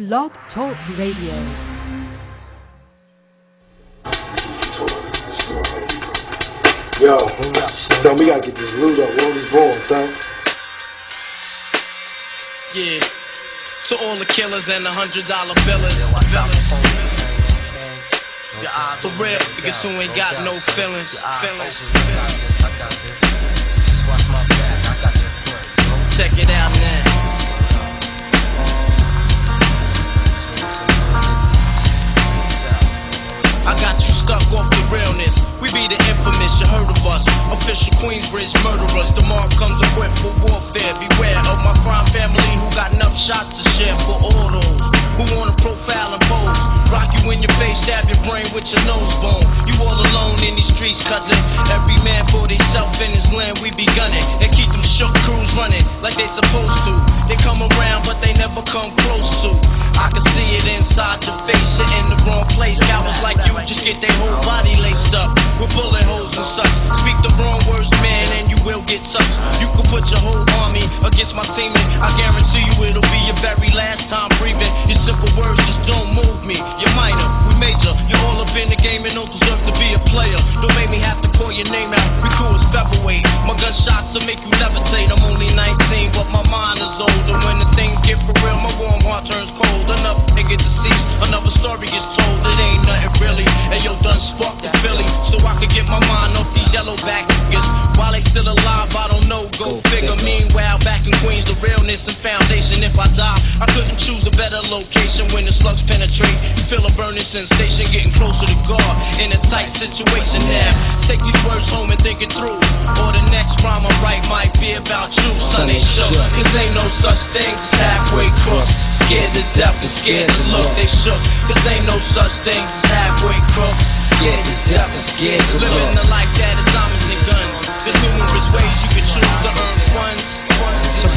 Blog Talk Radio. Yo, son, we gotta get this loot up. What we born, son? Yeah. To all the killers and the hundred dollar billers. For real, niggas who ain't got no feelings. feelings. Check it out now. I got you stuck off the realness. We be the infamous, you heard of us. Official Queensbridge murderers. Mark comes equipped for warfare. Beware of my crime family who got enough shots to share for all those who wanna profile and pose. Rock you in your face, stab your brain with your nose bone. You all alone in these streets, cousin. Every man for himself in his land, we be gunning. And keep them shook crews running like they supposed to. They come around, but they never come close to. I can see it inside your face, you're in the wrong place. Cowards like you just get their whole body laced up with bullet holes and such. Speak the wrong words, man, and will get touched. You can put your whole army against my semen. I guarantee you it'll be your very last time breathing. Your simple words just don't move me. You're minor, we major. You're all up in the game and don't deserve to be a player. Don't make me have to call your name out. We cool as featherweight. My gunshots will make you levitate. I'm only 19, but my mind is older. When the things get for real, my warm heart turns cold. Enough nigga deceased, another story gets told. It ain't nothing really. And yo, done sparked the Philly, so I could get my mind off these yellow back niggas. While they still alive, I don't know. Go figure. Meanwhile, back in Queens, the realness and foundation. I die, I couldn't choose a better location when the slugs penetrate. Feel a burning sensation, getting closer to God in a tight situation now. Take these words home and think it through. Or the next rhyme I write might be about you, son. Ain't shook. Cause ain't no such thing as halfway crooks. Scared to death and scared to look, they shook. Cause ain't no such thing as halfway crooks. Scared to death and scared to look. Living the life that is diamonds and guns. There's numerous ways you can choose to earn funds.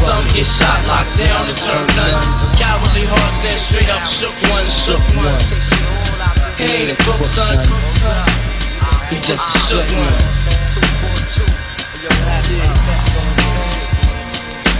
Some get shot, locked down, and turn nuns. Cowardly hearts that straight up shook one, shook one. He ain't a crook, son. He just shook one.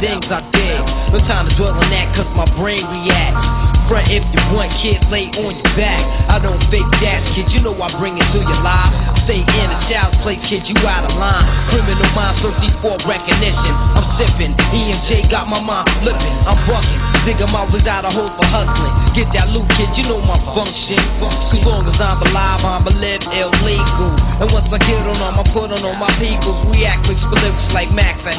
things I did? No time to dwell on that, cause my brain reacts. Front if you want, kid, lay on your back. I don't fake that, kid, you know I bring it to your life. Stay in a child's place, kid, you out of line. Criminal mind thirsty for recognition. I'm sipping, E&J got my mind flipping. I'm bucking, 'em out without a hope for hustling. Get that loot, kid, you know my function. As long as I'm alive, I'm a live illegal. And once I get on them, I put on all my peoples. We act like lyrics like Max, I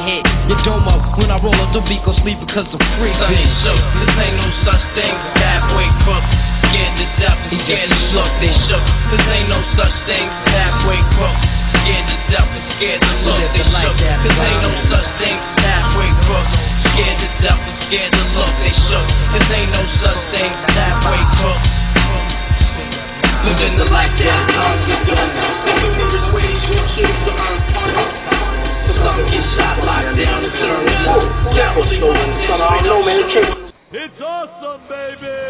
don't know When I roll up the beat, go sleep because I'm free. Shook. This ain't no such thing halfway crooks. Scared to death and scared to look, they shook. This ain't no such thing as halfway crooks. Scared to death and scared to look, they shook. This ain't no such thing as halfway crooks. Scared to death and scared to look, they shook. This ain't no such thing as halfway crooks. Living the life that is hard to do. Numerous ways you choose to earn funds. So some get shot, locked down, and turn guns. Cowardly ones, Son, I don't know, man. It can't It's awesome, baby!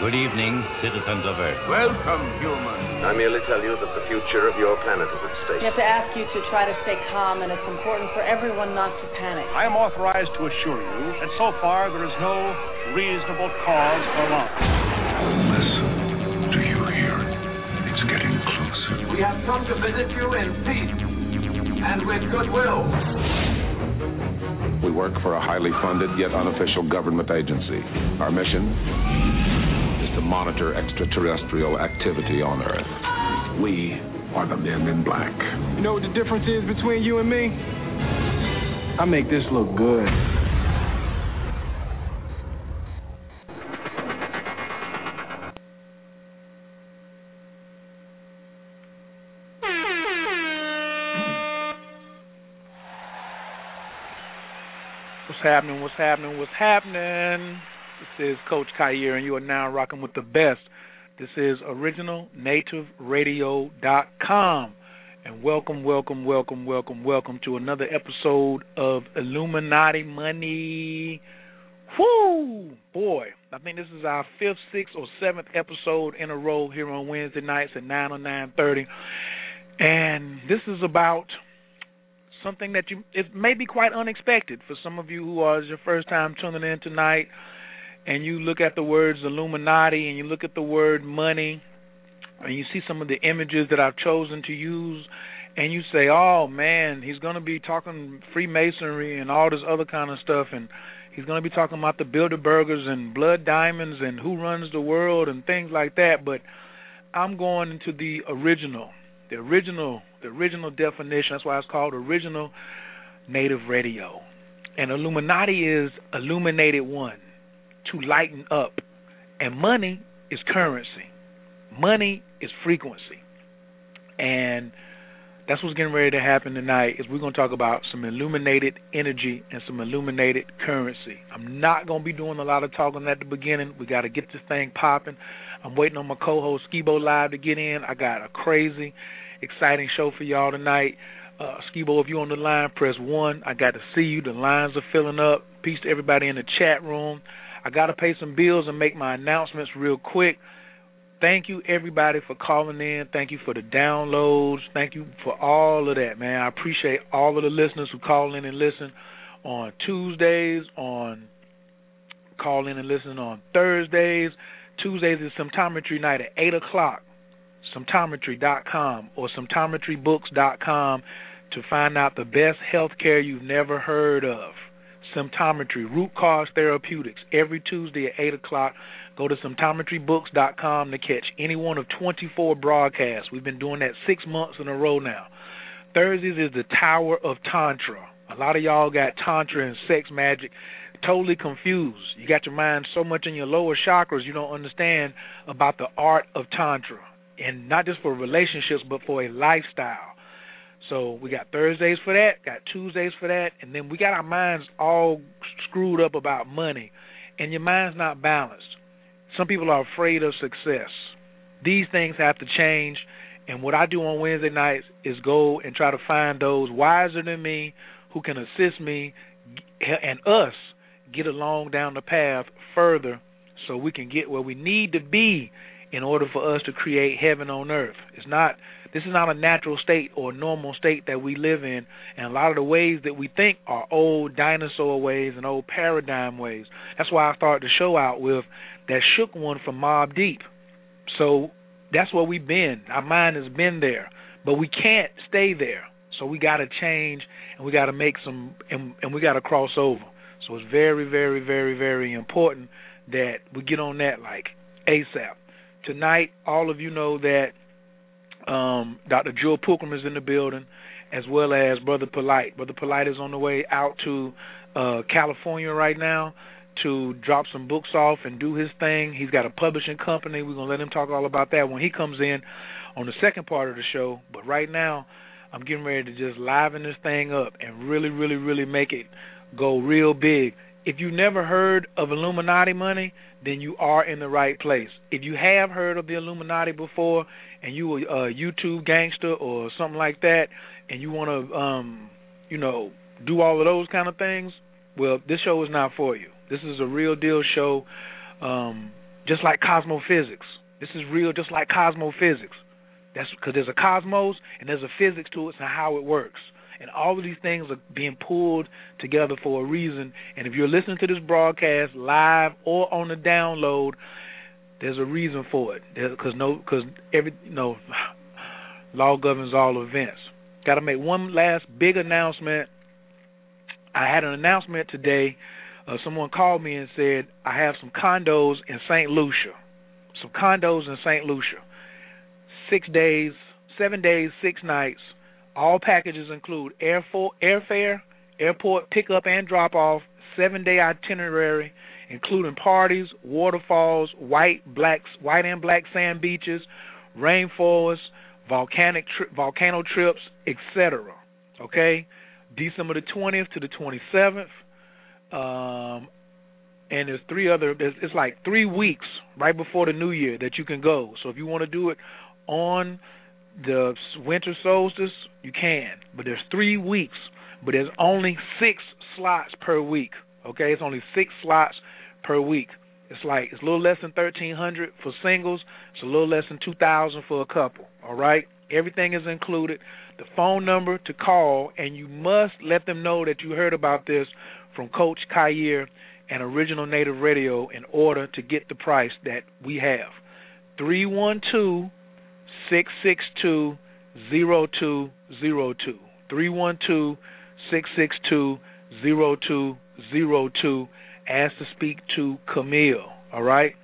Good evening, citizens of Earth. Welcome, humans. I merely tell you that the future of your planet is at stake. We have to ask you to try to stay calm, and it's important for everyone not to panic. I am authorized to assure you that so far there is no reasonable cause for alarm. Listen. Do you hear? It's getting closer. We have come to visit you in peace and with goodwill. We work for a highly funded yet unofficial government agency. Our mission is to monitor extraterrestrial activity on Earth. We are the men in black. You know what the difference is between you and me? I make this look good. What's happening? What's happening? What's happening? This is Coach Khayr, and you are now rocking with the best. This is OriginalNativeRadio.com. And welcome, welcome, welcome, welcome, welcome to another episode of Illuminati Money. Whoo! Boy, I think this is our fifth, sixth, or seventh episode in a row here on Wednesday nights at 9 or 9.30. And this is about something that you it may be quite unexpected for some of you who are your first time tuning in tonight and you look at the words Illuminati and you look at the word money and you see some of the images that I've chosen to use and you say, "Oh man, he's going to be talking Freemasonry and all this other kind of stuff and he's going to be talking about the Bilderbergers and blood diamonds and who runs the world and things like that." But I'm going into the original, the original the original definition. That's why it's called original native radio. And Illuminati is illuminated one, to lighten up. And money is currency. Money is frequency. And that's what's getting ready to happen tonight is we're going to talk about some illuminated energy and some illuminated currency. I'm not going to be doing a lot of talking at the beginning. We got to get this thing popping. I'm waiting on my co-host Skibo Live to get in. I got a crazy exciting show for y'all tonight. Uh, Skibo, if you're on the line, press one. I got to see you. The lines are filling up. Peace to everybody in the chat room. I got to pay some bills and make my announcements real quick. Thank you, everybody, for calling in. Thank you for the downloads. Thank you for all of that, man. I appreciate all of the listeners who call in and listen on Tuesdays, on call in and listen on Thursdays. Tuesdays is symptometry night at 8 o'clock symptometry.com or symptometrybooks.com to find out the best health care you've never heard of. Symptometry, root cause therapeutics, every Tuesday at 8 o'clock. Go to symptometrybooks.com to catch any one of 24 broadcasts. We've been doing that six months in a row now. Thursdays is the Tower of Tantra. A lot of y'all got Tantra and sex magic totally confused. You got your mind so much in your lower chakras you don't understand about the art of Tantra and not just for relationships, but for a lifestyle. So we got Thursdays for that, got Tuesdays for that, and then we got our minds all screwed up about money, and your mind's not balanced. Some people are afraid of success. These things have to change, and what I do on Wednesday nights is go and try to find those wiser than me who can assist me and us get along down the path further so we can get where we need to be in order for us to create heaven on earth. It's not this is not a natural state or normal state that we live in and a lot of the ways that we think are old dinosaur ways and old paradigm ways. That's why I started the show out with that shook one from Mobb Deep. So that's where we've been. Our mind has been there. But we can't stay there. So we gotta change and we gotta make some and, and we gotta cross over. So it's very, very, very, very important that we get on that like ASAP tonight, all of you know that um, Dr. Jewel Pookrum is in the building, as well as Brother Polight. Brother Polight is on the way out to uh, California right now to drop some books off and do his thing. He's got a publishing company. We're gonna let him talk all about that when he comes in on the second part of the show. But right now, I'm getting ready to just liven this thing up and really, really, really make it go real big. If you never heard of Illuminati money, then you are in the right place. If you have heard of the Illuminati before and you are a YouTube gangster or something like that and you want to um you know do all of those kind of things, well, this show is not for you. This is a real deal show um just like cosmophysics. This is real just like cosmophysics. That's because there's a cosmos and there's a physics to it and how it works. And all of these things are being pulled together for a reason. And if you're listening to this broadcast live or on the download, there's a reason for it. Because no, because every you know, law governs all events. Got to make one last big announcement. I had an announcement today. Uh, someone called me and said I have some condos in St. Lucia. Some condos in St. Lucia. Six days, seven days, six nights all packages include airfare, airport pickup and drop off, seven day itinerary, including parties, waterfalls, white, white and black sand beaches, rainforests, volcanic tri- volcano trips, etc. Okay, December the 20th to the 27th. Um, and there's three other. It's, it's like three weeks right before the new year that you can go. So if you want to do it on the winter solstice, you can. But there's three weeks, but there's only six slots per week. Okay, it's only six slots per week. It's like it's a little less than thirteen hundred for singles. It's a little less than two thousand for a couple. All right, everything is included. The phone number to call, and you must let them know that you heard about this from Coach Khayr and Original Native Radio in order to get the price that we have. Three one two six six two zero two zero two. Three one two six six two zero two zero two. Ask to speak to Camille. All right.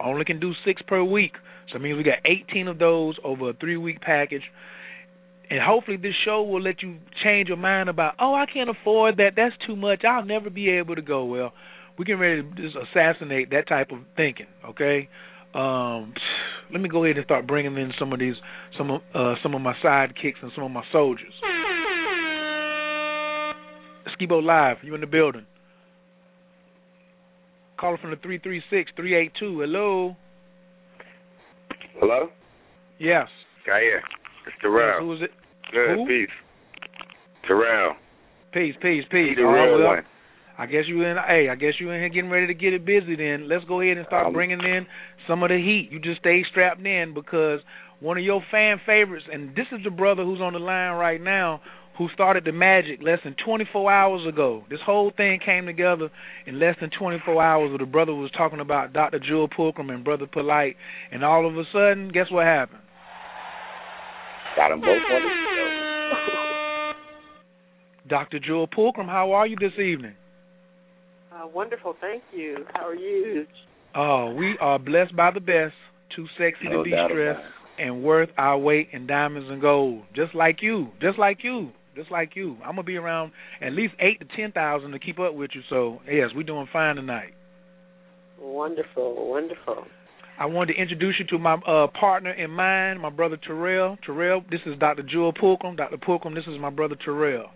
Only can do six per week, so it means we got 18 of those over a three-week package. And hopefully, this show will let you change your mind about, oh, I can't afford that. That's too much. I'll never be able to go. Well, we can ready to just assassinate that type of thinking. Okay. Um, let me go ahead and start bringing in some of these, some of uh, some of my sidekicks and some of my soldiers. Skibo Live, you in the building? Caller from the three three six three eight two. Hello. Hello. Yes. Khayr. It's Terrell. Yes, who is it? Good. Who? Peace. Terrell. Peace, peace, peace. The All right, real one. I guess you in. Hey, I guess you in here getting ready to get it busy. Then let's go ahead and start Um, bringing in some of the heat. You just stay strapped in because one of your fan favorites, and this is the brother who's on the line right now, who started the magic less than 24 hours ago. This whole thing came together in less than 24 hours. Where the brother was talking about Dr. Jewel Pookrum and Brother Polight, and all of a sudden, guess what happened? Got them both on the show. Dr. Jewel Pookrum, how are you this evening? Uh, wonderful, thank you. How are you? Oh, we are blessed by the best, too sexy No to be stressed, and worth our weight in diamonds and gold. Just like you, just like you, just like you. I'm gonna be around at least eight to ten thousand to keep up with you. So yes, we're doing fine tonight. Wonderful, wonderful. I wanted to introduce you to my uh, partner in mind, my brother Terrell. Terrell, this is Dr. Jewel Pookrum. Dr. Pookrum, this is my brother Terrell.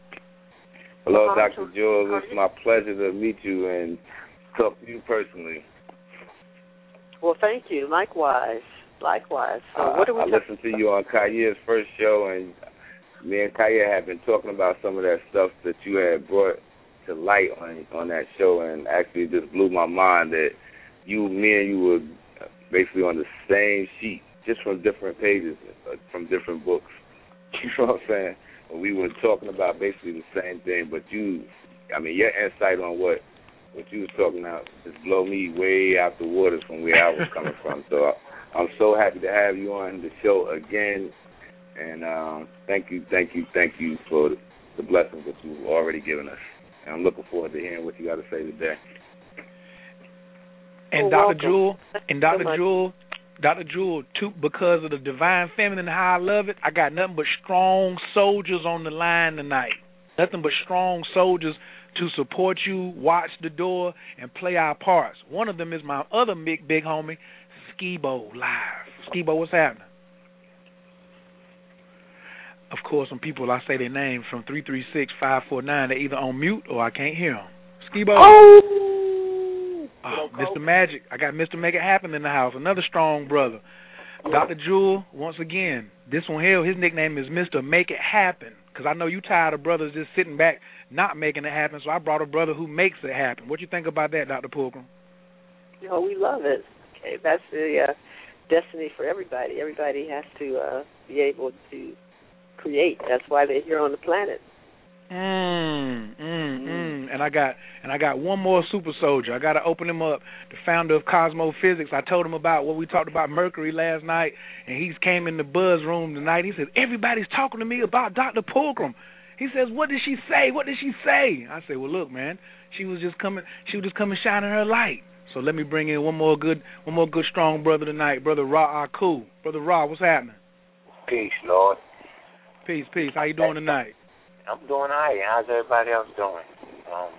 Hello, Dr. Jules. It's my pleasure to meet you and talk to you personally. Well, thank you. Likewise, likewise. So, Uh, what are we? I listened to you on Khayr's first show, and me and Khayr have been talking about some of that stuff that you had brought to light on on that show, and actually just blew my mind that you, me, and you were basically on the same sheet, just from different pages, uh, from different books. You know what I'm saying? And we were talking about basically the same thing, but you, I mean, your insight on what what you was talking about just blow me way out the waters from where I was coming from. So I'm so happy to have you on the show again, and um, thank you, thank you, thank you for the blessings that you've already given us. And I'm looking forward to hearing what you got to say today. And Oh, Dr. welcome. Jewel, and so Dr. much. Jewel, Dr. Jewel, too, because of the divine feminine, how I love it, I got nothing but strong soldiers on the line tonight. Nothing but strong soldiers to support you, watch the door, and play our parts. One of them is my other big, big homie, Skibo Live. Skibo, what's happening? Of course, when people I say their name from three three six five four nine, they're either on mute or I can't hear them. Skibo. Oh, Oh, Mr. Magic. I got Mr. Make It Happen in the house. Another strong brother. Dr. Jewel, once again, this one here, his nickname is Mr. Make It Happen. Because I know you tired of brothers just sitting back not making it happen, so I brought a brother who makes it happen. What you think about that, Dr. Pookrum? you know, we love it. Okay, that's the uh, destiny for everybody. Everybody has to uh, be able to create. That's why they're here on the planet. Mm, mm, mm. And I got and I got one more super soldier. I got to open him up. The founder of Cosmo Physics. I told him about what we talked about Mercury last night, and he came in the buzz room tonight. He said everybody's talking to me about Dr. Pookrum. He says, "What did she say? What did she say?" I said, "Well, look, man, she was just coming. She was just coming shining her light." So let me bring in one more good, one more good strong brother tonight, brother Ra Aku. Brother Ra, what's happening? Peace, Lord. Peace, peace. How you doing tonight? I'm doing all right. How's everybody else doing? Um,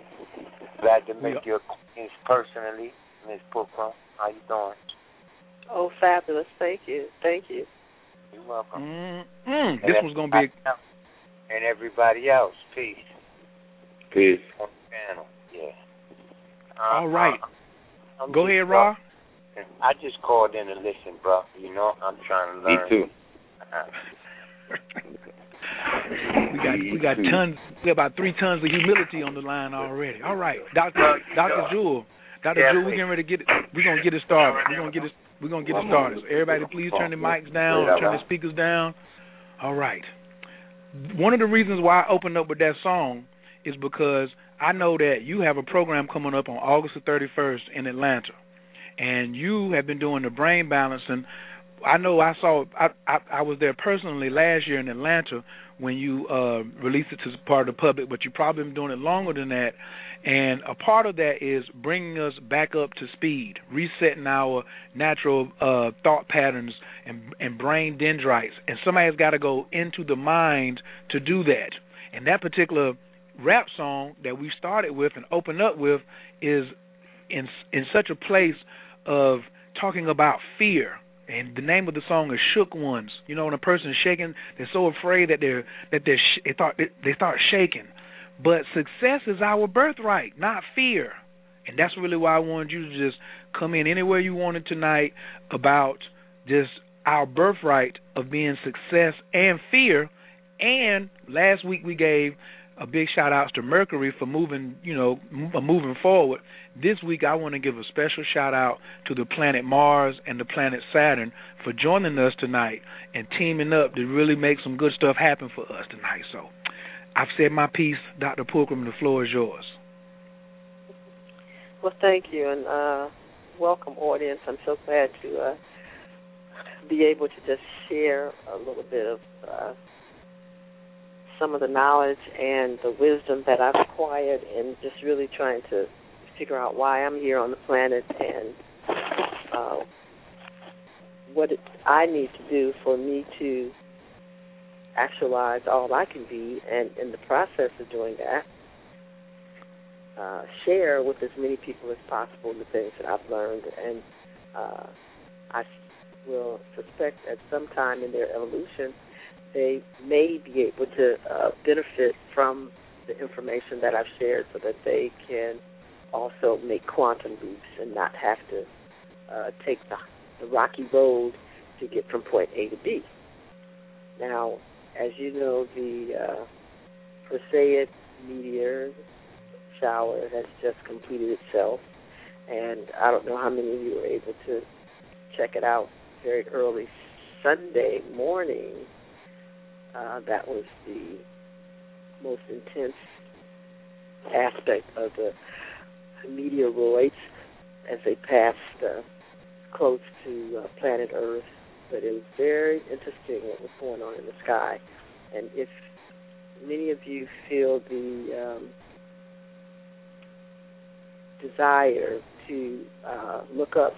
glad to make your acquaintance personally, Miss Pookrum. How you doing? Oh, fabulous! Thank you, thank you. You're welcome. Mm, mm. This one's gonna be. A... And everybody else, peace. Peace. On the panel, yeah. Uh, All right. I'm Go ahead, bro- Raw. I just called in to listen, bro. You know, I'm trying to learn. Me too. We got we got tons we got about three tons of humility on the line already. All right. Doctor Doctor Jewel. Doctor Jewel, we're getting ready to get it we're gonna get it started. We're gonna get it we're gonna get it started. So everybody please turn the mics down, turn the speakers down. All right. One of the reasons why I opened up with that song is because I know that you have a program coming up on August the 31st in Atlanta, and you have been doing the brain balancing. I know I saw I I, I was there personally last year in Atlanta when you uh, released it to part of the public, but you probably been doing it longer than that. And a part of that is bringing us back up to speed, resetting our natural uh, thought patterns and, and brain dendrites. And somebody's got to go into the mind to do that. And that particular rap song that we started with and opened up with is in in such a place of talking about fear. And the name of the song is "Shook Ones." You know, when a person is shaking, they're so afraid that they're that they're sh- they thought they start shaking. But success is our birthright, not fear. And that's really why I wanted you to just come in anywhere you wanted tonight about just our birthright of being success and fear. And last week we gave a big shout outs to Mercury for moving, you know, moving forward. This week I want to give a special shout out to the planet Mars and the planet Saturn for joining us tonight and teaming up to really make some good stuff happen for us tonight. So I've said my piece, Dr. Pookrum, the floor is yours. Well, thank you, and uh, welcome, audience. I'm so glad to uh, be able to just share a little bit of uh, some of the knowledge and the wisdom that I've acquired, and just really trying to figure out why I'm here on the planet and uh, what it, I need to do for me to actualize all I can be, and in the process of doing that, uh, share with as many people as possible the things that I've learned, and uh, I will suspect at some time in their evolution they may be able to uh, benefit from the information that I've shared, so that they can also make quantum leaps and not have to uh, take the, the rocky road to get from point A to B. Now, as you know, the uh, meteor shower has just completed itself, and I don't know how many of you were able to check it out very early Sunday morning. Uh, that was the most intense aspect of the meteoroids as they passed uh, close to uh, planet Earth. But it was very interesting what was going on in the sky. And if many of you feel the um, desire to uh, look up,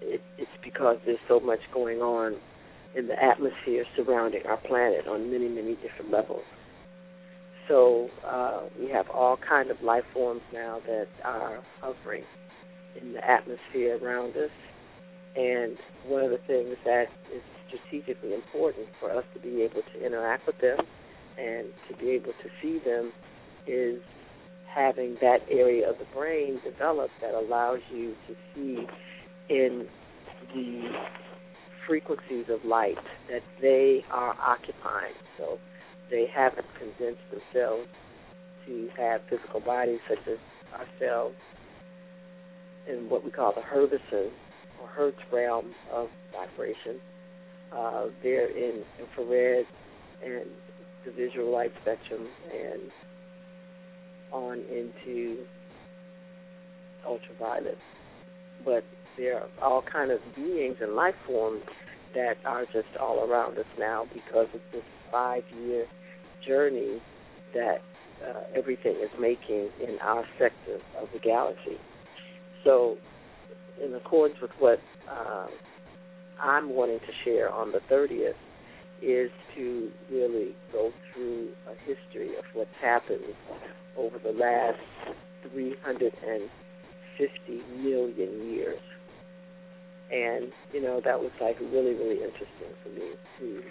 it, it's because there's so much going on in the atmosphere surrounding our planet on many, many different levels. So uh, we have all kind of life forms now that are hovering in the atmosphere around us. And one of the things that is strategically important for us to be able to interact with them and to be able to see them is having that area of the brain develop that allows you to see in the frequencies of light that they are occupying. So they haven't condensed themselves to have physical bodies such as ourselves in what we call the Hertzian or Hertz realm of vibration. Uh, they're in infrared and the visual light spectrum and on into ultraviolet. But there are all kind of beings and life forms that are just all around us now because of this five-year journey that uh, everything is making in our sector of the galaxy. So, in accordance with what uh, I'm wanting to share on the 30th, is to really go through a history of what's happened over the last 350 million years. And, you know, that was like really, really interesting for me to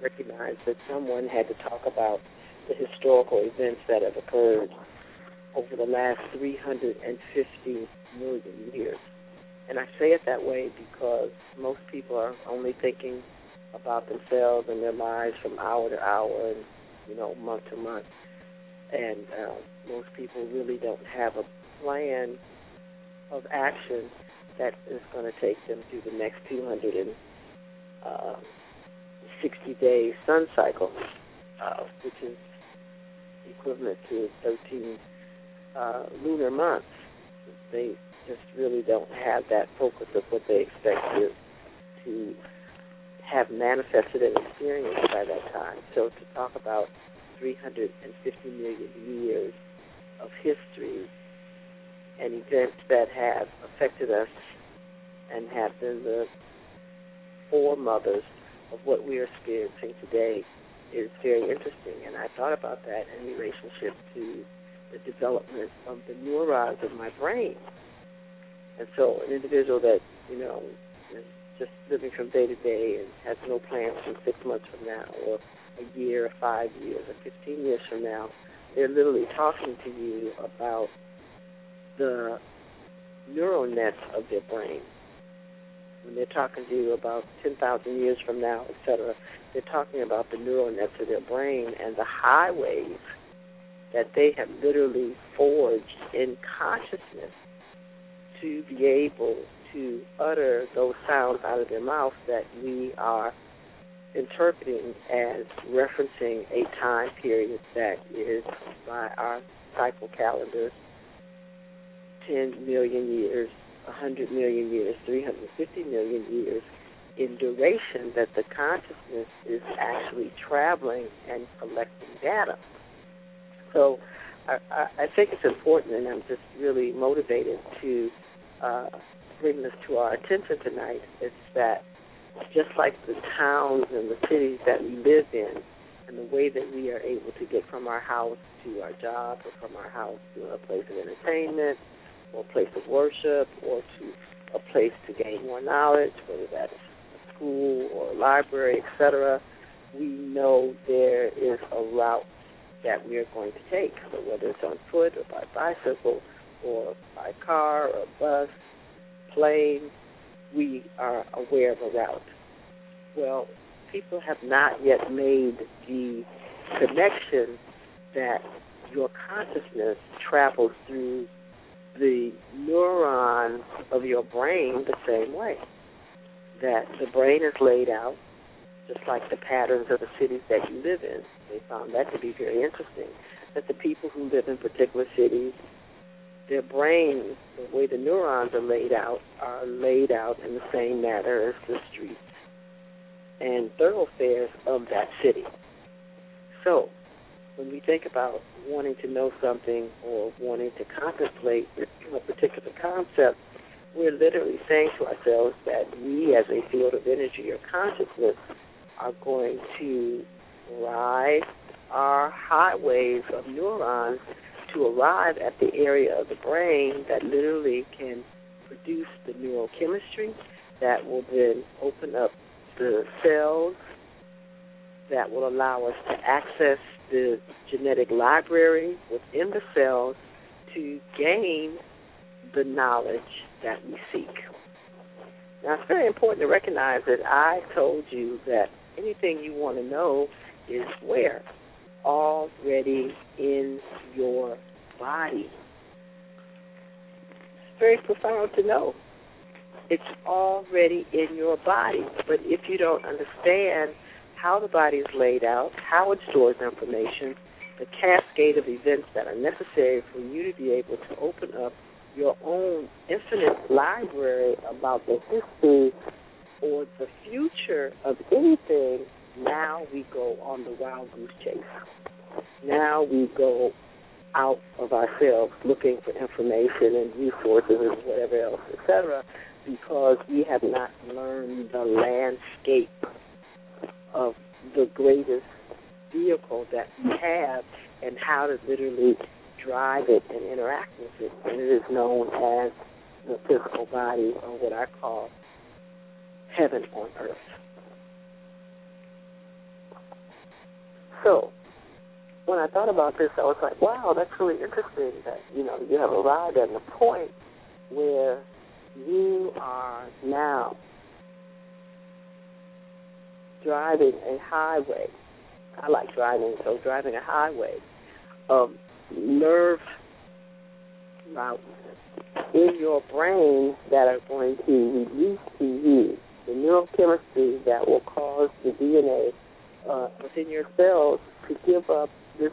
recognize that someone had to talk about the historical events that have occurred over the last 350 million years. And I say it that way because most people are only thinking about themselves and their lives from hour to hour and, you know, month to month. And uh, most people really don't have a plan of action that is going to take them through the next 260 uh, day sun cycle, uh, which is equivalent to 13 uh, lunar months. They just really don't have that focus of what they expect to, to have manifested and experienced by that time. So to talk about 350 million years of history and events that have affected us and have been the foremothers of what we are experiencing today is very interesting. And I thought about that in relationship to the development of the neurons of my brain. And so an individual that, you know, is just living from day to day and has no plans from six months from now or a year or five years or 15 years from now, they're literally talking to you about the neural nets of their brain. When they're talking to you about 10,000 years from now, et cetera, they're talking about the neural nets of their brain and the highways that they have literally forged in consciousness to be able to utter those sounds out of their mouth that we are interpreting as referencing a time period that is by our cycle calendars 10 million years, 100 million years, 350 million years in duration that the consciousness is actually traveling and collecting data. So I, I think it's important, and I'm just really motivated to uh, bring this to our attention tonight. Is that just like the towns and the cities that we live in, and the way that we are able to get from our house to our job, or from our house to a place of entertainment, or a place of worship, or to a place to gain more knowledge, whether that's a school or a library, etc. We know there is a route that we are going to take. So whether it's on foot or by bicycle or by car or bus, plane, we are aware of a route. Well, people have not yet made the connection that your consciousness travels through the neurons of your brain the same way. That the brain is laid out just like the patterns of the cities that you live in. They found that to be very interesting. That the people who live in particular cities, their brains, the way the neurons are laid out, are laid out in the same manner as the streets and thoroughfares of that city. So, when we think about wanting to know something or wanting to contemplate a particular concept, we're literally saying to ourselves that we, as a field of energy or consciousness, are going to ride our highways of neurons to arrive at the area of the brain that literally can produce the neurochemistry that will then open up the cells that will allow us to access the genetic library within the cells to gain the knowledge that we seek. Now, it's very important to recognize that I told you that anything you want to know is where? Already in your body. It's very profound to know. It's already in your body. But if you don't understand how the body is laid out, how it stores information, the cascade of events that are necessary for you to be able to open up your own infinite library about the history or the future of anything, now we go on the wild goose chase. Now we go out of ourselves looking for information and resources and whatever else, etc., because we have not learned the landscape of the greatest vehicle that we have and how to literally drive it and interact with it. And it is known as the physical body, or what I call heaven on earth. So, when I thought about this, I was like, wow, that's really interesting that, you know, you have arrived at a point where you are now driving a highway. I like driving, so driving a highway of nerve routes in your brain that are going to release to you the neurochemistry that will cause the DNA uh, within your cells to give up this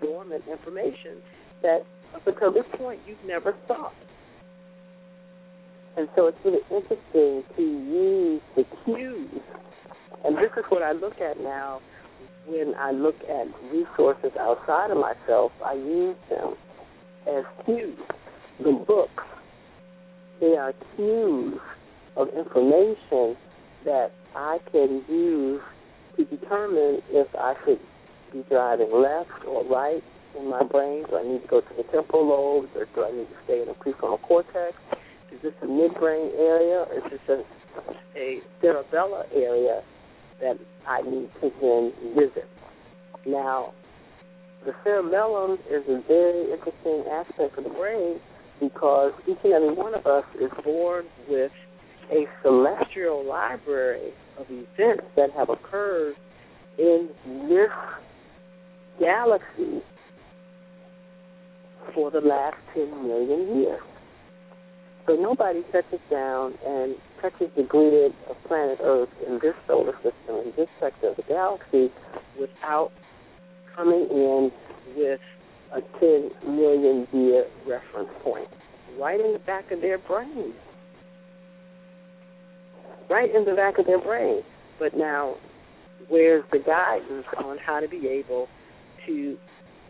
dormant information that up until this point you've never thought. And so it's really interesting to use the cues. And this is what I look at now when I look at resources outside of myself. I use them as cues. The books, they are cues of information that I can use to determine if I should be driving left or right in my brain. Do I need to go to the temporal lobes or do I need to stay in the prefrontal cortex? Is this a midbrain area or is this a, a cerebellar area that I need to then visit? Now, the cerebellum is a very interesting aspect of the brain because each and every one of us is born with a celestial library of events that have occurred in this galaxy for the last 10 million years. So nobody touches down and touches the grid of planet Earth in this solar system, in this sector of the galaxy, without coming in with a 10 million year reference point right in the back of their brain. Right in the back of their brain. But now, where's the guidance on how to be able to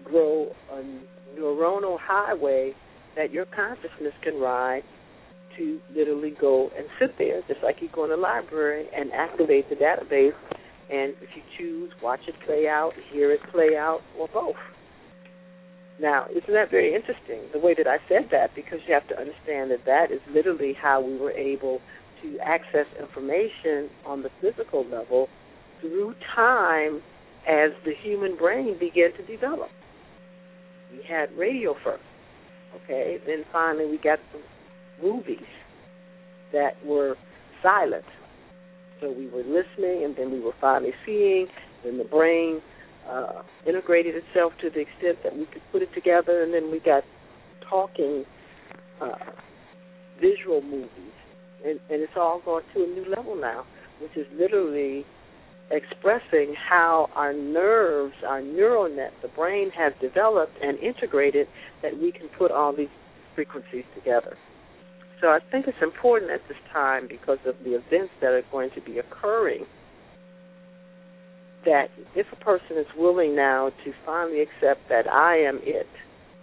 grow a neuronal highway that your consciousness can ride to literally go and sit there, just like you go in the library and activate the database. And if you choose, watch it play out, hear it play out, or both. Now, isn't that very interesting, the way that I said that? Because you have to understand that that is literally how we were able to access information on the physical level through time as the human brain began to develop. We had radio first, okay? Then finally we got the movies that were silent. So we were listening, and then we were finally seeing. Then the brain uh, integrated itself to the extent that we could put it together, and then we got talking uh, visual movies, and, and it's all gone to a new level now, which is literally expressing how our nerves, our neural net, the brain has developed and integrated that we can put all these frequencies together. So I think it's important at this time because of the events that are going to be occurring that if a person is willing now to finally accept that I am it,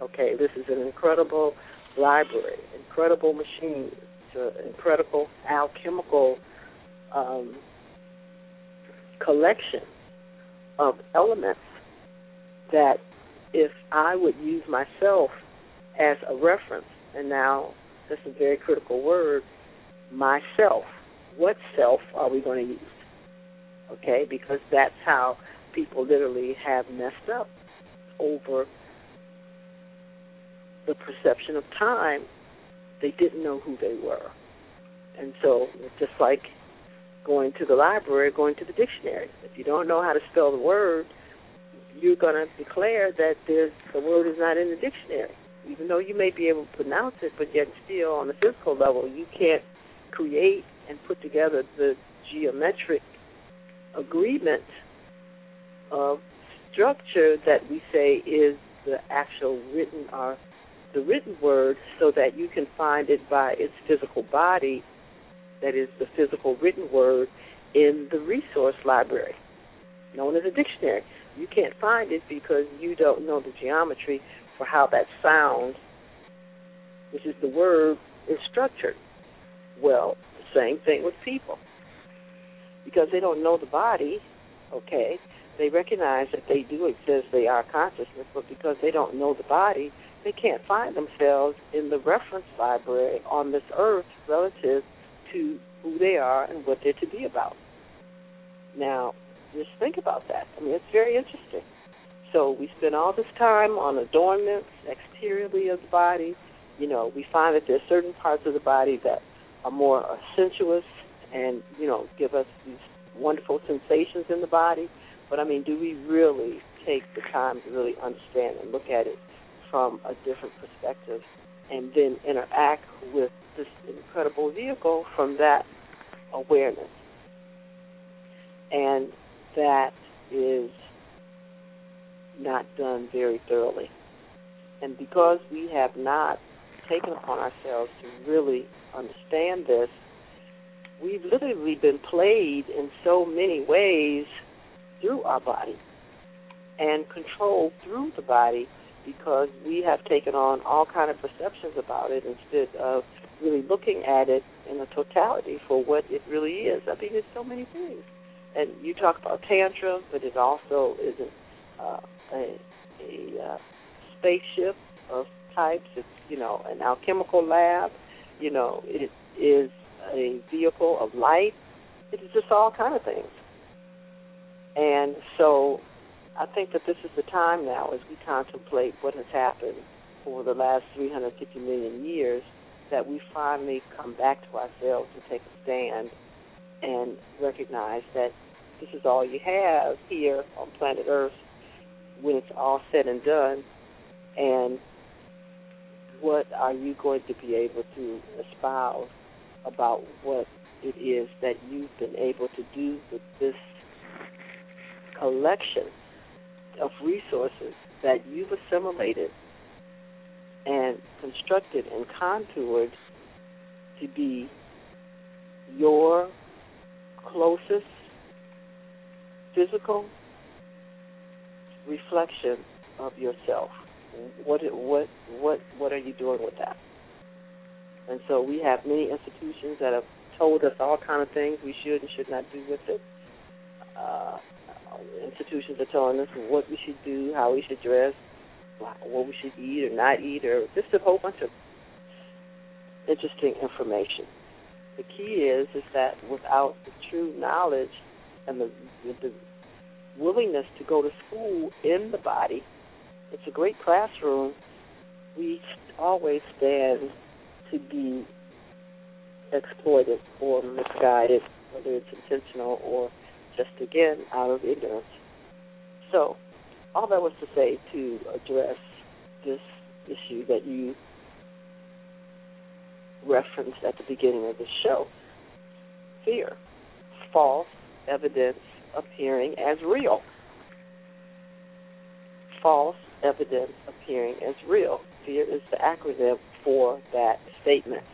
okay, this is an incredible library, incredible machine, incredible alchemical um, collection of elements that if I would use myself as a reference, and now that's a very critical word, myself. What self are we going to use? Okay, because that's how people literally have messed up over the perception of time. They didn't know who they were. And so, just like going to the library, going to the dictionary. If you don't know how to spell the word, you're going to declare that the word is not in the dictionary. Even though you may be able to pronounce it, but yet still on the physical level, you can't create and put together the geometric agreement of structure that we say is the actual written or the written word so that you can find it by its physical body that is the physical written word in the resource library, known as a dictionary. You can't find it because you don't know the geometry for how that sound, which is the word, is structured. Well, the same thing with people. Because they don't know the body, okay, they recognize that they do exist, they are consciousness, but because they don't know the body, they can't find themselves in the reference library on this earth relative to who they are and what they're to be about. Now, just think about that. I mean, it's very interesting. So we spend all this time on adornments exteriorly of the body. You know, we find that there's certain parts of the body that are more sensuous and, you know, give us these wonderful sensations in the body. But I mean, do we really take the time to really understand and look at it from a different perspective and then interact with this incredible vehicle from that awareness? And that is not done very thoroughly. And because we have not taken upon ourselves to really understand this, we've literally been played in so many ways through our body and controlled through the body because we have taken on all kind of perceptions about it instead of really looking at it in a totality for what it really is. I mean, there's so many things. And you talk about tantrum, but it also is a, uh, a, a uh, spaceship of types. It's, you know, an alchemical lab. You know, it is a vehicle of light. It is just all kind of things. And so I think that this is the time now as we contemplate what has happened over the last 350 million years that we finally come back to ourselves and take a stand and recognize that this is all you have here on planet Earth when it's all said and done. And what are you going to be able to espouse about what it is that you've been able to do with this collection of resources that you've assimilated and constructed and contoured to be your closest physical reflection of yourself. What what what what are you doing with that? And so we have many institutions that have told us all kind of things we should and should not do with it. Uh, institutions are telling us what we should do, how we should dress, what we should eat or not eat, or just a whole bunch of interesting information. The key is is that without the true knowledge and the, the willingness to go to school in the body, it's a great classroom. We always stand to be exploited or misguided, whether it's intentional or just again out of ignorance. So, all that was to say to address this issue that you referenced at the beginning of the show fear, false evidence appearing as real. False evidence appearing as real. Fear is the acronym for that statement.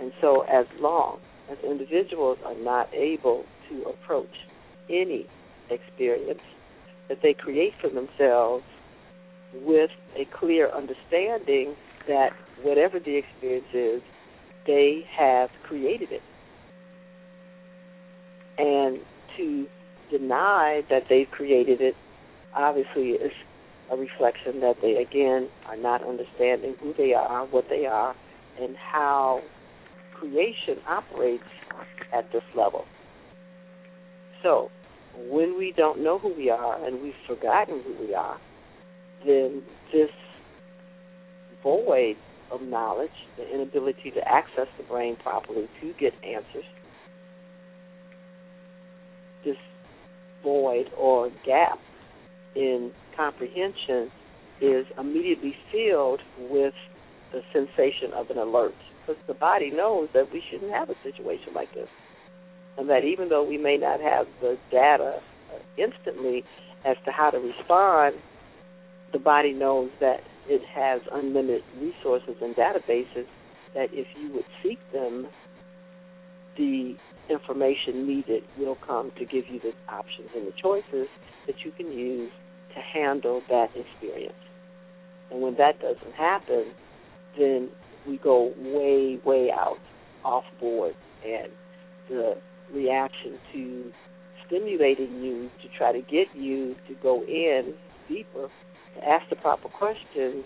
And so, as long as individuals are not able to approach any experience that they create for themselves with a clear understanding that whatever the experience is, they have created it. And to deny that they've created it obviously is a reflection that they again are not understanding who they are, what they are, and how creation operates at this level. So, when we don't know who we are and we've forgotten who we are, then this void of knowledge, the inability to access the brain properly to get answers, this void or gap in comprehension is immediately filled with the sensation of an alert because the body knows that we shouldn't have a situation like this. And that even though we may not have the data instantly as to how to respond, the body knows that it has unlimited resources and databases that if you would seek them, the information needed will come to give you the options and the choices that you can use to handle that experience. And when that doesn't happen, then we go way, way out off board. And the reaction to stimulating you to try to get you to go in deeper, to ask the proper questions,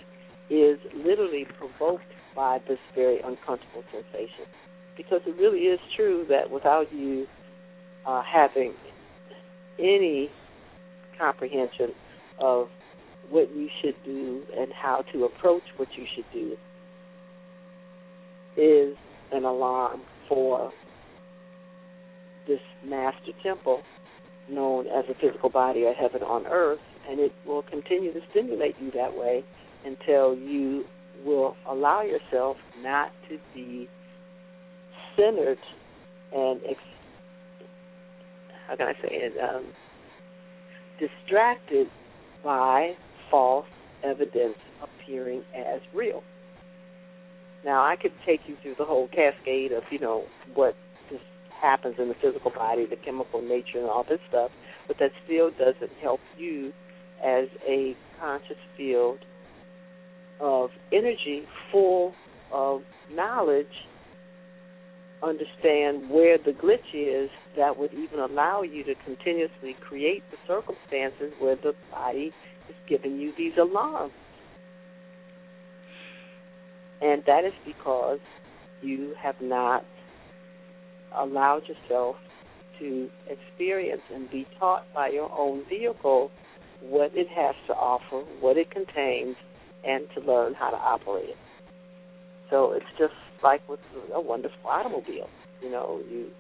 is literally provoked by this very uncomfortable sensation. Because it really is true that without you uh, having any comprehension of what you should do and how to approach what you should do is an alarm for this master temple known as a physical body or heaven on earth, and it will continue to stimulate you that way until you will allow yourself not to be centered and ex- how can I say it um, distracted by false evidence appearing as real. Now I could take you through the whole cascade of you know what just happens in the physical body, the chemical nature, and all this stuff, but that still doesn't help you as a conscious field of energy full of knowledge understand where the glitch is that would even allow you to continuously create the circumstances where the body is giving you these alarms. And that is because you have not allowed yourself to experience and be taught by your own vehicle what it has to offer, what it contains, and to learn how to operate it. So it's just like with a wonderful automobile. You know, you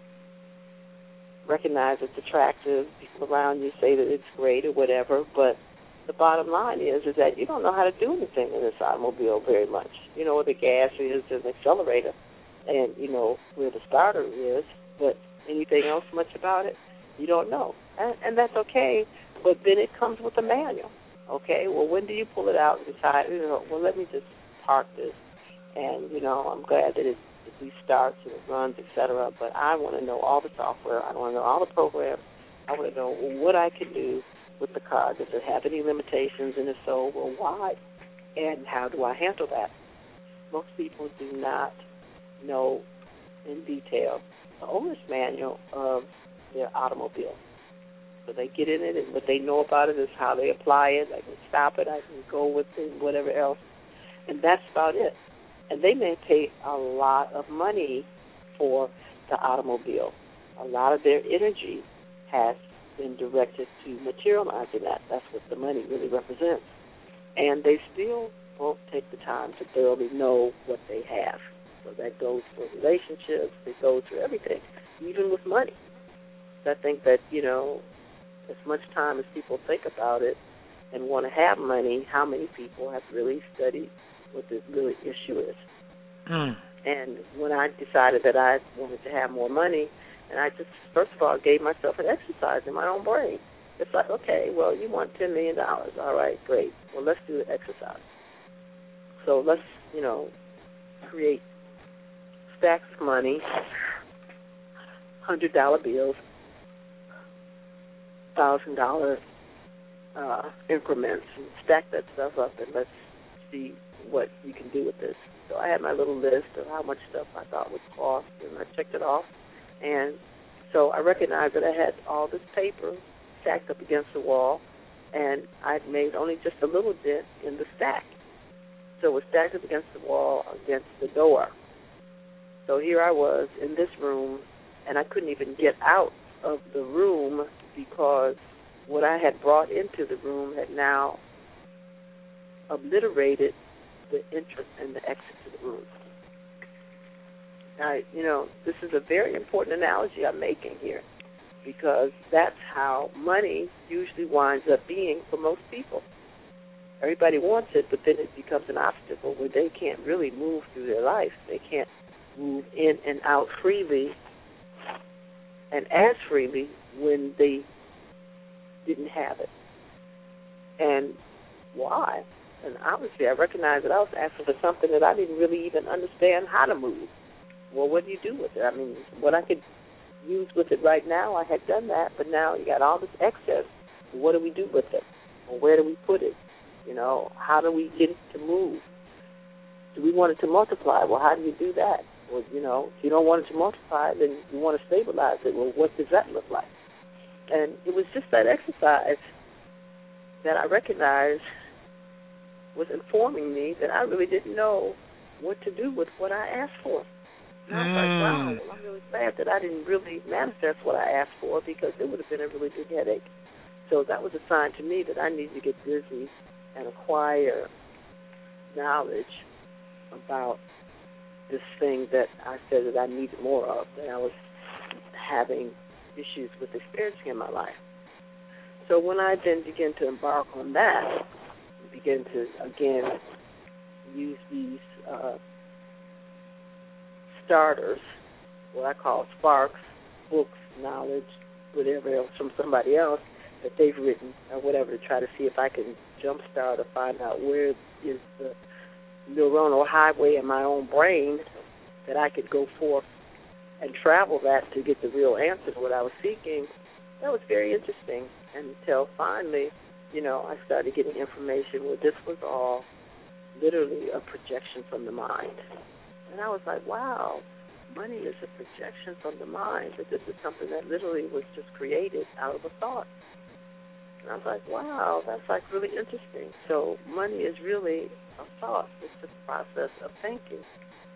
recognize it's attractive, people around you say that it's great or whatever, but the bottom line is is that you don't know how to do anything in this automobile very much. You know where the gas is and the accelerator and you know where the starter is, but anything else much about it, you don't know. And and that's okay, but then it comes with a manual. Okay, well when do you pull it out and decide, you know, well let me just park this and you know I'm glad that it, it restarts and it runs, etc. But I want to know all the software. I want to know all the programs. I want to know what I can do with the car. Does it have any limitations, and if so, well, why? And how do I handle that? Most people do not know in detail the owner's manual of their automobile. So they get in it, and what they know about it is how they apply it. I can stop it. I can go with it, whatever else, and that's about it and they may pay a lot of money for the automobile. A lot of their energy has been directed to materializing that. That's what the money really represents. And they still won't take the time to thoroughly know what they have. So that goes for relationships, it goes for everything, even with money. I think that, you know, as much time as people think about it and want to have money, how many people have really studied what the really issue is. Mm. And when I decided that I wanted to have more money, and I just first of all gave myself an exercise in my own brain. It's like, okay, well, you want ten million dollars, all right, great. Well, let's do the exercise. So let's, you know, create stacks of money, hundred dollar bills, thousand dollar uh, increments, and stack that stuff up, and let's see what you can do with this. So I had my little list of how much stuff I thought would cost, and I checked it off. And so I recognized that I had all this paper stacked up against the wall, and I'd made only just a little dent in the stack. So it was stacked up against the wall, against the door. So here I was in this room, and I couldn't even get out of the room because what I had brought into the room had now obliterated the entrance and the exit to the room. Now, you know, this is a very important analogy I'm making here because that's how money usually winds up being for most people. Everybody wants it, but then it becomes an obstacle where they can't really move through their life. They can't move in and out freely and as freely when they didn't have it. And why? And obviously, I recognized that I was asking for something that I didn't really even understand how to move. Well, what do you do with it? I mean, what I could use with it right now, I had done that, but now you got all this excess. What do we do with it? Or where do we put it? You know, how do we get it to move? Do we want it to multiply? Well, how do you do that? Well, you know, if you don't want it to multiply, then you want to stabilize it. Well, what does that look like? And it was just that exercise that I recognized was informing me that I really didn't know what to do with what I asked for. And I was mm. like, wow, mm. well, I'm really glad that I didn't really manifest what I asked for because it would have been a really big headache. So that was a sign to me that I needed to get busy and acquire knowledge about this thing that I said that I needed more of, that I was having issues with experiencing in my life. So when I then began to embark on that, begin to again use these uh, starters, what I call sparks, books, knowledge, whatever else from somebody else that they've written or whatever to try to see if I can jumpstart or find out where is the neuronal highway in my own brain that I could go forth and travel that to get the real answer to what I was seeking. That was very interesting until finally, you know, I started getting information where this was all literally a projection from the mind. And I was like, wow, money is a projection from the mind, that this is something that literally was just created out of a thought. And I was like, wow, that's like really interesting. So money is really a thought. It's a process of thinking.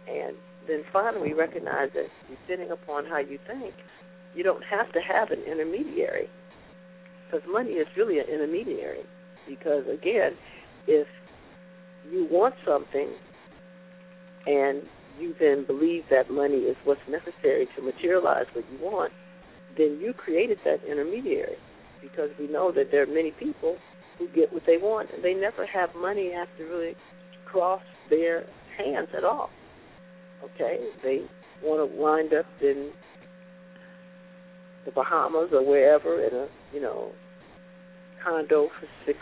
And then finally we recognize that depending upon how you think, you don't have to have an intermediary. Because money is really an intermediary. Because again, if you want something and you then believe that money is what's necessary to materialize what you want, then you created that intermediary because we know that there are many people who get what they want and they never have money have to really cross their hands at all. Okay? They want to wind up in the Bahamas or wherever in a, you know, condo for six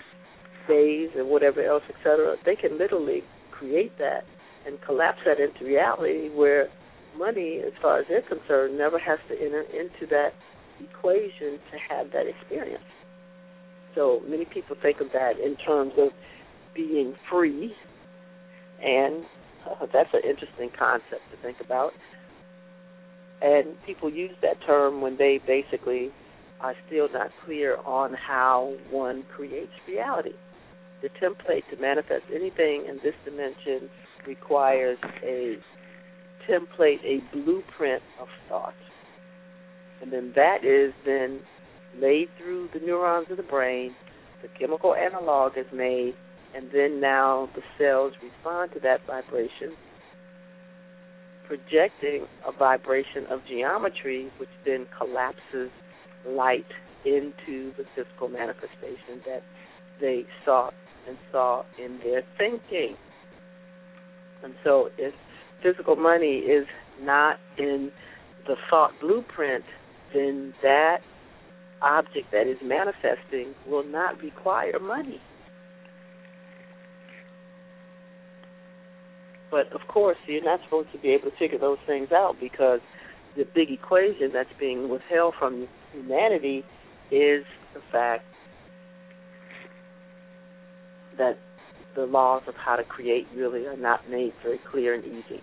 days and whatever else, etc. They can literally create that and collapse that into reality where money, as far as they're concerned, never has to enter into that equation to have that experience. So many people think of that in terms of being free, and uh, that's an interesting concept to think about. And people use that term when they basically are still not clear on how one creates reality. The template to manifest anything in this dimension requires a template, a blueprint of thought and then that is then laid through the neurons of the brain. The chemical analog is made, and then now the cells respond to that vibration, projecting a vibration of geometry, which then collapses light into the physical manifestation that they sought and saw in their thinking. And so, if physical money is not in the thought blueprint then that object that is manifesting will not require money. But of course, you're not supposed to be able to figure those things out because the big equation that's being withheld from humanity is the fact that the laws of how to create really are not made very clear and easy.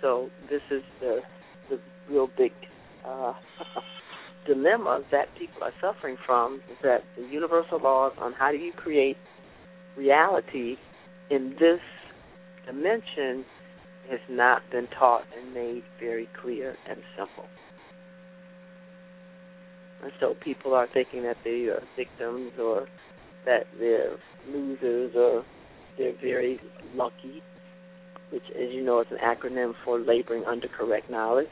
So this is the the real big uh, dilemma that people are suffering from is that the universal laws on how do you create reality in this dimension has not been taught and made very clear and simple. And so people are thinking that they are victims or that they're losers or they're very lucky, which, as you know, is an acronym for laboring under correct knowledge.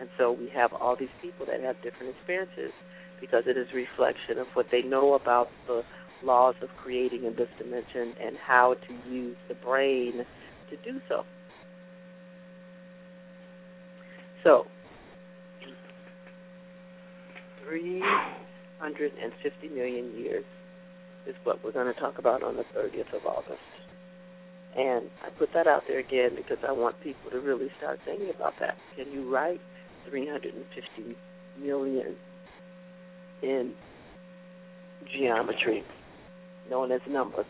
And so we have all these people that have different experiences because it is a reflection of what they know about the laws of creating in this dimension and how to use the brain to do so. So, 350 million years is what we're going to talk about on the 30th of August. And I put that out there again because I want people to really start thinking about that. Can you write 350 million in geometry, known as numbers.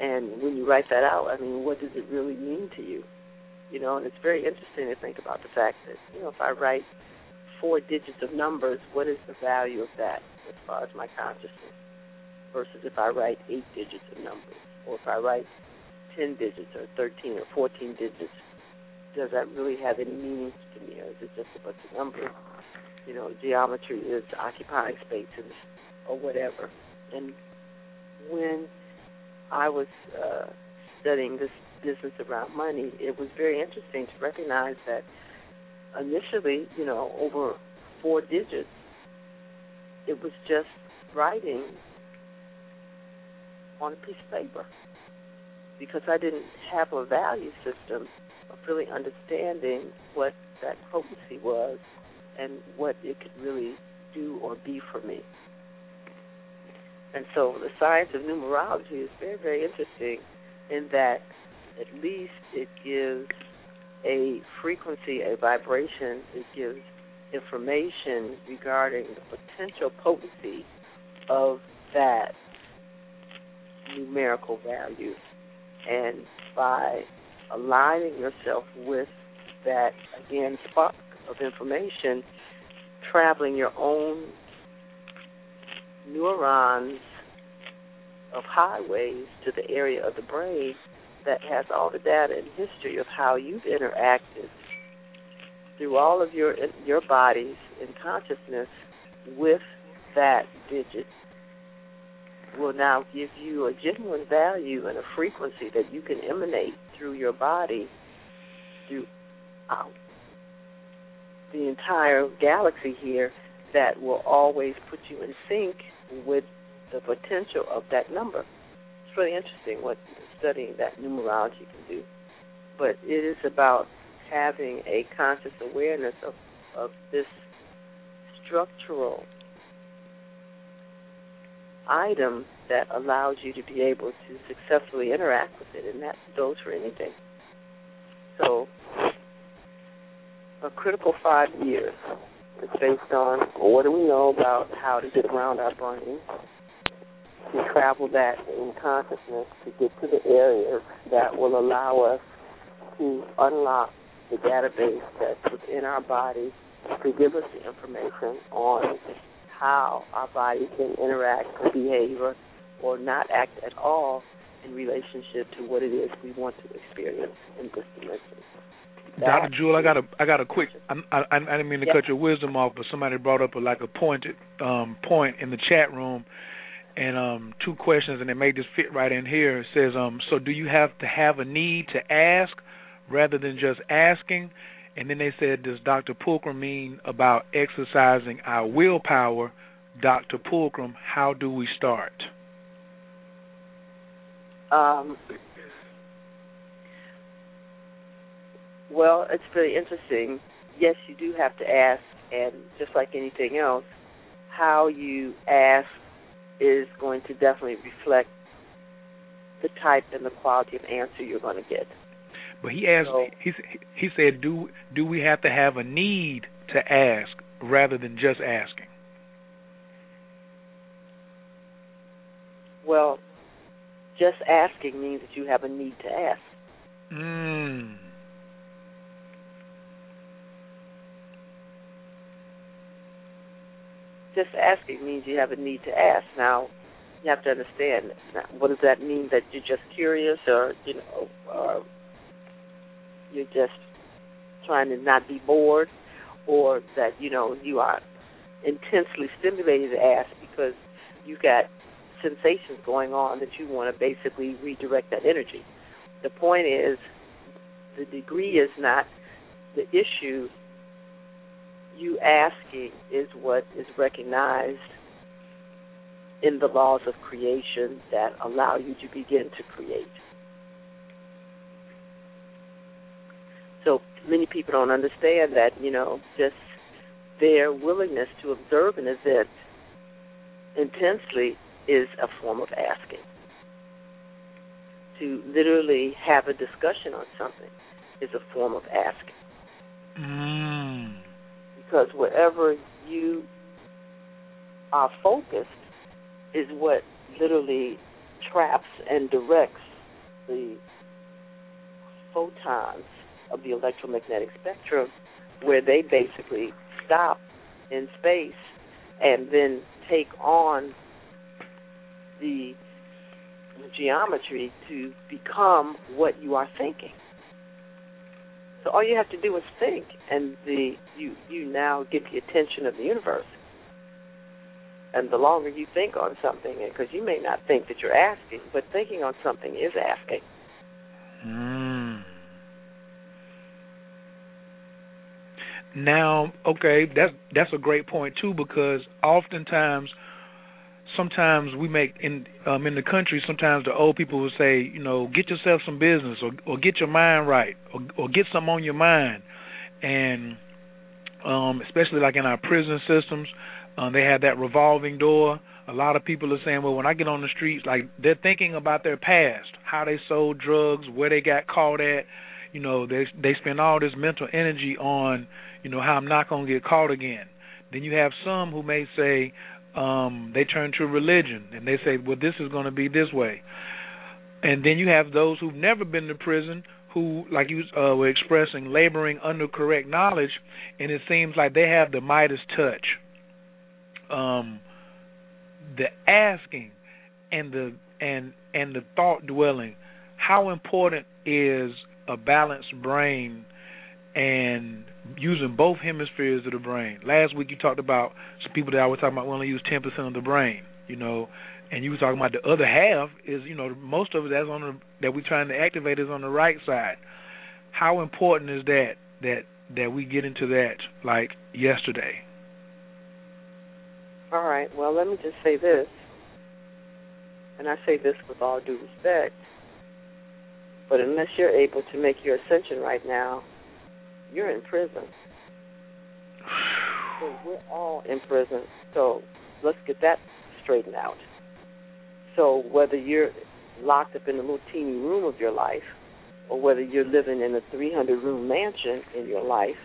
And when you write that out, I mean, what does it really mean to you? You know, and it's very interesting to think about the fact that, you know, if I write four digits of numbers, what is the value of that as far as my consciousness? Versus if I write eight digits of numbers, or if I write 10 digits, or 13 or 14 digits does that really have any meaning to me, or is it just a bunch of numbers? You know, geometry is occupying spaces or whatever. And when I was uh, studying this business around money, it was very interesting to recognize that initially, you know, over four digits, it was just writing on a piece of paper because I didn't have a value system of really understanding what that potency was and what it could really do or be for me. And so the science of numerology is very, very interesting in that at least it gives a frequency, a vibration, it gives information regarding the potential potency of that numerical value. And by aligning yourself with that, again, spark of information, traveling your own neurons of highways to the area of the brain that has all the data and history of how you've interacted through all of your your bodies and consciousness with that digit will now give you a genuine value and a frequency that you can emanate through your body throughout the entire galaxy here that will always put you in sync with the potential of that number. It's really interesting what studying that numerology can do. But it is about having a conscious awareness of, of this structural item that allows you to be able to successfully interact with it, and that goes for anything. So, a critical five years is based on what do we know about how to get around our brain, to travel that in consciousness to get to the areas that will allow us to unlock the database that's within our body to give us the information on how our body can interact or behave or, or not act at all in relationship to what it is we want to experience in this dimension. Dr. Jewel, I got a I got a quick. I, I, I didn't mean to cut your wisdom off, but somebody brought up a, like a pointed um, point in the chat room, and um, two questions, and it made this fit right in here. It says, um, so do you have to have a need to ask rather than just asking? And then they said, does Dr. Pookrum mean about exercising our willpower? Dr. Pookrum, how do we start? Um, well, it's very interesting. Yes, you do have to ask, and just like anything else, how you ask is going to definitely reflect the type and the quality of answer you're going to get. But he asked. So, he he said, "Do do we have to have a need to ask rather than just asking?" Well, just asking means that you have a need to ask. Mm. Just asking means you have a need to ask. Now, you have to understand. What does that mean? That you're just curious, or you know, or you're just trying to not be bored, or that you know you are intensely stimulated to ask because you've got sensations going on that you want to basically redirect that energy. The point is, the degree is not the issue. You asking is what is recognized in the laws of creation that allow you to begin to create. So many people don't understand that, you know, just their willingness to observe an event intensely is a form of asking. To literally have a discussion on something is a form of asking. Mm. Because wherever you are focused is what literally traps and directs the photons of the electromagnetic spectrum, where they basically stop in space and then take on the geometry to become what you are thinking. So all you have to do is think, and the you you now get the attention of the universe. And the longer you think on something, because you may not think that you're asking, but thinking on something is asking. Mm. Now, okay, that's that's a great point too because oftentimes sometimes we make in um in the country sometimes the old people will say, you know, get yourself some business or or get your mind right or or get some on your mind. And um especially like in our prison systems, um they have that revolving door. A lot of people are saying, well, when I get on the streets, like they're thinking about their past, how they sold drugs, where they got caught at. You know, they they spend all this mental energy on you know, how I'm not to get caught again. Then you have some who may say um, they turn to religion and they say, well, this is going to be this way. And then you have those who've never been to prison who, like you uh, were expressing, laboring under correct knowledge, and it seems like they have the Midas touch. Um, the asking and the and and the thought dwelling. How important is a balanced brain and using both hemispheres of the brain. Last week you talked about some people that I was talking about only use ten percent of the brain, you know, and you were talking about the other half is, you know, most of it that's on the that we're trying to activate is on the right side. How important is that that that we get into that like yesterday? All right. Well, let me just say this, and I say this with all due respect. But unless you're able to make your ascension right now, you're in prison. So we're all in prison. So let's get that straightened out. So whether you're locked up in a little teeny room of your life, or whether you're living in a 300 room mansion in your life,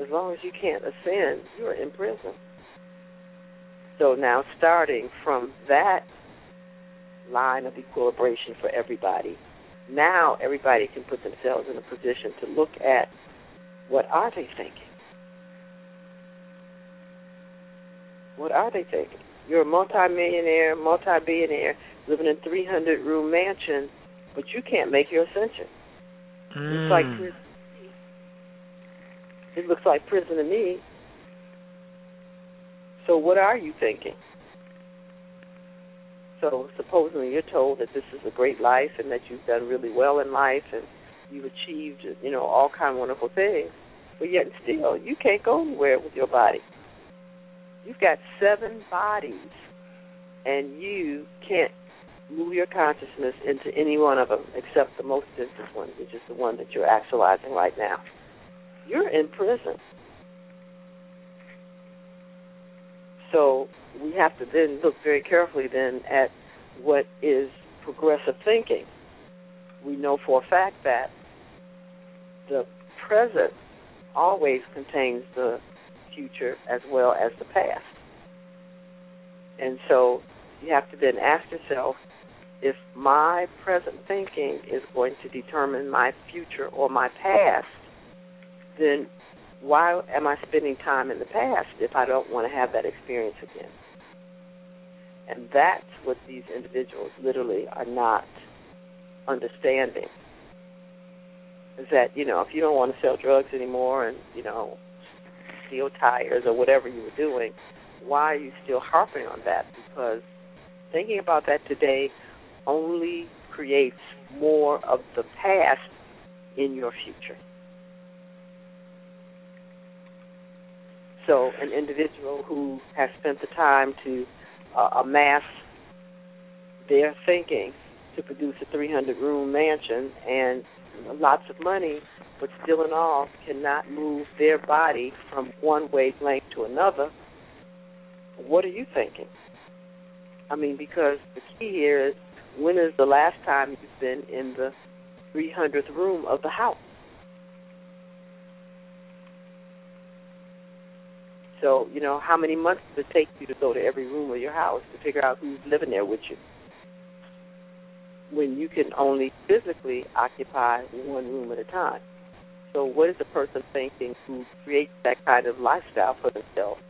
as long as you can't ascend, you're in prison. So now, starting from that line of equilibration for everybody, now everybody can put themselves in a position to look at what are they thinking? What are they thinking? You're a multimillionaire, multi-billionaire, living in a 300 room mansion, but you can't make your ascension. Mm. It's like prison. It looks like prison to me. So what are you thinking? So supposedly you're told that this is a great life and that you've done really well in life and you've achieved, you know, all kind of wonderful things, but yet still you can't go anywhere with your body. You've got seven bodies, and you can't move your consciousness into any one of them except the most distant one, which is the one that you're actualizing right now. You're in prison. So we have to then look very carefully then at what is progressive thinking. We know for a fact that the present always contains the future as well as the past. And so you have to then ask yourself if my present thinking is going to determine my future or my past, then why am I spending time in the past if I don't want to have that experience again? And that's what these individuals literally are not understanding is that you know if you don't want to sell drugs anymore and you know steal tires or whatever you were doing, why are you still harping on that? Because thinking about that today only creates more of the past in your future. So, an individual who has spent the time to uh, amass their thinking to produce a 300 room mansion and lots of money, but still in all cannot move their body from one wavelength to another, what are you thinking? I mean, because the key here is when is the last time you've been in the 300th room of the house? So, you know, how many months does it take you to go to every room of your house to figure out who's living there with you? When you can only physically occupy one room at a time. So, what is the person thinking who creates that kind of lifestyle for themselves?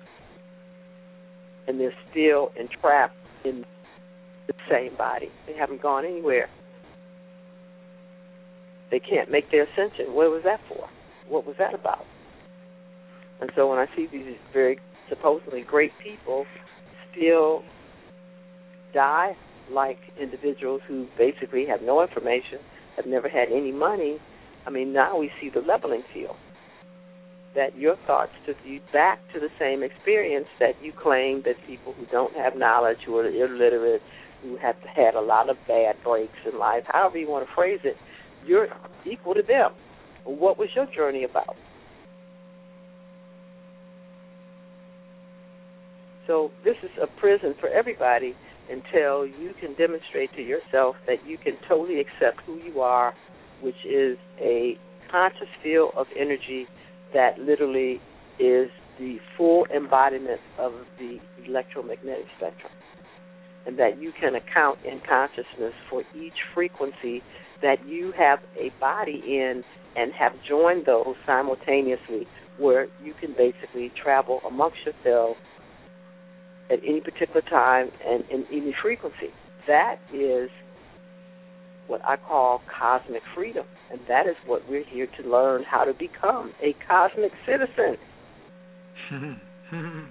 And they're still entrapped in the same body. They haven't gone anywhere. They can't make their ascension. What was that for? what was that about? And so when I see these very supposedly great people still die like individuals who basically have no information, have never had any money, I mean, now we see the leveling field. That your thoughts took you back to the same experience that you claim that people who don't have knowledge, who are illiterate, who have had a lot of bad breaks in life, however you want to phrase it, you're equal to them. What was your journey about? So this is a prison for everybody until you can demonstrate to yourself that you can totally accept who you are, which is a conscious field of energy that literally is the full embodiment of the electromagnetic spectrum. And that you can account in consciousness for each frequency that you have a body in and have joined those simultaneously where you can basically travel amongst yourselves at any particular time and in any frequency. That is what I call cosmic freedom. And that is what we're here to learn how to become a cosmic citizen. and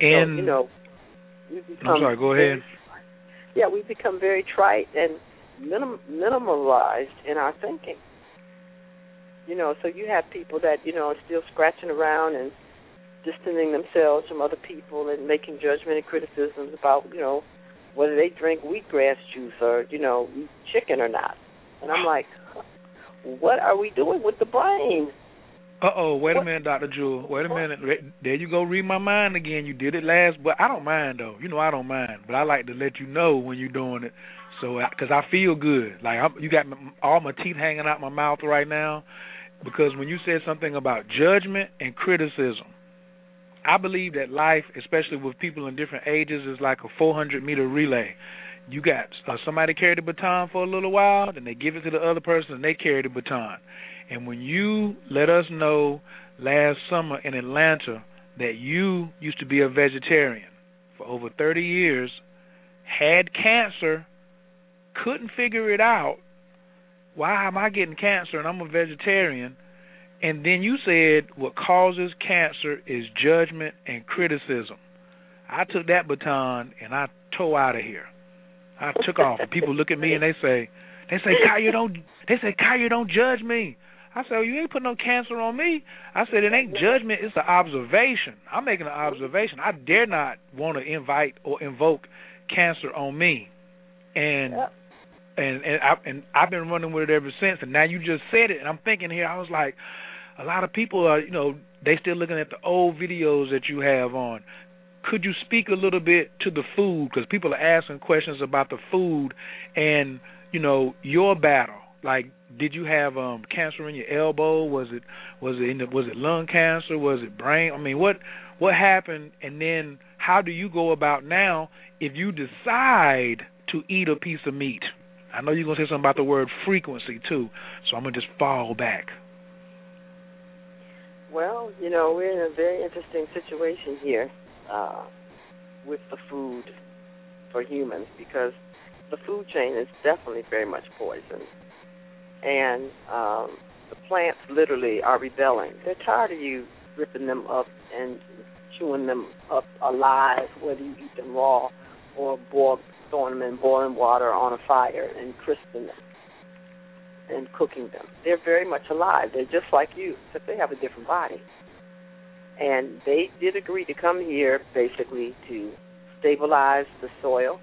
so, you know, we become I'm sorry, go ahead. yeah, we become very trite and minim- minimalized in our thinking. You know, so you have people that you know are still scratching around and distancing themselves from other people and making judgment and criticisms about you know whether they drink wheatgrass juice or you know chicken or not. And I'm like, what are we doing with the brain? Uh oh, wait a minute, Doctor Jewel. Wait a minute. There you go. Read my mind again. You did it last, but I don't mind though. You know I don't mind, but I like to let you know when you're doing it. So, because I feel good, like I'm, you got all my teeth hanging out my mouth right now, because when you said something about judgment and criticism, I believe that life, especially with people in different ages, is like a 400 meter relay. You got uh, somebody carry the baton for a little while, then they give it to the other person, and they carry the baton. And when you let us know last summer in Atlanta that you used to be a vegetarian for over 30 years, had cancer, couldn't figure it out, why am I getting cancer and I'm a vegetarian? And then you said what causes cancer is judgment and criticism. I took that baton and I tore out of here. I took off. And people look at me and they say, they say, Khayr, don't. They say, Khayr, don't judge me. I said, oh, you ain't put no cancer on me. I said, it ain't judgment. It's an observation. I'm making an observation. I dare not want to invite or invoke cancer on me. And and and I and I've been running with it ever since. And now you just said it, and I'm thinking here. I was like, a lot of people are, you know, they still looking at the old videos that you have on. Could you speak a little bit to the food? Because people are asking questions about the food and you know your battle. Like, did you have um cancer in your elbow? Was it was it in the, was it lung cancer? Was it brain? I mean, what what happened? And then how do you go about now if you decide to eat a piece of meat? I know you're gonna say something about the word frequency too, so I'm gonna just fall back. Well, you know, we're in a very interesting situation here uh, with the food for humans because the food chain is definitely very much poison, and um, the plants literally are rebelling. They're tired of you ripping them up and chewing them up alive, whether you eat them raw or boiled throwing them in boiling water on a fire and crisping them and cooking them. They're very much alive. They're just like you, except they have a different body. And they did agree to come here basically to stabilize the soil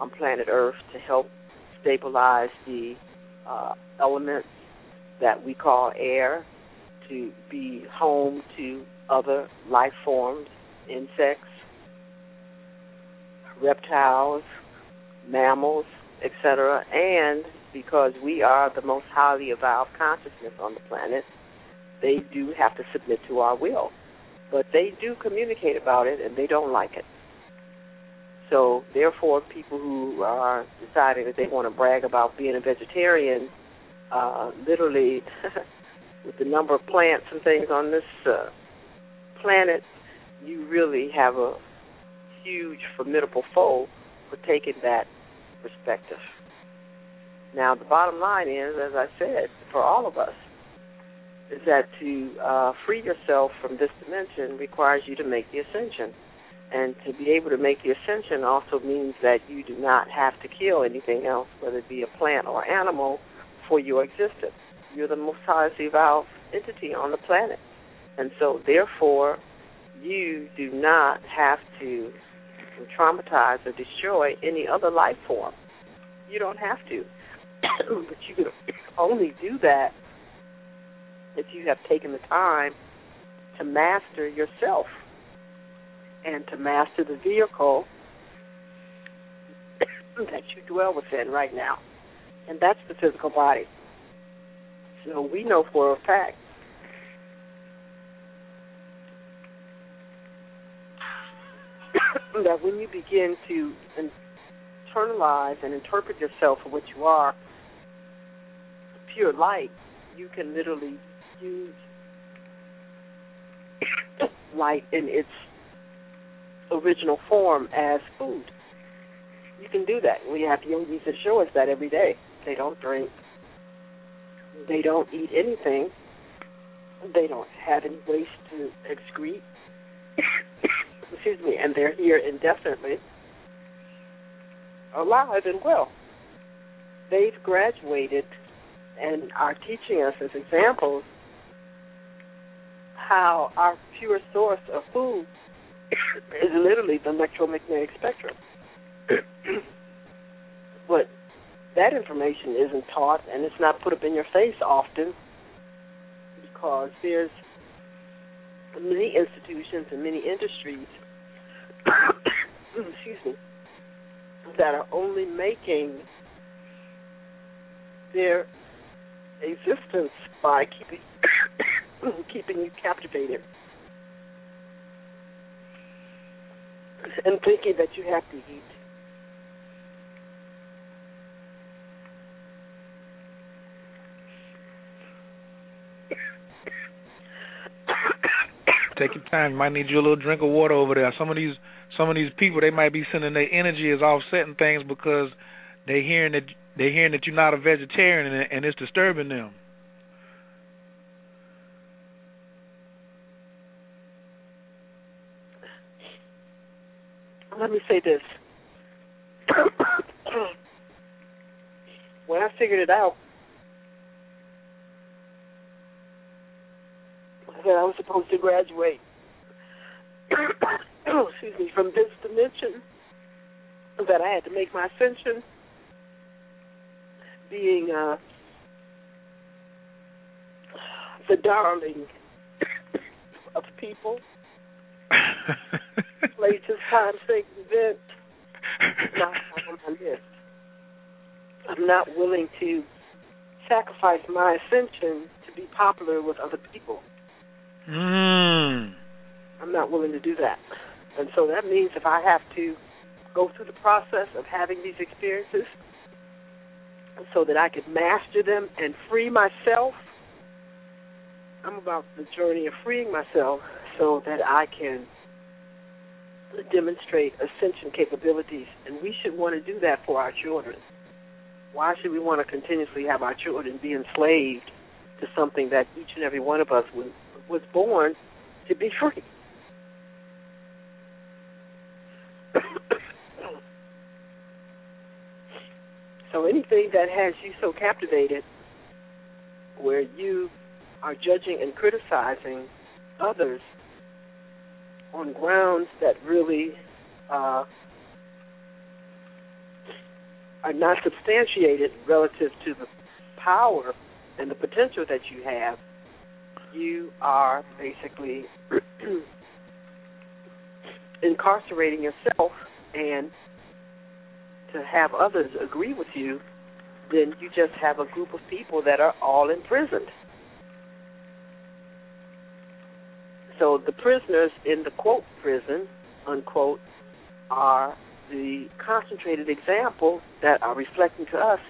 on planet Earth to help stabilize the uh, elements that we call air, to be home to other life forms, insects, reptiles, mammals, etc., and because we are the most highly evolved consciousness on the planet, they do have to submit to our will. But they do communicate about it and they don't like it. So, therefore, people who are deciding that they want to brag about being a vegetarian, uh, literally, with the number of plants and things on this uh, planet, you really have a huge, formidable foe for taking that perspective. Now, the bottom line is, as I said, for all of us, is that to uh, free yourself from this dimension requires you to make the ascension. And to be able to make the ascension also means that you do not have to kill anything else, whether it be a plant or animal, for your existence. You're the most highest evolved entity on the planet. And so, therefore, you do not have to traumatize or destroy any other life form. You don't have to. but you can only do that if you have taken the time to master yourself and to master the vehicle that you dwell within right now. And that's the physical body. So we know for a fact that when you begin to internalize and interpret yourself for what you are, pure light, you can literally use light in its original form as food. You can do that. We have yogis that show us that every day. They don't drink. They don't eat anything. They don't have any waste to excrete. Excuse me, and they're here indefinitely, alive and well. They've graduated and are teaching us as examples how our pure source of food is literally the electromagnetic spectrum. but that information isn't taught and it's not put up in your face often because there's many institutions and many industries excuse me that are only making their existence by keeping keeping you captivated and thinking that you have to eat. Take your time. You might need you a little drink of water over there. Some of these some of these people they might be sending their energy as offsetting things because they hearing that they hearing that you're not a vegetarian and, and it's disturbing them. Let me say this. when I figured it out, that I was supposed to graduate, excuse me, from this dimension, that I had to make my ascension, being uh, the darling of people places, times, things, events, not on my list. I'm not willing to sacrifice my ascension to be popular with other people. Mm. I'm not willing to do that. And so that means if I have to go through the process of having these experiences so that I can master them and free myself, I'm about the journey of freeing myself so that I can demonstrate ascension capabilities, and we should want to do that for our children. Why should we want to continuously have our children be enslaved to something that each and every one of us was, was born to be free? so anything that has you so captivated where you are judging and criticizing others on grounds that really uh, are not substantiated relative to the power and the potential that you have, you are basically incarcerating yourself and to have others agree with you, then you just have a group of people that are all imprisoned. So the prisoners in the quote prison, unquote, are the concentrated examples that are reflecting to us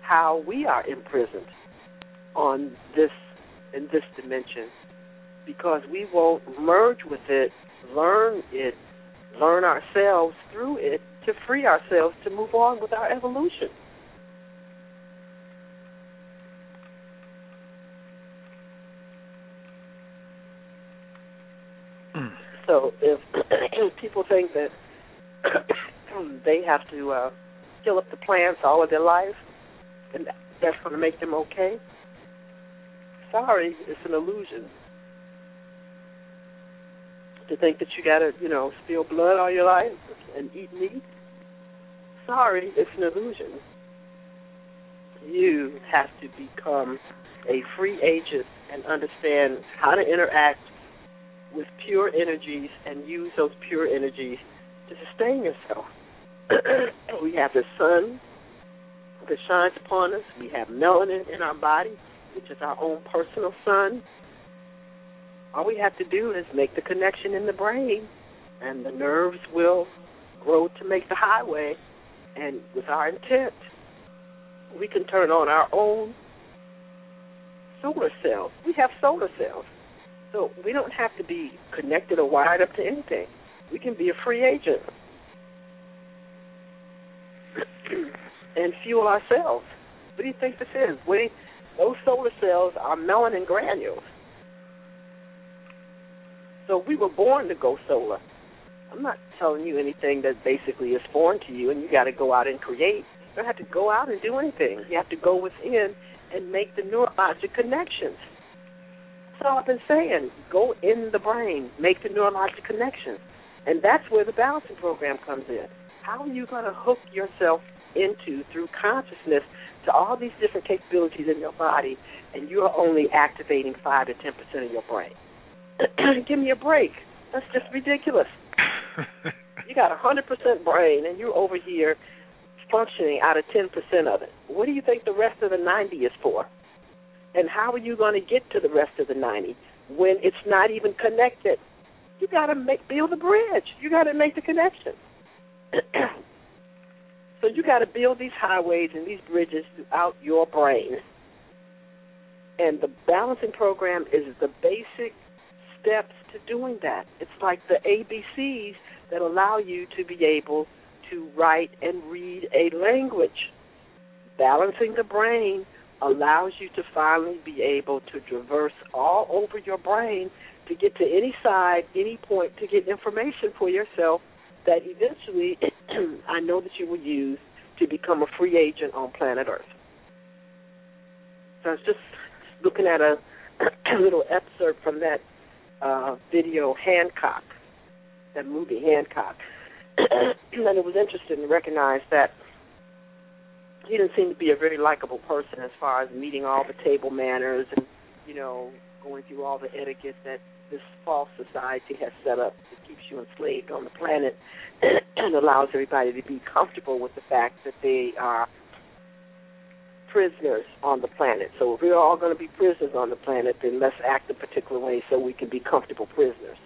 how we are imprisoned on this in this dimension because we won't merge with it, learn it, learn ourselves through it to free ourselves to move on with our evolution. So if people think that they have to uh, kill up the plants all of their life, and that's going to make them okay, sorry, it's an illusion. To think that you got to, you know, spill blood all your life and eat meat, sorry, it's an illusion. You have to become a free agent and understand how to interact with pure energies and use those pure energies to sustain yourself. we have the sun that shines upon us. We have melanin in our body, which is our own personal sun. All we have to do is make the connection in the brain, and the nerves will grow to make the highway. And with our intent, we can turn on our own solar cells. We have solar cells. So we don't have to be connected or wired up to anything. We can be a free agent and fuel ourselves. What do you think this is? We, those solar cells are melanin granules. So we were born to go solar. I'm not telling you anything that basically is foreign to you and you got to go out and create. You don't have to go out and do anything. You have to go within and make the neurologic connections. That's all I've been saying. Go in the brain, make the neurologic connections. And that's where the balancing program comes in. How are you going to hook yourself into, through consciousness, to all these different capabilities in your body, and you're only activating 5 to 10% of your brain? Give me a break. That's just ridiculous. you got a 100% brain, and you're over here functioning out of 10% of it. What do you think the rest of the 90 is for? And how are you going to get to the rest of the 90 when it's not even connected? You got to make build a bridge. You got to make the connection. so you got to build these highways and these bridges throughout your brain. And the balancing program is the basic steps to doing that. It's like the ABCs that allow you to be able to write and read a language. Balancing the brain allows you to finally be able to traverse all over your brain to get to any side, any point, to get information for yourself that eventually I know that you will use to become a free agent on planet Earth. So I was just looking at a, a little excerpt from that uh, video, Hancock, that movie, Hancock. and it was interesting to recognize that he didn't seem to be a very likable person as far as meeting all the table manners and you know going through all the etiquette that this false society has set up that keeps you enslaved on the planet and allows everybody to be comfortable with the fact that they are prisoners on the planet. So if we're all going to be prisoners on the planet, then let's act a particular way so we can be comfortable prisoners.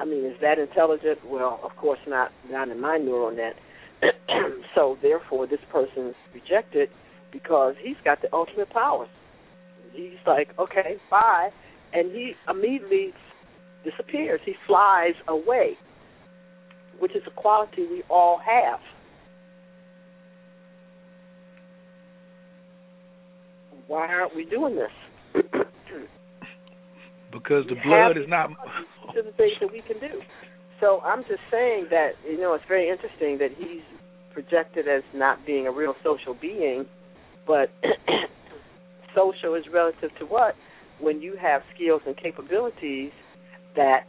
I mean, is that intelligent? Well, of course not. Not in my neural net. so therefore, this person's rejected because he's got the ultimate powers. He's like, okay, bye, and he immediately disappears. He flies away, which is a quality we all have. Why aren't we doing this? because the blood is not. to the things that we can do. So I'm just saying that you know it's very interesting that he's projected as not being a real social being, but social is relative to what? When you have skills and capabilities that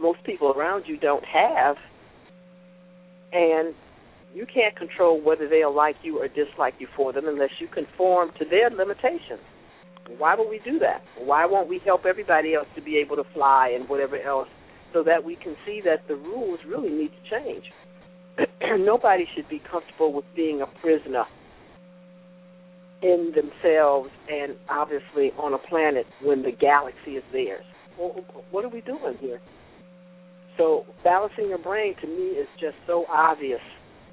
most people around you don't have, and you can't control whether they'll like you or dislike you for them unless you conform to their limitations. Why would we do that? Why won't we help everybody else to be able to fly and whatever else so that we can see that the rules really need to change. Nobody should be comfortable with being a prisoner in themselves and obviously on a planet when the galaxy is theirs. Well, what are we doing here? So balancing your brain to me is just so obvious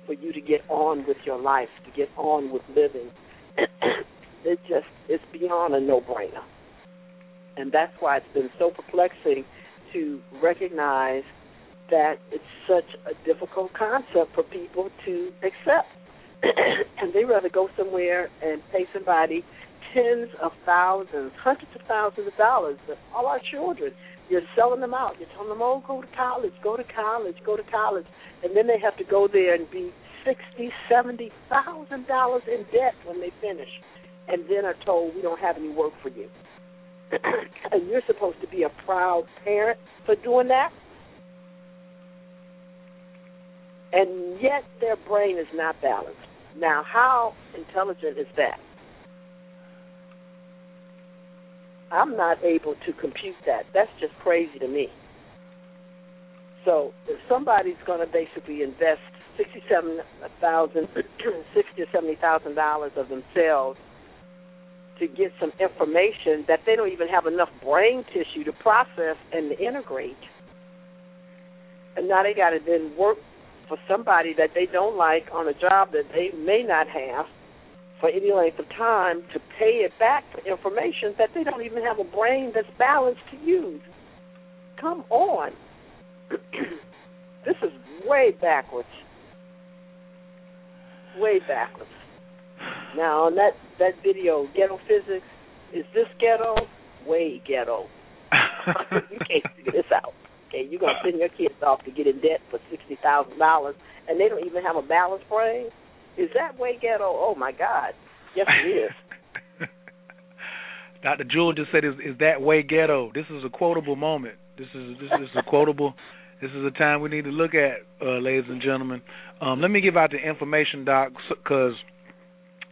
for you to get on with your life, to get on with living. it just it's beyond a no-brainer, and that's why it's been so perplexing to recognize that it's such a difficult concept for people to accept. and they rather go somewhere and pay somebody tens of thousands, hundreds of thousands of dollars. But All our children, you're selling them out. You're telling them, "Oh, go to college, go to college, go to college," and then they have to go there and be sixty, seventy thousand dollars in debt when they finish, and then are told, "We don't have any work for you." and you're supposed to be a proud parent for doing that. And yet their brain is not balanced. Now, how intelligent is that? I'm not able to compute that. That's just crazy to me. So if somebody's going to basically invest sixty-seven thousand, sixty or seventy thousand dollars of themselves to get some information that they don't even have enough brain tissue to process and to integrate, and now they got to then work for somebody that they don't like on a job that they may not have for any length of time to pay it back for information that they don't even have a brain that's balanced to use. Come on. this is way backwards. Way backwards. Now on that that video, ghetto physics, is this ghetto? Way ghetto. you can't figure this out. Okay, you're gonna send your kids off to get in debt for sixty thousand dollars, and they don't even have a balance brain. Is that way ghetto? Oh my God. Yes, it is. Dr. Jewel just said, "Is is that way ghetto?" This is a quotable moment. This is this is a quotable. This is a time we need to look at, uh, ladies and gentlemen. Um, let me give out the information, Doc, because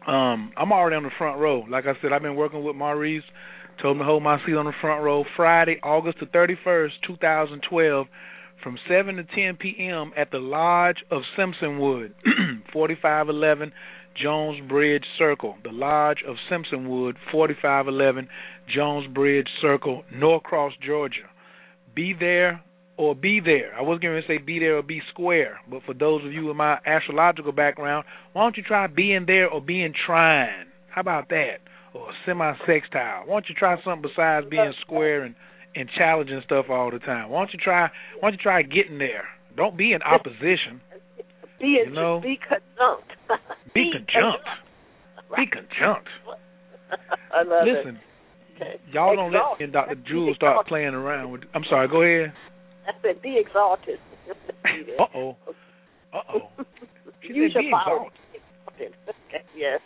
um, I'm already on the front row. Like I said, I've been working with Maurice. Told him to hold my seat on the front row. Friday, August the 31st, 2012 from 7 to 10 p.m. at the Lodge of Simpsonwood, 4511 Jones Bridge Circle. The Lodge of Simpsonwood, 4511 Jones Bridge Circle, Norcross, Georgia. Be there or be there. I was going to say be there or be square, but for those of you with my astrological background, why don't you try being there or being trine? How about that? Or semi sextile. Why don't you try something besides being square and and challenging stuff all the time. Why don't you try? Why don't you try getting there? Don't be in opposition. Be you know? be conjunct. be conjunct. Be conjunct. I love Listen, it. Okay. y'all don't let me and Dr. Jewel start playing around with. I'm sorry. Go ahead. I said be exalted. Uh oh. Uh oh. She Use said your be power. exalted. yes.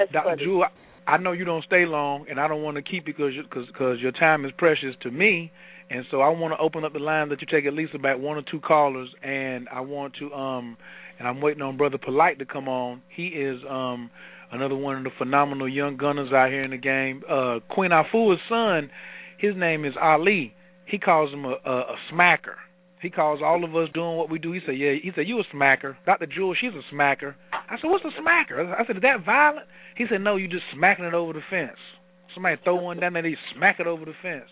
That's Dr. funny. Jewel, I know you don't stay long, and I don't want to keep you because because because your time is precious to me, and so I want to open up the line that you take at least about one or two callers, and I want to um, and I'm waiting on Brother Polight to come on. He is um another one of the phenomenal young gunners out here in the game. Uh, Queen Afua's son, his name is Ali. He calls him a, a, a smacker. He calls all of us doing what we do. He said, "Yeah." He said, "You a smacker, Dr. Jewel? She's a smacker." I said, "What's a smacker?" I said, "Is that violent?" He said, "No, you just smacking it over the fence. Somebody throw one down there, they smack it over the fence."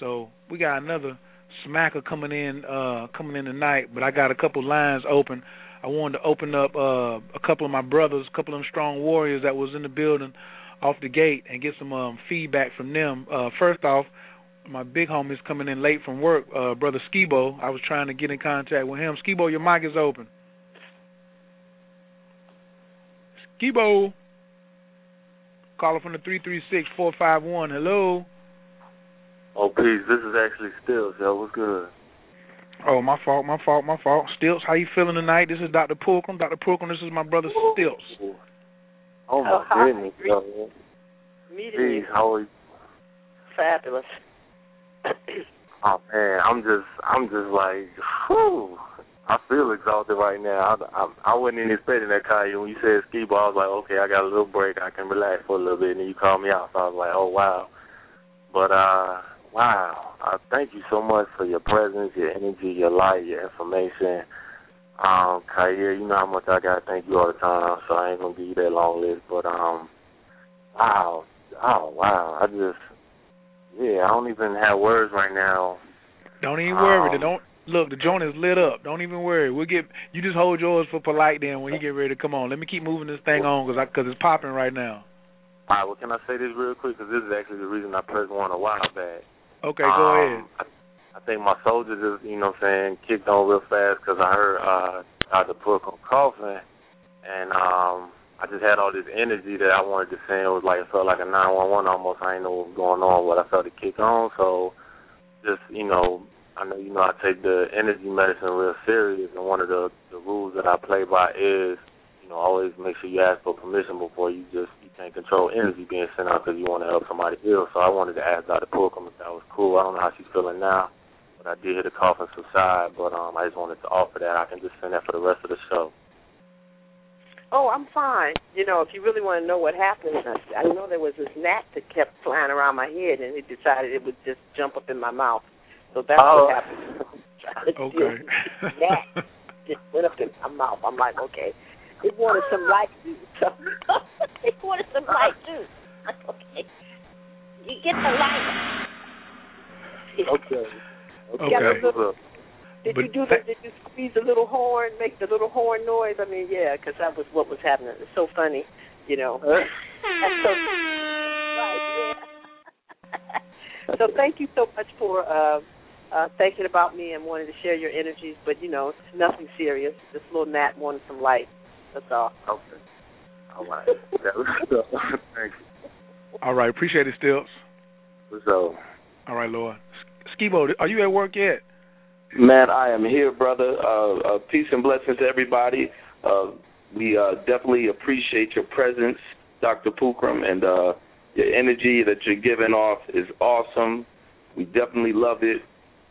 So we got another smacker coming in, uh, coming in tonight. But I got a couple lines open. I wanted to open up uh, a couple of my brothers, a couple of them strong warriors that was in the building off the gate, and get some um, feedback from them. Uh, first off, my big homie's coming in late from work, uh, brother Skibo. I was trying to get in contact with him. Skibo, your mic is open. Skibo. Caller from the three three six four five one. Hello. Oh, peace. This is actually Stills, yo. What's good? Oh, my fault, my fault, my fault. Stills, how you feeling tonight? This is Dr. Pookrum. Dr. Pookrum, this is my brother Stills. Oh, my Oh, goodness, yo. Meeting Peace. you. How are you? Fabulous. Oh, man. I'm just, I'm just like, whew. I feel exhausted right now. I, I, I wasn't even expecting that, Kanye. When you said Skibo, I was like, okay, I got a little break. I can relax for a little bit. And then you called me out. So I was like, oh, wow. But, uh, wow. I thank you so much for your presence, your energy, your light, your information. Um, Khayr, you know how much I gotta thank you all the time, so I ain't gonna give you that long list. But um, wow, oh wow, I just yeah, I don't even have words right now. Don't even worry. Um, Don't look. The joint is lit up. Don't even worry. We'll get. You just hold yours for Polight. Then when he get ready to come on, let me keep moving this thing on because because it's popping right now. All right, well, can I say this real quick? Because this is actually the reason I pressed one a while back. Okay, go Um, ahead. I think my soldiers just, you know what I'm saying, kicked on real fast because I heard uh, Dr. on coughing, and um, I just had all this energy that I wanted to sing. It was like, it felt like a 911 almost. I didn't know what was going on, but I felt it kick on. So just, you know, I know, you know, I take the energy medicine real serious, and one of the, the rules that I play by is, you know, always make sure you ask for permission before you just, you can't control energy being sent out because you want to help somebody heal. So I wanted to ask Dr. Pookrum if that was cool. I don't know how she's feeling now. But I did hear the coughing subside, but um, I just wanted to offer that. I can just send that for the rest of the show. Oh, I'm fine. You know, if you really want to know what happened, I, I know there was this gnat that kept flying around my head, and it decided it would just jump up in my mouth. So that's oh. what happened. okay. gnat just went up in my mouth. I'm like, okay. It wanted some light juice. So it wanted some light juice. Okay. You get the light. Okay. Okay. Little, did But you do that? Did you squeeze the little horn, make the little horn noise? I mean, yeah, because that was what was happening. It's so funny, you know. That's so right, yeah. so thank you so much for uh, uh, thinking about me and wanting to share your energies. But you know, it's nothing serious. This little gnat wanted some light. That's all. Okay. All right. Thank you. All right, appreciate it, Stilts. So, All right, Lord. Skibo, are you at work yet? Man, I am here, brother. Uh, uh, peace and blessings to everybody. Uh, we uh, definitely appreciate your presence, Dr. Pookrum, and uh, your energy that you're giving off is awesome. We definitely love it.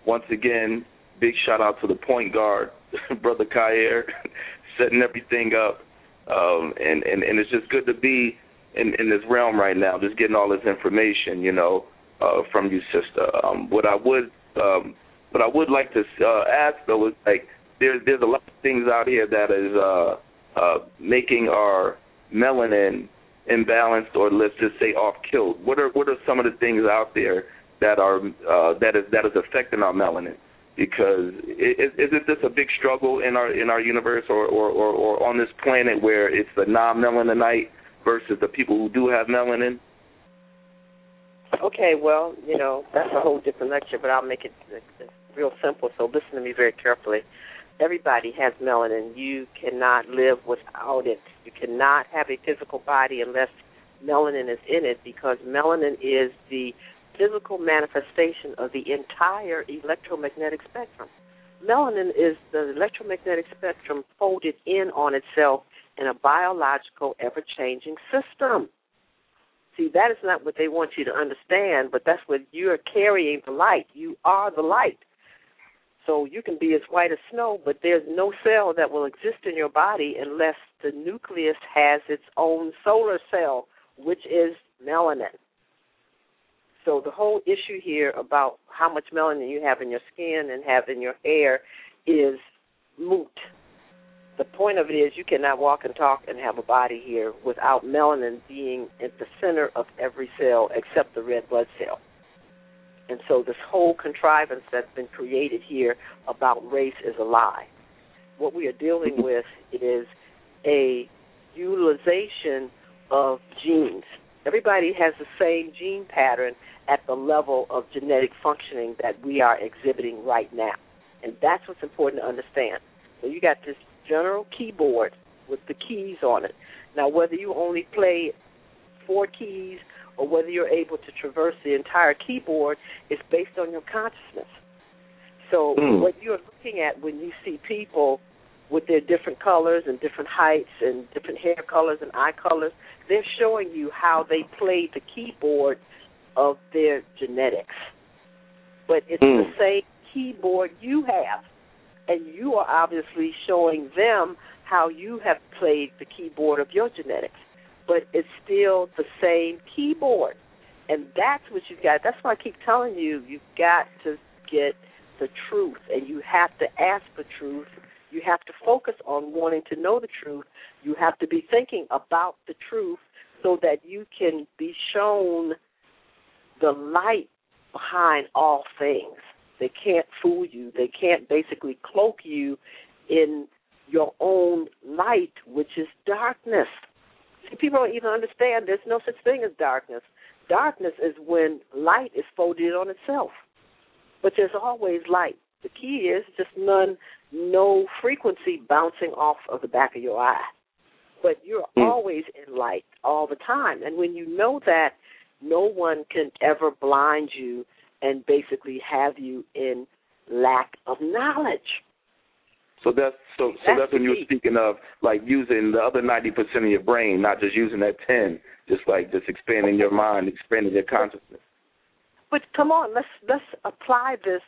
Once again, big shout out to the point guard, Brother Khayr, setting everything up. Um, and, and, and it's just good to be in, in this realm right now, just getting all this information, you know, uh, from you, sister. Um, what I would um, what I would like to uh, ask though is like there's there's a lot of things out here that is uh, uh, making our melanin imbalanced or let's just say off killed. What are what are some of the things out there that are uh, that is that is affecting our melanin? Because is, isn't this a big struggle in our in our universe or, or, or, or on this planet where it's the non-melaninite versus the people who do have melanin? Okay, well, you know, that's a whole different lecture, but I'll make it real simple. So listen to me very carefully. Everybody has melanin. You cannot live without it. You cannot have a physical body unless melanin is in it because melanin is the physical manifestation of the entire electromagnetic spectrum. Melanin is the electromagnetic spectrum folded in on itself in a biological, ever changing system. See, that is not what they want you to understand, but that's what you're carrying the light. You are the light. So you can be as white as snow, but there's no cell that will exist in your body unless the nucleus has its own solar cell, which is melanin. So the whole issue here about how much melanin you have in your skin and have in your hair is moot. The point of it is you cannot walk and talk and have a body here without melanin being at the center of every cell except the red blood cell. And so this whole contrivance that's been created here about race is a lie. What we are dealing mm-hmm. with is a utilization of genes. Everybody has the same gene pattern at the level of genetic functioning that we are exhibiting right now. And that's what's important to understand. So you got this general keyboard with the keys on it. Now, whether you only play four keys or whether you're able to traverse the entire keyboard is based on your consciousness. So, Mm. what you're looking at when you see people with their different colors and different heights and different hair colors and eye colors, they're showing you how they play the keyboard of their genetics. But it's Mm. the same keyboard you have and you are obviously showing them how you have played the keyboard of your genetics. But it's still the same keyboard. And that's what you've got. That's why I keep telling you, you've got to get the truth, and you have to ask the truth. You have to focus on wanting to know the truth. You have to be thinking about the truth so that you can be shown the light behind all things. They can't fool you. They can't basically cloak you in your own light, which is darkness. See, people don't even understand there's no such thing as darkness. Darkness is when light is folded on itself. but there's always light. The key is just none, no frequency bouncing off of the back of your eye. But you're Hmm. always in light all the time. And when you know that, no one can ever blind you and basically have you in lack of knowledge. So that's so so That's that's when you were speaking of like using the other ninety percent of your brain, not just using that ten, just like just expanding your mind, expanding your consciousness. But come on, let's let's apply this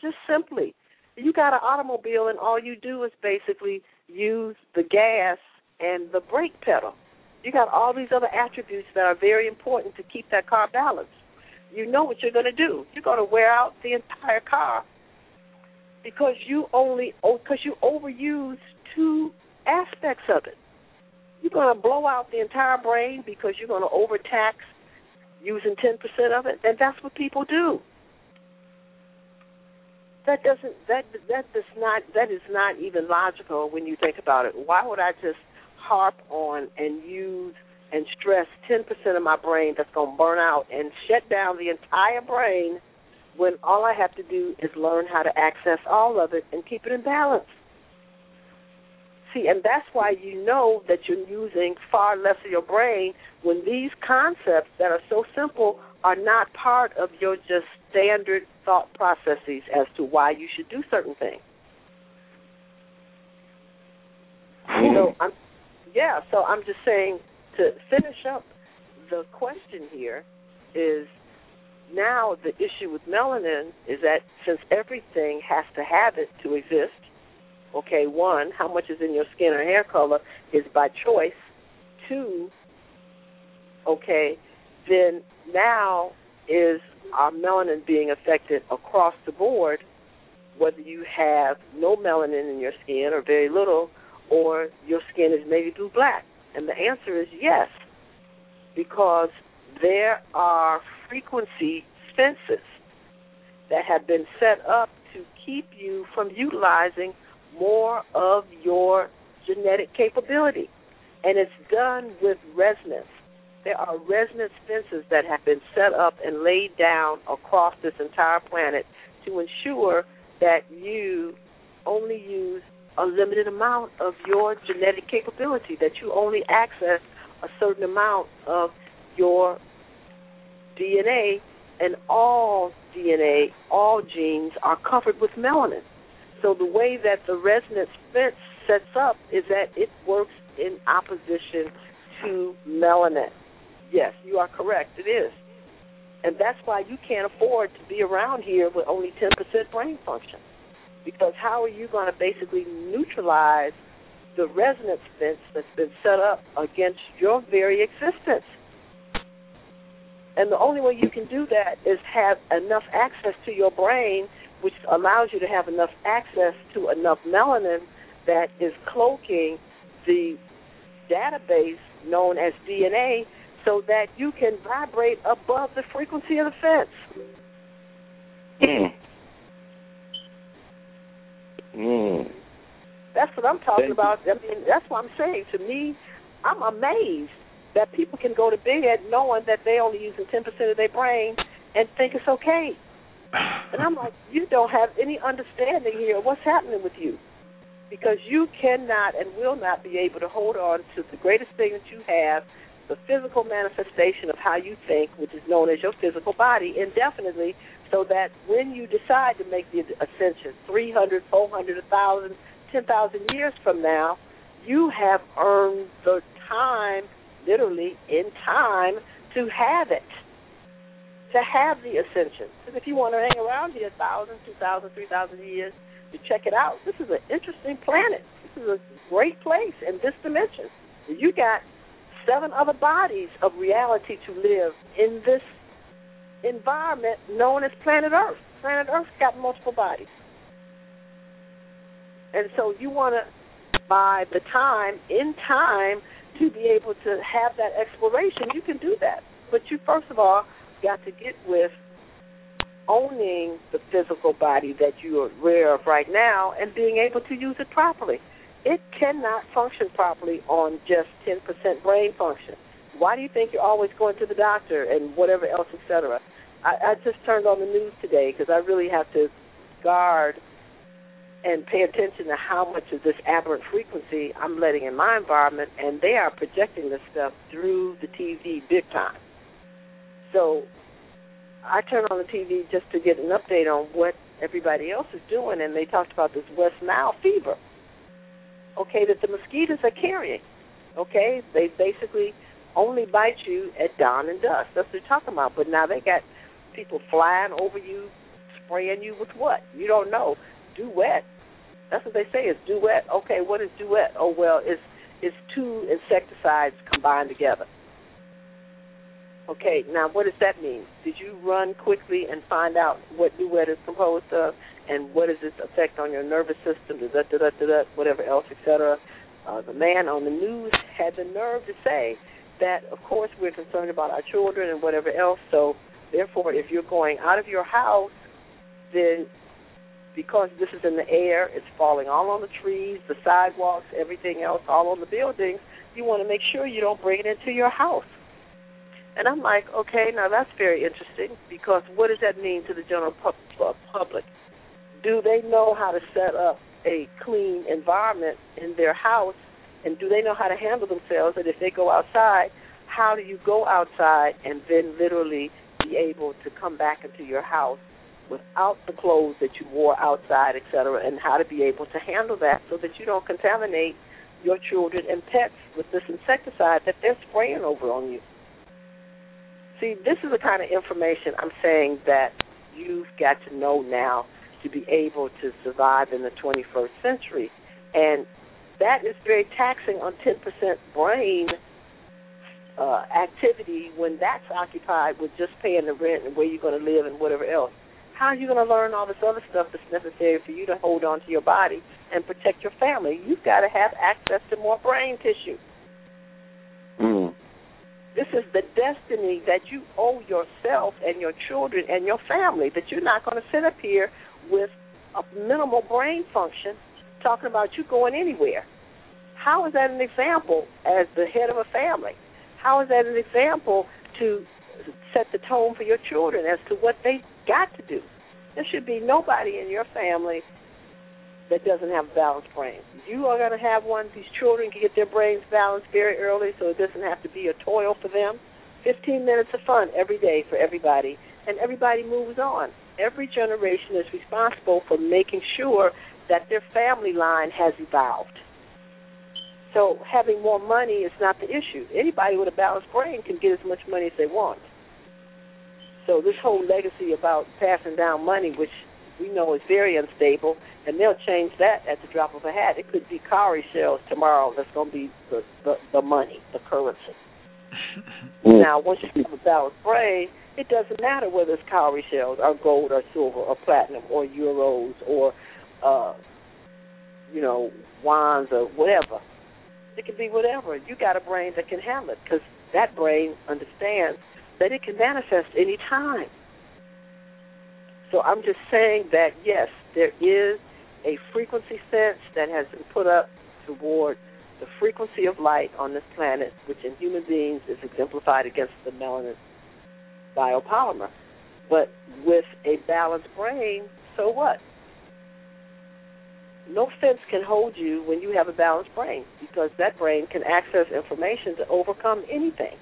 just simply. You got an automobile and all you do is basically use the gas and the brake pedal. You got all these other attributes that are very important to keep that car balanced. You know what you're going to do. You're going to wear out the entire car because you only oh, because you overuse two aspects of it. You're going to blow out the entire brain because you're going to overtax using 10% of it, and that's what people do. That doesn't that that does not that is not even logical when you think about it. Why would I just harp on and use and stress 10% of my brain that's going to burn out and shut down the entire brain when all I have to do is learn how to access all of it and keep it in balance? See, and that's why you know that you're using far less of your brain when these concepts that are so simple are not part of your just standard thought processes as to why you should do certain things. So I'm yeah, so I'm just saying to finish up the question here is now the issue with melanin is that since everything has to have it to exist, okay, one, how much is in your skin or hair color is by choice. Two, okay, then now is our melanin being affected across the board, whether you have no melanin in your skin or very little, or your skin is maybe blue black? And the answer is yes, because there are frequency fences that have been set up to keep you from utilizing more of your genetic capability. And it's done with resonance. There are resonance fences that have been set up and laid down across this entire planet to ensure that you only use a limited amount of your genetic capability, that you only access a certain amount of your DNA, and all DNA, all genes are covered with melanin. So the way that the resonance fence sets up is that it works in opposition to melanin. Yes, you are correct. It is. And that's why you can't afford to be around here with only 10% brain function. Because how are you going to basically neutralize the resonance fence that's been set up against your very existence? And the only way you can do that is have enough access to your brain, which allows you to have enough access to enough melanin that is cloaking the database known as DNA so that you can vibrate above the frequency of the fence. Mm. Mm. That's what I'm talking about. I mean, that's what I'm saying. To me, I'm amazed that people can go to bed knowing that they only using 10% of their brain and think it's okay. And I'm like, you don't have any understanding here of what's happening with you. Because you cannot and will not be able to hold on to the greatest thing that you have, the physical manifestation of how you think, which is known as your physical body, indefinitely, so that when you decide to make the ascension, 300, 400, 1,000, 10,000 years from now, you have earned the time, literally in time, to have it, to have the ascension. Because if you want to hang around here 1,000, 2,000, 3,000 years to check it out, this is an interesting planet. This is a great place in this dimension. You got seven other bodies of reality to live in this environment known as planet Earth. Planet Earth's got multiple bodies. And so you want to buy the time, in time, to be able to have that exploration, you can do that. But you, first of all, got to get with owning the physical body that you are aware of right now and being able to use it properly. It cannot function properly on just 10% brain function. Why do you think you're always going to the doctor and whatever else, etc.? I, I just turned on the news today because I really have to guard and pay attention to how much of this aberrant frequency I'm letting in my environment, and they are projecting this stuff through the TV big time. So I turn on the TV just to get an update on what everybody else is doing, and they talked about this West Nile fever. Okay, that the mosquitoes are carrying. Okay, they basically only bite you at dawn and dusk. That's what they're talking about. But now they got people flying over you, spraying you with what? You don't know. Duet. That's what they say is duet. Okay, what is duet? Oh well, it's it's two insecticides combined together. Okay, now what does that mean? Did you run quickly and find out what duet is composed of, and what is its effect on your nervous system, da da da da da, whatever else, etc. Uh, the man on the news had the nerve to say that, of course, we're concerned about our children and whatever else. So, therefore, if you're going out of your house, then because this is in the air, it's falling all on the trees, the sidewalks, everything else, all on the buildings. You want to make sure you don't bring it into your house. And I'm like, okay, now that's very interesting because what does that mean to the general uh, public? Do they know how to set up a clean environment in their house? And do they know how to handle themselves? And if they go outside, how do you go outside and then literally be able to come back into your house without the clothes that you wore outside, et cetera, and how to be able to handle that so that you don't contaminate your children and pets with this insecticide that they're spraying over on you. See, this is the kind of information I'm saying that you've got to know now to be able to survive in the 21st century. And that is very taxing on 10% brain uh, activity when that's occupied with just paying the rent and where you're going to live and whatever else. How are you going to learn all this other stuff that's necessary for you to hold on to your body and protect your family? You've got to have access to more brain tissue. Mm. This is the destiny that you owe yourself and your children and your family. That you're not going to sit up here with a minimal brain function talking about you going anywhere. How is that an example as the head of a family? How is that an example to set the tone for your children as to what they got to do? There should be nobody in your family that doesn't have a balanced brain. You are going to have one. These children can get their brains balanced very early, so it doesn't have to be a toil for them. 15 minutes of fun every day for everybody, and everybody moves on. Every generation is responsible for making sure that their family line has evolved. So having more money is not the issue. Anybody with a balanced brain can get as much money as they want. So this whole legacy about passing down money, which we know is very unstable, and they'll change that at the drop of a hat. It could be cowrie shells tomorrow that's going to be the, the, the money, the currency. now, once you have a balanced brain, it doesn't matter whether it's cowrie shells or gold or silver or platinum or euros or, uh, you know, wands or whatever. It can be whatever. You got a brain that can handle it because that brain understands that it can manifest any time. So I'm just saying that yes, there is a frequency sense that has been put up toward the frequency of light on this planet, which in human beings is exemplified against the melanin biopolymer. But with a balanced brain, so what? No fence can hold you when you have a balanced brain because that brain can access information to overcome anything.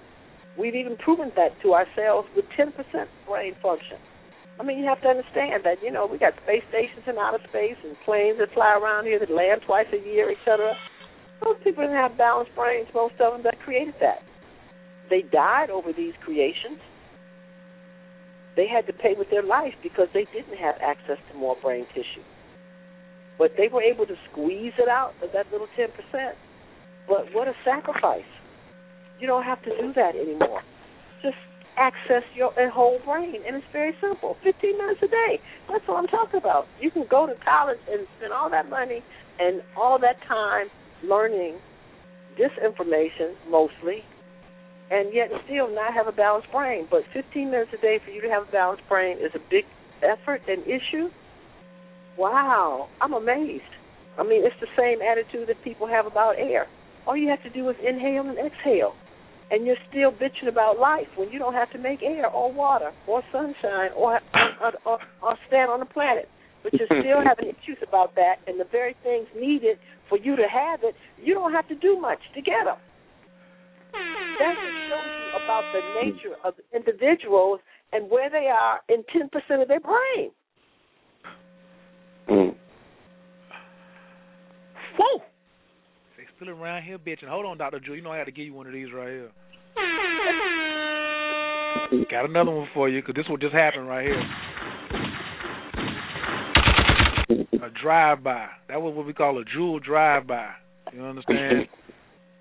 We've even proven that to ourselves with 10% brain function. I mean, you have to understand that, you know, we got space stations in outer space and planes that fly around here that land twice a year, et cetera. Those people didn't have balanced brains, most of them that created that. They died over these creations. They had to pay with their life because they didn't have access to more brain tissue. But they were able to squeeze it out of that little 10%. But what a sacrifice. You don't have to do that anymore. Just access your whole brain, and it's very simple. 15 minutes a day. That's what I'm talking about. You can go to college and spend all that money and all that time learning disinformation mostly, and yet still not have a balanced brain. But 15 minutes a day for you to have a balanced brain is a big effort and issue. Wow, I'm amazed. I mean, it's the same attitude that people have about air. All you have to do is inhale and exhale and you're still bitching about life when you don't have to make air or water or sunshine or or, or, or stand on the planet. But you're still having issues about that, and the very things needed for you to have it, you don't have to do much to get them. That just shows you about the nature of individuals and where they are in 10% of their brain. Mm. Whoa! They still around here bitching. Hold on, Dr. Drew. You know I had to give you one of these right here. Got another one for you because this will just happen right here. A drive-by. That was what we call a jewel drive-by. You understand?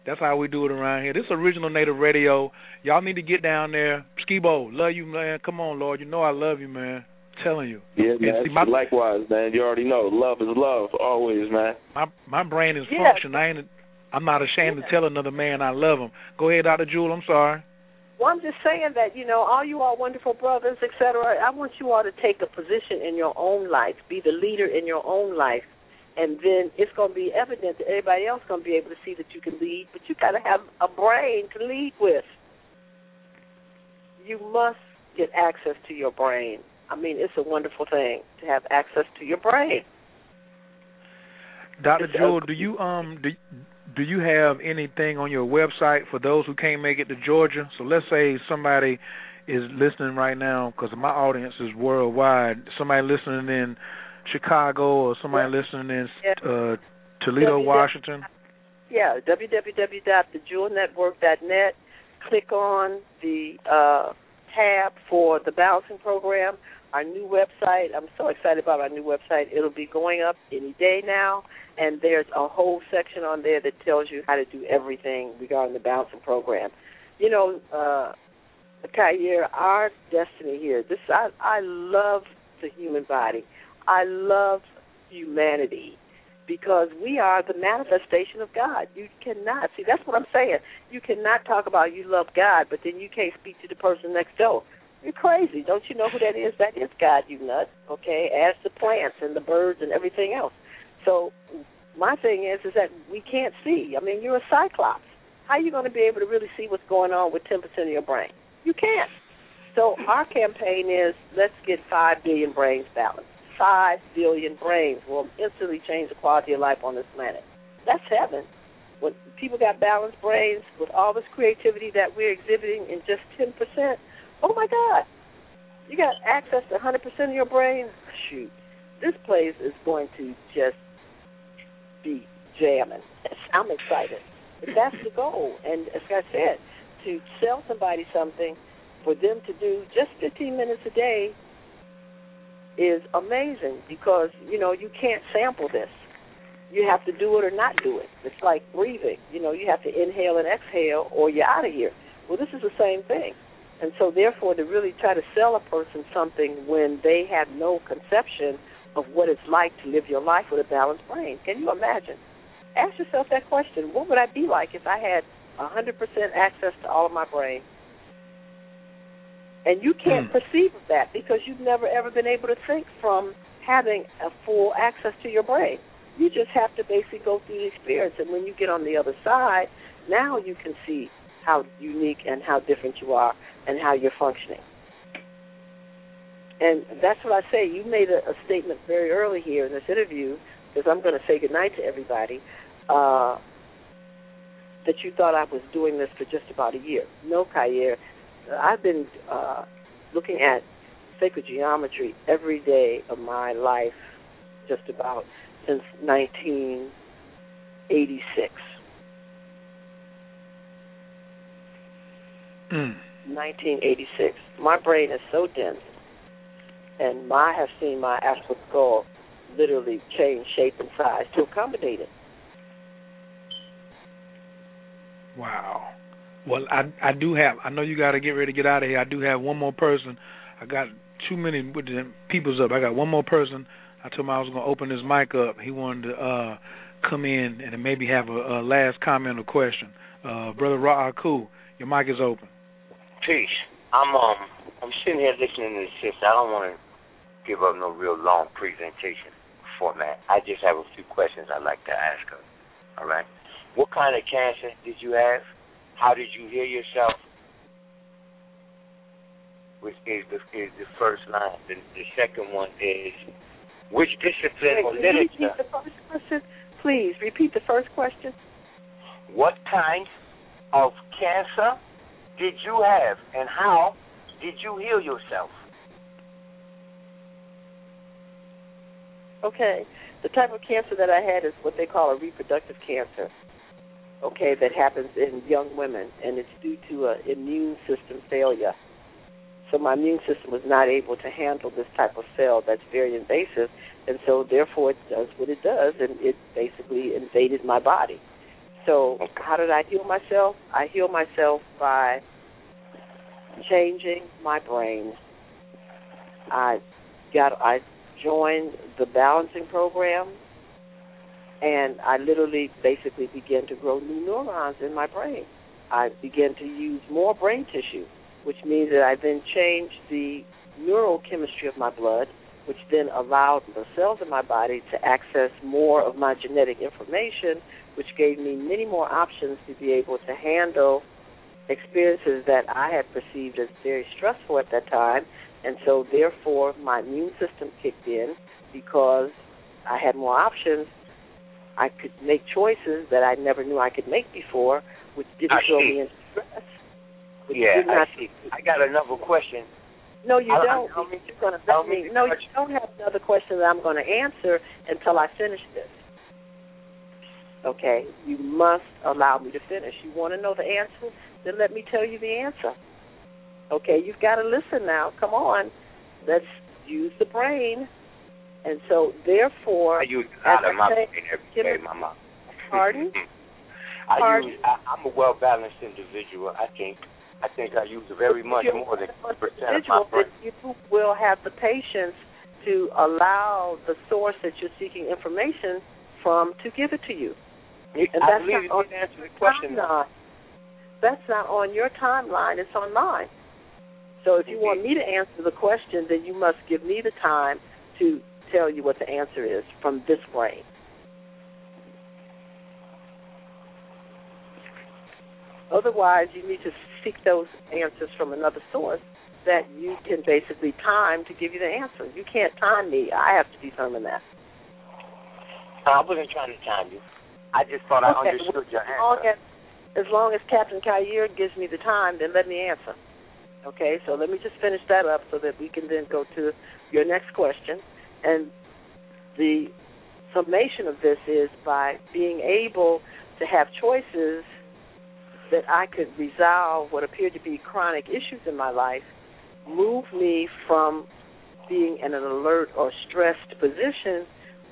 That's how we do it around here. This original Native Radio. Y'all need to get down there. Skibo, love you, man. Come on, Lord. You know I love you, man. I'm telling you. Yeah, man. see, my- Likewise, man. You already know. Love is love, always, man. My my brain is Yeah. functioning. I ain't. I'm not ashamed to tell another man I love him. Go ahead, Dr. Jewel. I'm sorry. Well, I'm just saying that, you know, all you all wonderful brothers, et cetera, I want you all to take a position in your own life, be the leader in your own life, and then it's going to be evident that everybody else going to be able to see that you can lead, but you got to have a brain to lead with. You must get access to your brain. I mean, it's a wonderful thing to have access to your brain. Dr. Jewel, do you um do do you have anything on your website for those who can't make it to Georgia? So let's say somebody is listening right now because my audience is worldwide. Somebody listening in Chicago or somebody listening in uh, Toledo, WW Washington. Yeah, www.thejewelnetwork.net. Click on the uh, tab for the balancing program. Our new website. I'm so excited about our new website. It'll be going up any day now, and there's a whole section on there that tells you how to do everything regarding the balancing program. You know, uh, Khayr, our destiny here. This I I love the human body. I love humanity because we are the manifestation of God. You cannot see that's what I'm saying. You cannot talk about you love God, but then you can't speak to the person next door. You're crazy. Don't you know who that is? That is God, you nut. Okay, as the plants and the birds and everything else. So my thing is is that we can't see. I mean, you're a cyclops. How are you going to be able to really see what's going on with 10% of your brain? You can't. So our campaign is let's get 5 billion brains balanced. 5 billion brains will instantly change the quality of life on this planet. That's heaven. When people got balanced brains with all this creativity that we're exhibiting in just 10%, oh my God. You got access to 100% of your brain? Shoot. This place is going to just be jamming. I'm excited. That's the goal. And as I said, to sell somebody something for them to do just 15 minutes a day is amazing because, you know, you can't sample this. You have to do it or not do it. It's like breathing. You know, you have to inhale and exhale or you're out of here. Well, this is the same thing. And so, therefore, to really try to sell a person something when they have no conception of what it's like to live your life with a balanced brain, can you imagine? Ask yourself that question. What would I be like if I had 100% access to all of my brain? And you can't Hmm. perceive of that because you've never ever been able to think from having a full access to your brain. You just have to basically go through the experience. And when you get on the other side, now you can see how unique and how different you are and how you're functioning. And that's what I say. You made a, a statement very early here in this interview, because I'm going to say goodnight to everybody, uh, that you thought I was doing this for just about a year. No, Khayr. I've been uh, looking at sacred geometry every day of my life, just about since 1986. Mm. 1986. My brain is so dense, and I have seen my astral skull literally change shape and size to accommodate it. Wow. Well, I I do have. I know you got to get ready to get out of here. I do have one more person. I got too many with the people's up. I got one more person. I told him I was going to open his mic up. He wanted to uh come in and maybe have a, a last comment or question. Uh Brother Ra'aku, your mic is open. Peace. I'm um I'm sitting here listening to this. I don't want to give up no real long presentation format. I just have a few questions I'd like to ask her. All right. What kind of cancer did you have? How did you hear yourself? Which is the is the first line. The, the second one is which discipline or Wait, repeat the first question. Please repeat the first question. What kind of cancer did you have, and how did you heal yourself? Okay. The type of cancer that I had is what they call a reproductive cancer. Okay, that happens in young women, and it's due to an immune system failure. So my immune system was not able to handle this type of cell that's very invasive, and so therefore it does what it does, and it basically invaded my body. So how did I heal myself? I heal myself by changing my brain. I got I joined the balancing program and I literally basically began to grow new neurons in my brain. I began to use more brain tissue, which means that I then changed the neurochemistry of my blood, which then allowed the cells in my body to access more of my genetic information, which gave me many more options to be able to handle experiences that I had perceived as very stressful at that time. And so, therefore, my immune system kicked in because I had more options. I could make choices that I never knew I could make before, which didn't I throw see. me in stress. Yeah, I see. I got another question. no, you I- I- don't. I mean- You're going to I let me. No, you don't have another question that I'm going to answer until I finish this. Okay, you must allow me to finish. You want to know the answer? Then let me tell you the answer. Okay, you've got to listen now. Come on, let's use the brain. And so, therefore, I use a lot of my say- brain every day, Mama. Pardon? I Pardon? use. I, I'm a well balanced individual. I think. I think I use very much You're more than an percent of my brain. you will have the patience to allow the source that you're seeking information from to give it to you. And I that's believe you not on didn't answer the question. timeline. That's not on your timeline. It's on mine. So if you want me to answer the question, then you must give me the time to tell you what the answer is from this brain. Otherwise, you need to seek those answers from another source that you can basically time to give you the answer. You can't time me. I have to determine that. I wasn't trying to time you. I just thought I Okay, understood your as long answer. as, as long as Captain Khayr gives me the time, then let me answer. Okay, so let me just finish that up so that we can then go to your next question. And the summation of this is by being able to have choices that I could resolve what appeared to be chronic issues in my life, move me from being in an alert or stressed position,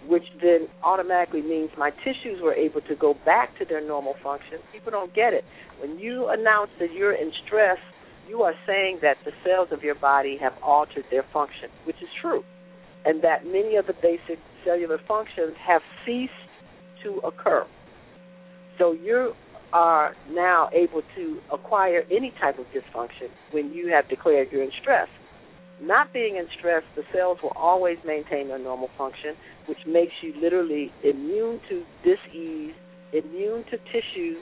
which then automatically means my tissues were able to go back to their normal function. People don't get it. When you announce that you're in stress, you are saying that the cells of your body have altered their function, which is true, and that many of the basic cellular functions have ceased to occur. So you are now able to acquire any type of dysfunction when you have declared you're in stress. Not being in stress, the cells will always maintain their normal function, which makes you literally immune to dis-ease, immune to tissue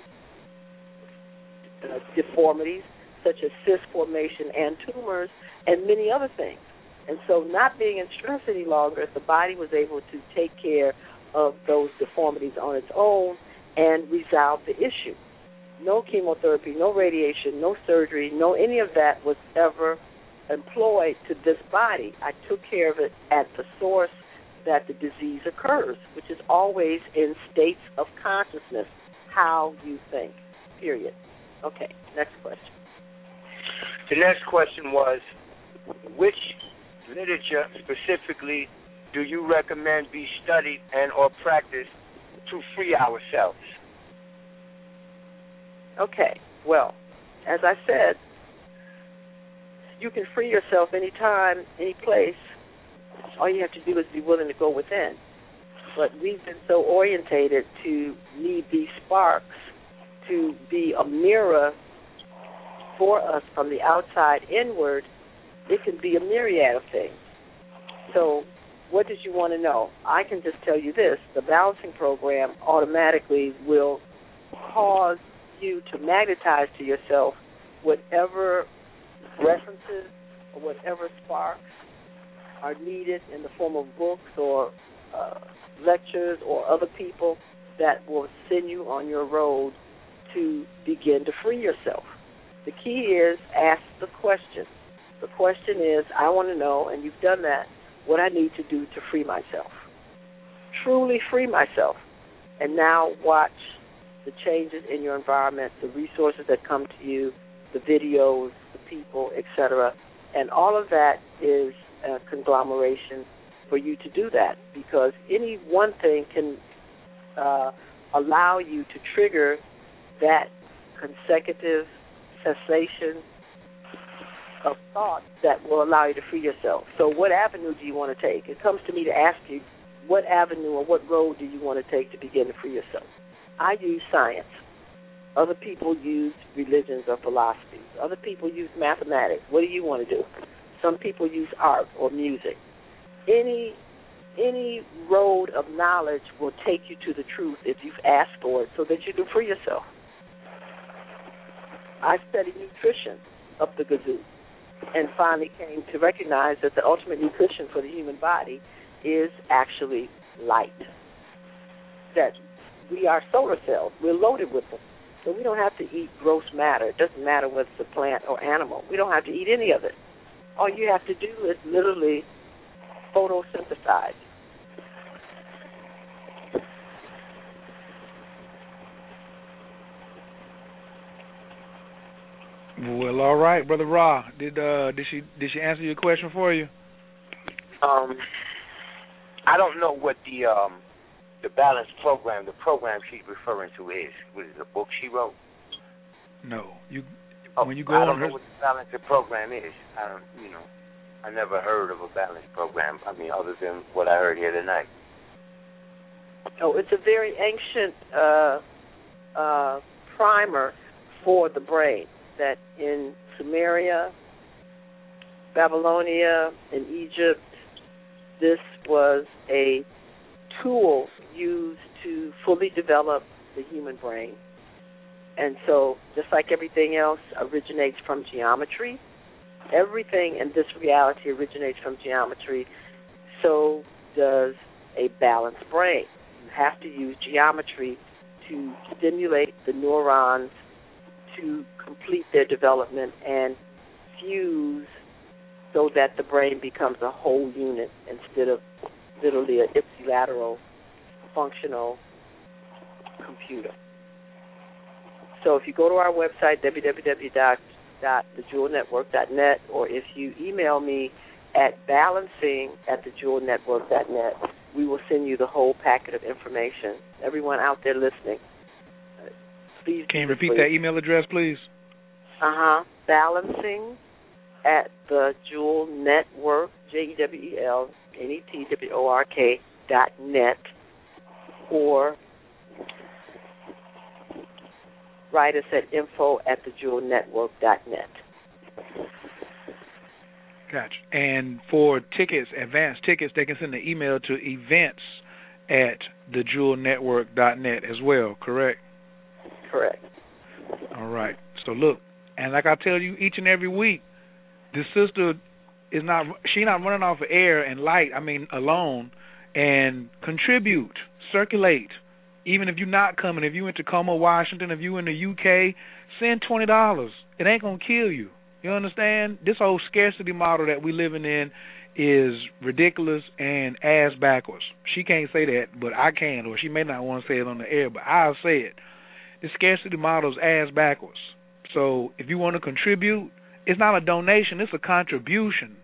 uh, deformities such as cyst formation and tumors, and many other things. And so, not being in stress any longer, the body was able to take care of those deformities on its own and resolve the issue. No chemotherapy, no radiation, no surgery, no any of that was ever employed to this body. I took care of it at the source that the disease occurs, which is always in states of consciousness, how you think, period. Okay, next question. The next question was, which literature specifically do you recommend be studied and or practiced to free ourselves? Okay, well, as I said, you can free yourself anytime, any place. All you have to do is be willing to go within. But we've been so orientated to need these sparks to be a mirror for us from the outside inward. It can be a myriad of things. So, what did you want to know? I can just tell you this the balancing program automatically will cause you to magnetize to yourself whatever references or whatever sparks are needed in the form of books or uh, lectures or other people that will send you on your road to begin to free yourself. The key is ask the question. The question is, I want to know, and you've done that, what I need to do to free myself. Truly free myself. And now watch the changes in your environment, the resources that come to you, the videos, the people, etc. And all of that is a conglomeration for you to do that because any one thing can uh, allow you to trigger that consecutive cessation of thought that will allow you to free yourself. So, what avenue do you want to take? It comes to me to ask you, what avenue or what road do you want to take to begin to free yourself? I use science. Other people use religions or philosophies. Other people use mathematics. What do you want to do? Some people use art or music. Any any road of knowledge will take you to the truth if you've asked for it so that you can free yourself. I studied nutrition up the gazoo and finally came to recognize that the ultimate nutrition for the human body is actually light. That we are solar cells, we're loaded with them. So we don't have to eat gross matter. It doesn't matter whether it's a plant or animal. We don't have to eat any of it. All you have to do is literally photosynthesize. Well, all right, brother Ra. Did uh did she did she answer your question for you? Um, I don't know what the um the balance program, the program she's referring to is. Was it a book she wrote? No, you oh, when you go I on don't her know what the balance program is. I don't, you know, I never heard of a balance program. I mean, other than what I heard here tonight. Oh, it's a very ancient uh, uh, primer for the brain that in Sumeria, Babylonia, in Egypt, this was a tool used to fully develop the human brain. And so, just like everything else originates from geometry, everything in this reality originates from geometry, so does a balanced brain. You have to use geometry to stimulate the neurons to complete their development and fuse so that the brain becomes a whole unit instead of literally an ipsilateral functional computer. So if you go to our website, www.thejewelnetwork.net, or if you email me at balancing at thejewelnetwork.net, we will send you the whole packet of information. Everyone out there listening, please. Can you repeat that email address, please? Uh huh. Balancing at the Jewel Network, J E W E L N E T W O R K dot net, or write us at info at the Jewel Network dot net. Gotcha. And for tickets, advance tickets, they can send an email to events at thejewelnetwork.net as well, correct? Correct. All right. So look, and like I tell you each and every week, this sister is not she not running off of air and light, I mean alone and contribute, circulate. Even if you're not coming, if you in Tacoma, Washington, if you in the UK, send twenty dollars. It ain't gonna kill you. You understand? This whole scarcity model that we living in is ridiculous and ass backwards. She can't say that, but I can, or she may not want to say it on the air, but I'll say it. The scarcity model is ass backwards. So if you want to contribute, it's not a donation, it's a contribution.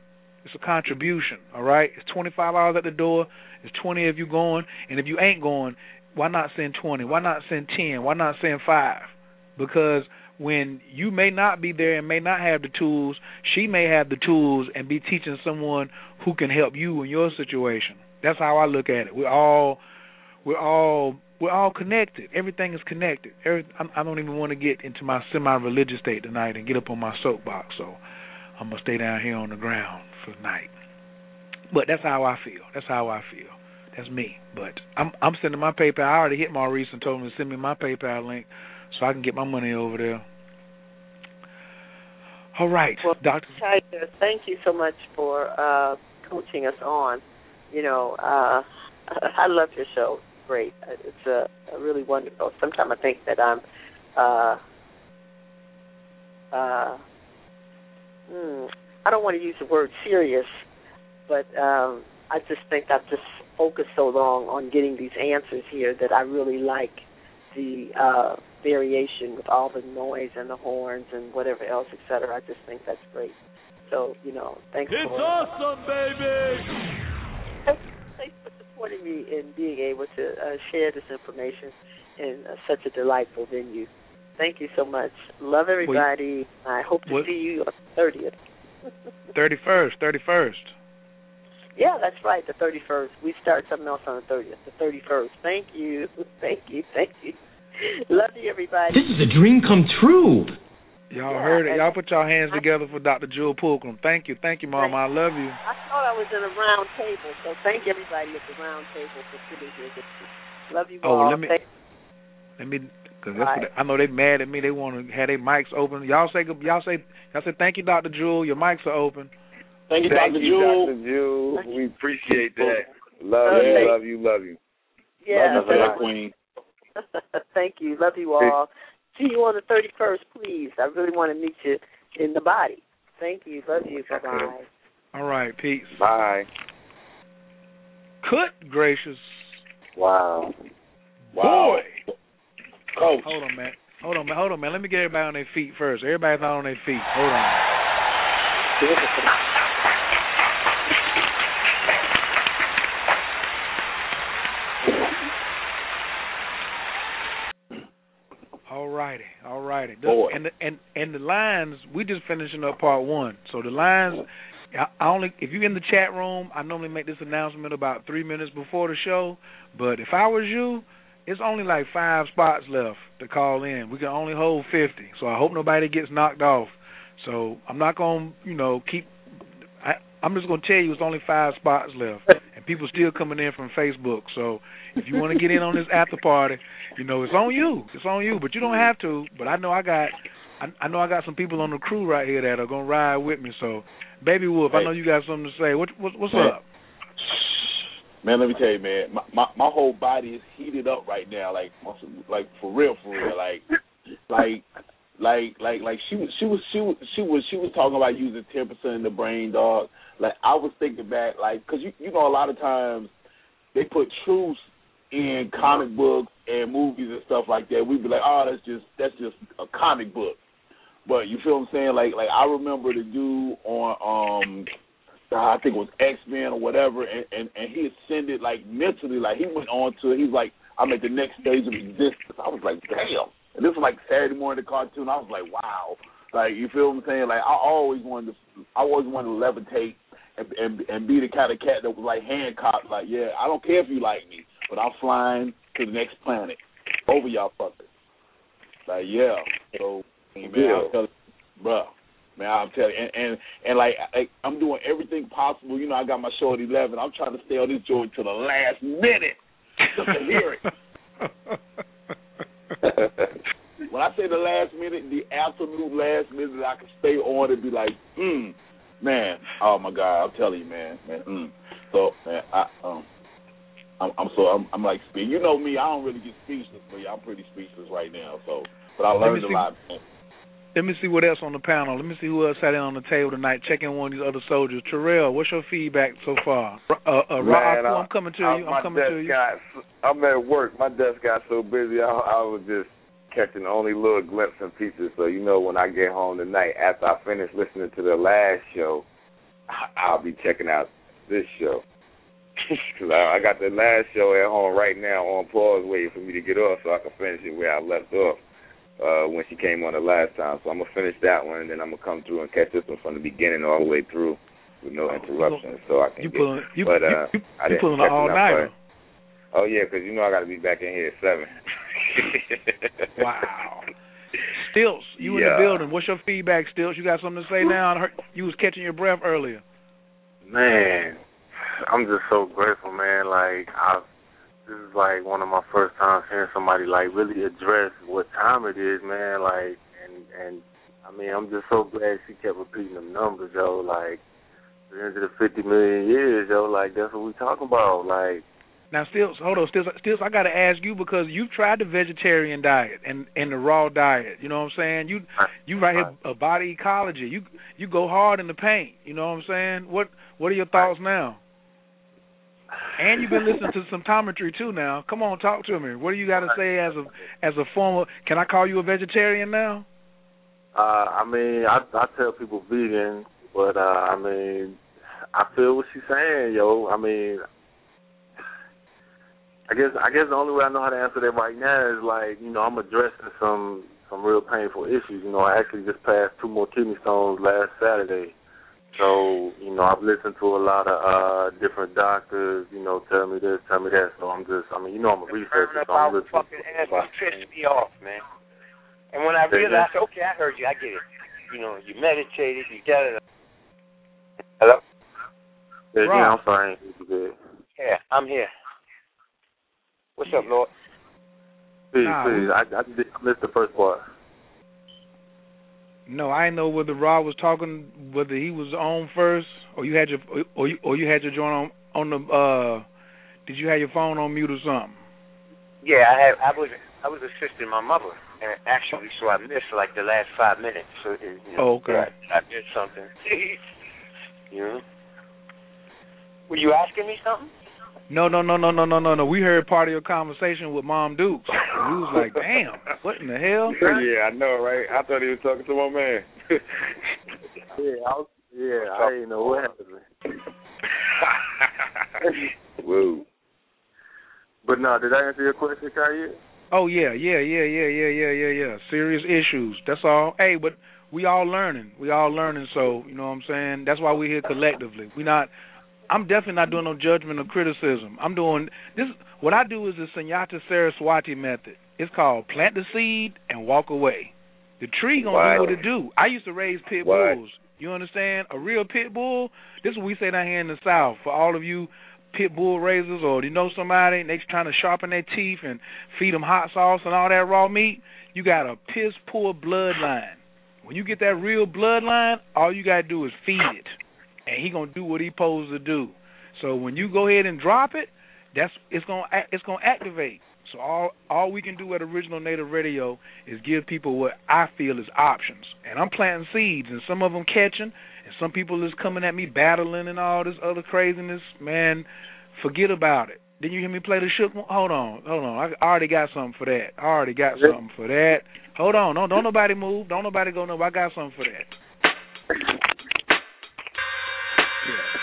It's a contribution, all right? It's twenty five dollars at the door. It's twenty if you're going, and if you ain't going, why not send twenty? Why not send ten? Why not send five? Because when you may not be there and may not have the tools, she may have the tools and be teaching someone who can help you in your situation. That's how I look at it. We're all we're all we're all connected. Everything is connected. Every, I don't even want to get into my semi-religious state tonight and get up on my soapbox. So I'm gonna stay down here on the ground for the night. But that's how I feel. That's how I feel. That's me. But I'm I'm sending my PayPal. I already hit Maurice and told him to send me my PayPal link. so I can get my money over there. All right, well, Doctor. Thank you so much for uh, coaching us on. You know, uh, I love your show. Great. It's a, a really wonderful. Sometimes I think that I'm. Uh, uh, hmm, I don't want to use the word serious, but um, I just think I've just focused so long on getting these answers here that I really like the uh, variation with all the noise and the horns and whatever else, et cetera. I just think that's great. So, you know, thanks it's for awesome, baby. Thanks for supporting me in being able to uh, share this information in uh, such a delightful venue. Thank you so much. Love everybody. I hope to what? see you on the 30th. 31st, 31st. Yeah, that's right, the 31st. We start something else on the 30th, the 31st. Thank you. Thank you. Thank you. Love you, everybody. This is a dream come true. Y'all Yeah, heard it. Y'all put your hands together for Dr. Jewel Pookrum. Thank you. Thank you, Mama. I love you. I thought I was in a round table, so thank everybody at the round table for sitting here. Love you Oh, all. let me- Thank- Let me, cause that's Right. what they, I know they mad at me. They want to have their mics open. Y'all say, good- y'all say, y'all say, thank you, Dr. Jewel. Your mics are open. Thank you, Thank Dr. you, Jewel. Dr. Jewel. We appreciate that. Love Okay. you, love you, love you. yeah, love you, Queen. Thank you. Love you all. See you on the 31st, please. I really want to meet you in the body. Thank you. Love you. Bye bye. All right, peace. Bye. Good gracious. Wow. Boy. Coach. Hold on, man. Hold on, man. Hold on, man. Let me get everybody on their feet first. Everybody's not on their feet. Hold on. All righty, all righty. And the and and the lines, we just finishing up part one. So the lines, I I only if you're in the chat room, I normally make this announcement about three minutes before the show. But if I was you, it's only like five spots left to call in. We can only hold fifty, so I hope nobody gets knocked off. So I'm not gonna, you know, keep. I, I'm just gonna tell you it's only five spots left, and people still coming in from Facebook. So if you want to get in on this after party, you know it's on you. It's on you, but you don't have to. But I know I got, I, I know I got some people on the crew right here that are gonna ride with me. So, Baby Wolf, I know you got something to say. What, what what's Man. up? Man, let me tell you, man, my, my my whole body is heated up right now, like like for real, for real, like like like like like she was she was she was she was she was talking about using ten percent of the brain, dog. Like I was thinking back, like because you you know a lot of times they put truths in comic books and movies and stuff like that. We'd be like, oh, that's just that's just a comic book. But you feel what I'm saying? Like like I remember the dude on um I think it was X Men or whatever, and, and and he ascended like mentally, like he went on to he was like I'm at the next stage of existence. I was like, damn. And this was like Saturday morning the cartoon. I was like, wow. Like you feel what I'm saying? Like I always wanted to, I always wanted to levitate and and, and be the kind of cat that was like Hancock. Like yeah, I don't care if you like me, but I'm flying to the next planet over y'all fuckers. Like yeah. So man, Yeah. I'm telling, bruh. Man, I'm telling you, and, and and like I, I'm doing everything possible. You know, I got my show at eleven. I'm trying to stay on this joint to the last minute just to hear it. when I say the last minute, the absolute last minute, I can stay on and be like, mm, man, oh my God, I'm telling you, man, man. Mm. So, man, I um, I'm, I'm so I'm, I'm like, spe- you know me, I don't really get speechless, but yeah, I'm pretty speechless right now. So, but I learned a lot. Man. Let me see what else on the panel. Let me see who else sat in on the table tonight. Checking one of these other soldiers. Terrell, what's your feedback so far? Uh, uh, Man, I- I'm coming to I- you. I'm coming to you. Got, I'm at work. My desk got so busy, I, I was just catching only little glimpses and pieces. So you know, when I get home tonight, after I finish listening to the last show, I'll be checking out this show. Cause I, I got the last show at home right now on pause, waiting for me to get off so I can finish it where I left off uh, when she came on the last time. So I'm gonna finish that one, and then I'm gonna come through and catch this one from the beginning all the way through with no interruptions, so I can You get. pulling you, but uh, you, I you didn't pulling an catch all enough, nighter. but- Oh yeah, 'cause you know I got to be back in here at seven. Wow. Stilts, you in the building. What's your feedback, Stilts? You got something to say now? Heard you was catching your breath earlier. Man, I'm just so grateful, man. Like I've this is like one of my first times hearing somebody like really address what time it is, man. Like, and and I mean, I'm just so glad she kept repeating them numbers, yo. Like, the end of the 50 million years, yo. Like, that's what we talking about. Like, now, still, hold on, still, still, I got to ask you because you've tried the vegetarian diet and and the raw diet. You know what I'm saying? You you right here a body ecology. You you go hard in the paint. You know what I'm saying? What what are your thoughts now? And you've been listening to some symptometry too now. Come on, talk to me. What do you got to say as a as a former? Can I call you a vegetarian now? Uh, I mean, I I tell people vegan, but uh, I mean, I feel what she's saying, yo. I mean, I guess I guess the only way I know how to answer that right now is like, you know, I'm addressing some some real painful issues. You know, I actually just passed two more kidney stones last Saturday. So, you know, I've listened to a lot of uh different doctors, you know, tell me this, tell me that. So I'm just, I mean, you know, I'm a researcher. So I'm listening fucking ass you pissed me off, man. And when I realized, okay, I heard you, I get it. You know, you meditated, you got it. Hello. Yeah, yeah, I'm sorry. Yeah, I'm here. What's up, Lord? Please, nah, please. I, I missed the first part. No, I know whether Rob was talking, whether he was on first, or you had your, or you, or you had your joint on on the. uh Did you have your phone on mute or something? Yeah, I had. I was I was assisting my mother, and actually, so I missed like the last five minutes. So you know, oh, okay. I, I did something. you know. Were you asking me something? No, no, no, no, no, no, no, no. We heard part of your conversation with Mom Dukes. we was like, damn, what in the hell? yeah, I know, right? I thought he was talking to my man. yeah, I was, yeah, I didn't know what happened. Whoa. But no, did I answer your question, Kanye? Oh yeah, yeah, yeah, yeah, yeah, yeah, yeah, yeah. Serious issues. That's all. Hey, but we all learning. We all learning. So you know what I'm saying. That's why we're here collectively. We're not I'm definitely not doing no judgment or criticism. I'm doing this. What I do is the Sunyata Saraswati method. It's called plant the seed and walk away. The tree gonna do what it do. I used to raise pit bulls. You understand? A real pit bull. This is what we say down here in the South. For all of you pit bull raisers, or you know somebody and they trying to sharpen their teeth and feed them hot sauce and all that raw meat, you got a piss poor bloodline. When you get that real bloodline, all you gotta do is feed it and he gonna do what he supposed to do. So when you go ahead and drop it, that's it's gonna it's gonna activate. So all all we can do at Original Native Radio is give people what I feel is options, and I'm planting seeds, and some of them catching, and some people is coming at me battling and all this other craziness. Man, forget about it. Didn't you hear me play the shook? Hold on, hold on. I already got something for that. I already got something for that. Hold on, don't don't nobody move. Don't nobody go no. I got something for that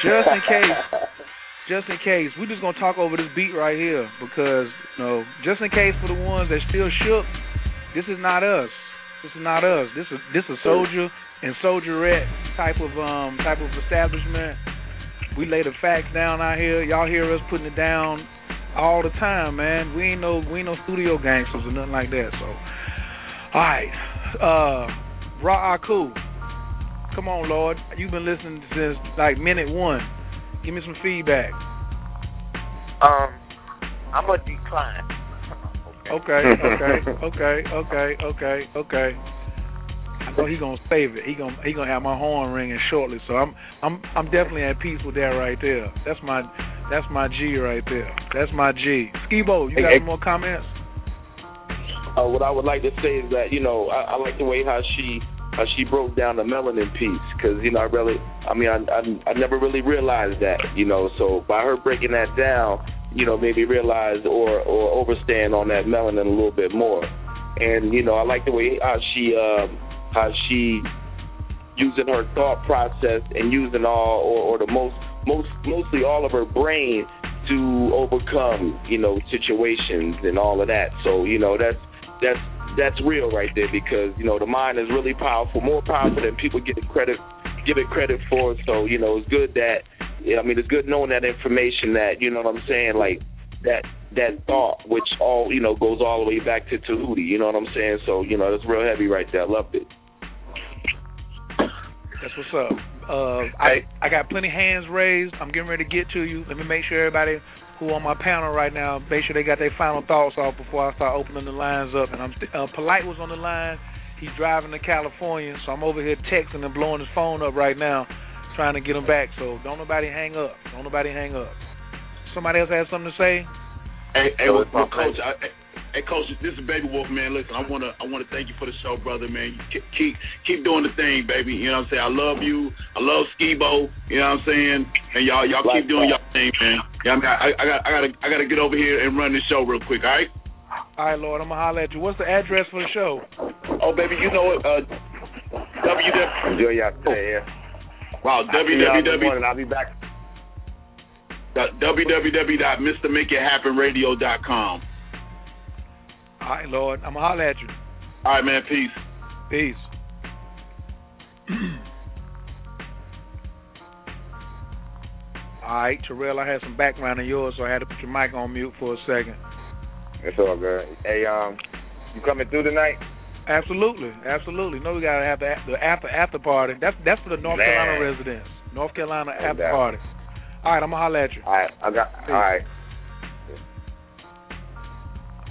just in case, just in case, we're just gonna talk over this beat right here because you know, just in case for the ones that still shook, this is not us. This is not us. This is this is soldier and soldierette type of um type of establishment. We lay the facts down out here. Y'all hear us putting it down all the time, man. We ain't no we ain't no studio gangsters or nothing like that. So, all right, uh, Ra Aku. Come on, Lord. You've been listening since like minute one. Give me some feedback. Um, I'm gonna decline. okay, okay, okay, okay, okay, okay. I know he gonna save it. He gonna he gonna have my horn ringing shortly. So I'm I'm I'm definitely at peace with that right there. That's my that's my G right there. That's my G. Skibo, you got hey, any more comments? Uh, what I would like to say is that you know I, I like the way how she she broke down the melanin piece. Because you know I really, I mean I, I I never really realized that you know. So by her breaking that down, you know made me realize or or overstand on that melanin a little bit more, and you know I like the way how she uh, how she using her thought process and using all or, or the most most mostly all of her brain to overcome you know situations and all of that. So you know that's that's that's real right there because you know the mind is really powerful, more powerful than people give it credit give it credit for. So you know it's good that I mean it's good knowing that information that you know what I'm saying like that that thought which all you know goes all the way back to Tahuti. You know what I'm saying? So you know that's real heavy right there. I loved it. That's what's up. Uh, I I got plenty hands raised. I'm getting ready to get to you. Let me make sure everybody who on my panel right now. Make sure they got their final thoughts off before I start opening the lines up. And I'm st- uh, Polight was on the line. He's driving to California, so I'm over here texting and blowing his phone up right now, trying to get him back. So don't nobody hang up. Don't nobody hang up. Somebody else has something to say? Hey, hey, well, well, coach. I, hey, coach, this is Baby Wolf, man. Listen, I wanna, I wanna thank you for the show, brother, man. You keep, keep doing the thing, baby. You know what I'm saying? I love you. I love Skibo. You know what I'm saying? And y'all, y'all keep doing y'all thing, man. Yeah, I, I, I got, I gotta, I gotta get over here and run this show real quick. All right? All right, Lord. I'm gonna holler at you. What's the address for the show? Oh, baby, you know what? Uh. Enjoy y'all here. Wow, www. I'll be back www.mrmakeitHappenradio.com. All right, Lord. I'm going to holler at you. All right, man. Peace. Peace. All right, Terrell, I had some background in yours, so I had to put your mic on mute for a second. It's all good. Hey, um, you coming through tonight? Absolutely, absolutely. No, we gotta have the, the after after party. That's that's for the North Man. Carolina residents. North Carolina No after doubt. party. All right, I'm gonna holler at you. All right, I got. All right.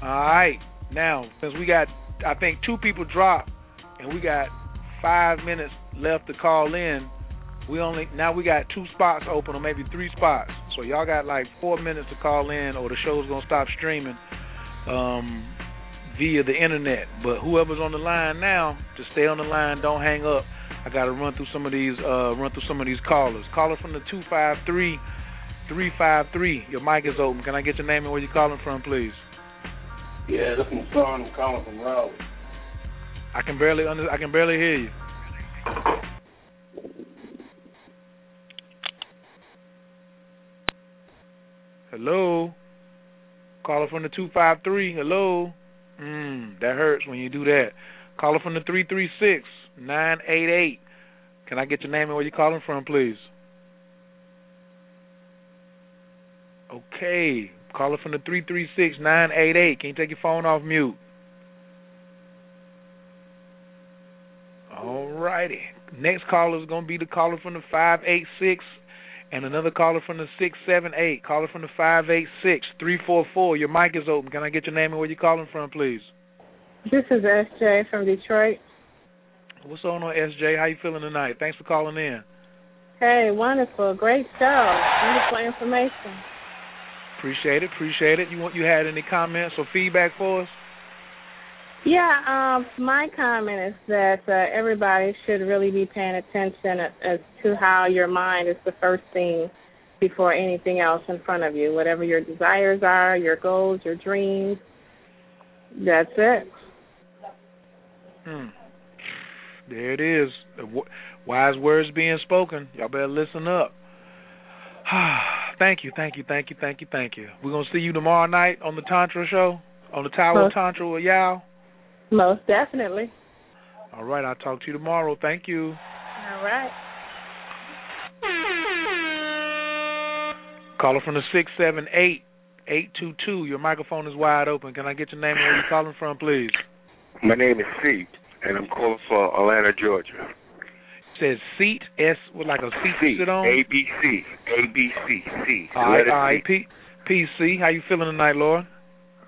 All right. Now, since we got, I think two people dropped, and we got five minutes left to call in. We only now we got two spots open, or maybe three spots. So y'all got like four minutes to call in, or the show's gonna stop streaming um, via the internet. But whoever's on the line now, just stay on the line, don't hang up. I got to run through some of these, uh, run through some of these callers. Caller from the two five three three five three. Your mic is open. Can I get your name and where you're calling from, please? Yeah, this is Son. I'm calling from Raleigh. I can barely under, I can barely hear you. Hello. Caller from the two five three. Hello. Mm, that hurts when you do that. Caller from the three three six nine eight eight. Can I get your name and where you're calling from, please? Okay. Caller from the three three six nine eight eight. Can you take your phone off mute? All righty. Next caller is going to be the caller from the 586 and another caller from the 678. Caller from the 586 344. Your mic is open. Can I get your name and where you're calling from, please? This is SJ from Detroit. What's on uh, on SJ? How you feeling tonight? Thanks for calling in. Hey, wonderful, great show, wonderful information. Appreciate it. Appreciate it. You want you had any comments or feedback for us? Yeah, um, my comment is that uh, everybody should really be paying attention as to how your mind is the first thing before anything else in front of you. Whatever your desires are, your goals, your dreams, that's it. Hmm. There it is. Wise words being spoken. Y'all better listen up. thank you, thank you, thank you, thank you, thank you. We're gonna see you tomorrow night on the Tantra show, on the Tower of Most- Tantra with Yao. Most definitely. All right, I'll talk to you tomorrow. Thank you. All right. Caller from the six seven eight eight two two. Your microphone is wide open. Can I get your name and where you're calling from, please? My name is C, and I'm calling from Atlanta, Georgia. Says seat S with like a seat to sit on. A B C, A B C, C. all right, all right. C. P PC. How you feeling tonight, Lord?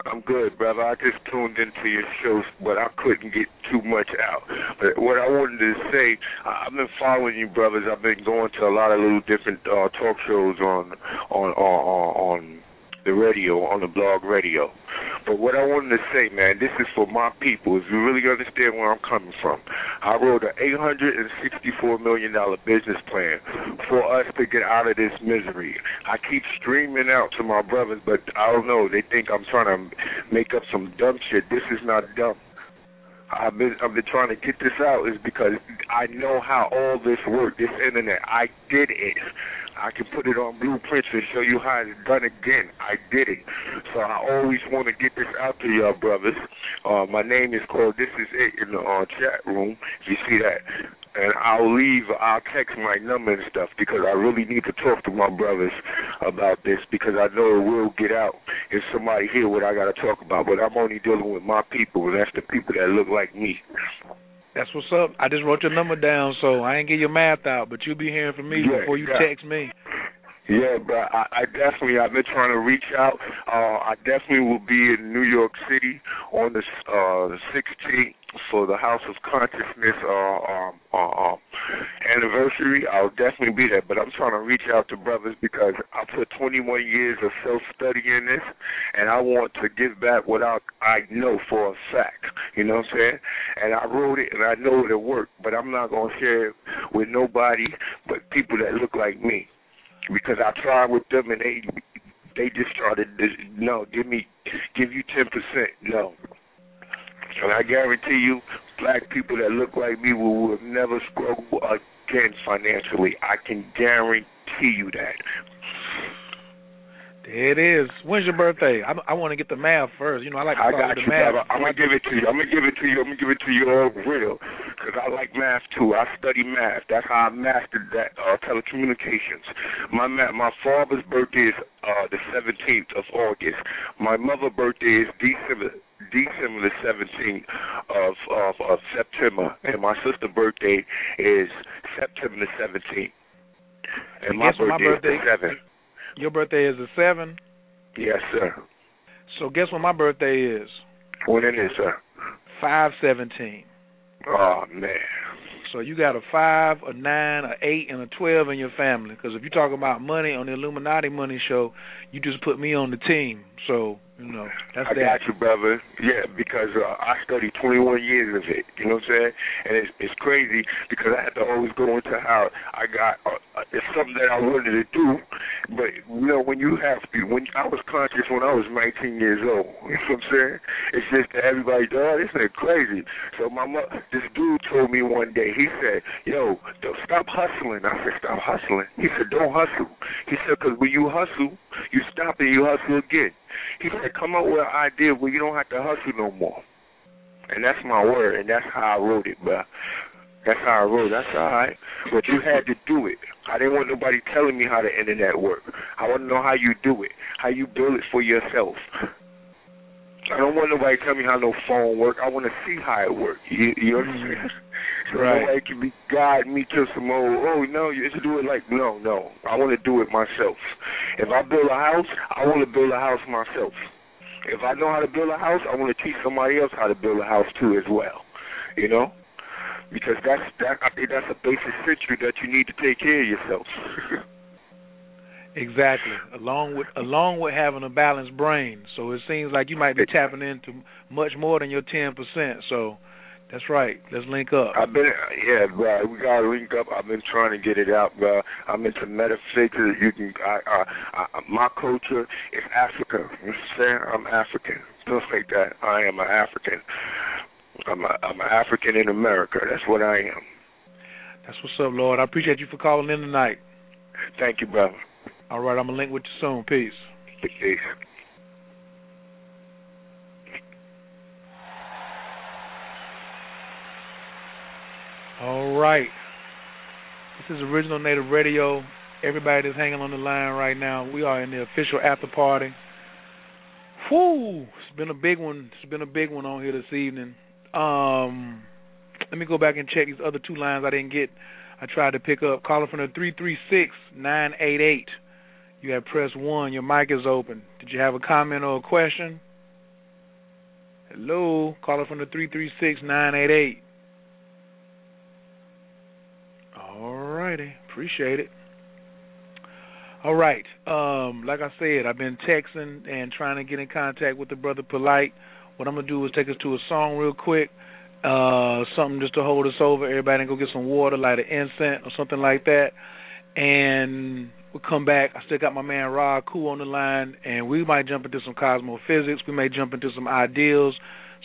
I'm good, brother. I just tuned into your shows, but I couldn't get too much out. But what I wanted to say, I've been following you, brothers. I've been going to a lot of little different uh, talk shows on on on on the radio, on the blog radio. But what I wanted to say, man, this is for my people. If you really understand where I'm coming from, I wrote an $864 million business plan for us to get out of this misery. I keep streaming out to my brothers, but I don't know. They think I'm trying to make up some dumb shit. This is not dumb. I've been I've been trying to get this out is because I know how all this works. This internet, I did it. I can put it on blueprints and show you how it's done again. I did it. So I always want to get this out to y'all brothers. Uh, my name is called This Is It in the uh, chat room. You see that. And I'll leave, I'll text my number and stuff because I really need to talk to my brothers about this because I know it will get out if somebody hear what I got to talk about. But I'm only dealing with my people, and that's the people that look like me. That's what's up. I just wrote your number down, so I ain't get your math out, but you'll be hearing from me before you text me. Yeah, but I, I definitely I've been trying to reach out. Uh, I definitely will be in New York City on the uh, 16th for the House of Consciousness uh, um, uh, um, anniversary. I'll definitely be there, but I'm trying to reach out to brothers because I put 21 years of self study in this, and I want to give back what I I know for a fact. You know what I'm saying? And I wrote it, and I know it'll work, but I'm not gonna share it with nobody but people that look like me because I tried with them and they they just started no give me give you ten percent no. And I guarantee you black people that look like me will, will never struggle again financially. I can guarantee you that there it is. When's your birthday? I, I want to get the math first. You know, I like to I got you, the math. Brother. I'm gonna give it to you. I'm gonna give it to you. I'm gonna give it to you all real, because I like math too. I study math. That's how I mastered that uh, telecommunications. My ma- my father's birthday is uh, the 17th of August. My mother's birthday is December December the 17th of, of of September, and my sister's birthday is September the 17th. And my Guess what my birthday, birthday is the 7th. Your birthday is the seven. Yes, sir. So guess what my birthday is? When it is, sir? Five seventeen. Oh man. So you got a five, a nine, a eight, and a twelve in your family. Because if you talk about money on the Illuminati Money Show, you just put me on the team. So know that's I that. got you, brother. Yeah, because uh, I studied 21 years of it. You know what I'm saying? And it's it's crazy because I had to always go into how I got. Uh, it's something that I wanted to do, but you know when you have to. When I was conscious when I was 19 years old. You know what I'm saying? It's just that everybody, oh, this is crazy. So my mo- this dude told me one day. He said, "Yo, don't stop hustling." I said, "Stop hustling." He said, "Don't hustle." He said, "Because when you hustle, you stop and you hustle again." He said, come up with an idea where you don't have to hustle no more. And that's my word, and that's how I wrote it, but that's how I wrote it. That's all right. But you had to do it. I didn't want nobody telling me how the internet work. I want to know how you do it, how you build it for yourself. I don't want nobody tell me how no phone work. I want to see how it works. You, you mm-hmm. understand? So Right. nobody can be guide me to some old. Oh no, you should do it like no, no. I want to do it myself. If I build a house, I want to build a house myself. If I know how to build a house, I want to teach somebody else how to build a house too as well. You know, because that's that. I think that's a basic feature that you need to take care of yourself. Exactly. Along with along with having a balanced brain. So it seems like you might be tapping into much more than your ten percent. So that's right. Let's link up. I've been, yeah, bro. We gotta link up. I've been trying to get it out, bro. I'm into metaphysics. You can, I, I, I, my culture is Africa. You know what I'm saying? I'm African, stuff like that. I am an African. I'm a, I'm an African in America. That's what I am. That's what's up, Lord. I appreciate you for calling in tonight. Thank you, brother. All right, I'm gonna link with you soon. Peace. Peace. All right. This is Original Native Radio. Everybody that's hanging on the line right now, we are in the official after party. Whoo! It's been a big one. It's been a big one on here this evening. Um, let me go back and check these other two lines I didn't get. I tried to pick up. Caller from the three three six nine eight eight. You have pressed one. Your mic is open. Did you have a comment or a question? Hello, caller from the three three six nine eight eight. All righty, appreciate it. All right, um, like I said, I've been texting and trying to get in contact with the brother Polight. What I'm gonna do is take us to a song real quick, uh, something just to hold us over. Everybody go get some water, light an incense or something like that, and we'll come back. I still got my man Ra Aku on the line, and we might jump into some cosmophysics. We may jump into some ideals,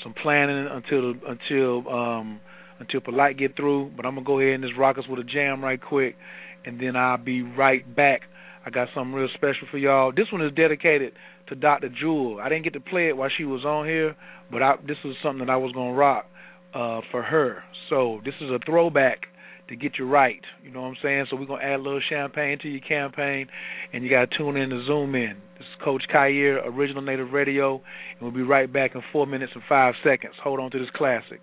some planning until until um, until Polight get through. But I'm gonna go ahead and just rock us with a jam right quick, and then I'll be right back. I got something real special for y'all. This one is dedicated to Dr. Jewel. I didn't get to play it while she was on here, but I, this is something that I was gonna rock uh, for her. So this is a throwback to get you right. You know what I'm saying? So we're gonna add a little champagne to your campaign, and you gotta tune in to zoom in. This is Coach Khayr, Original Native Radio, and we'll be right back in four minutes and five seconds. Hold on to this classic.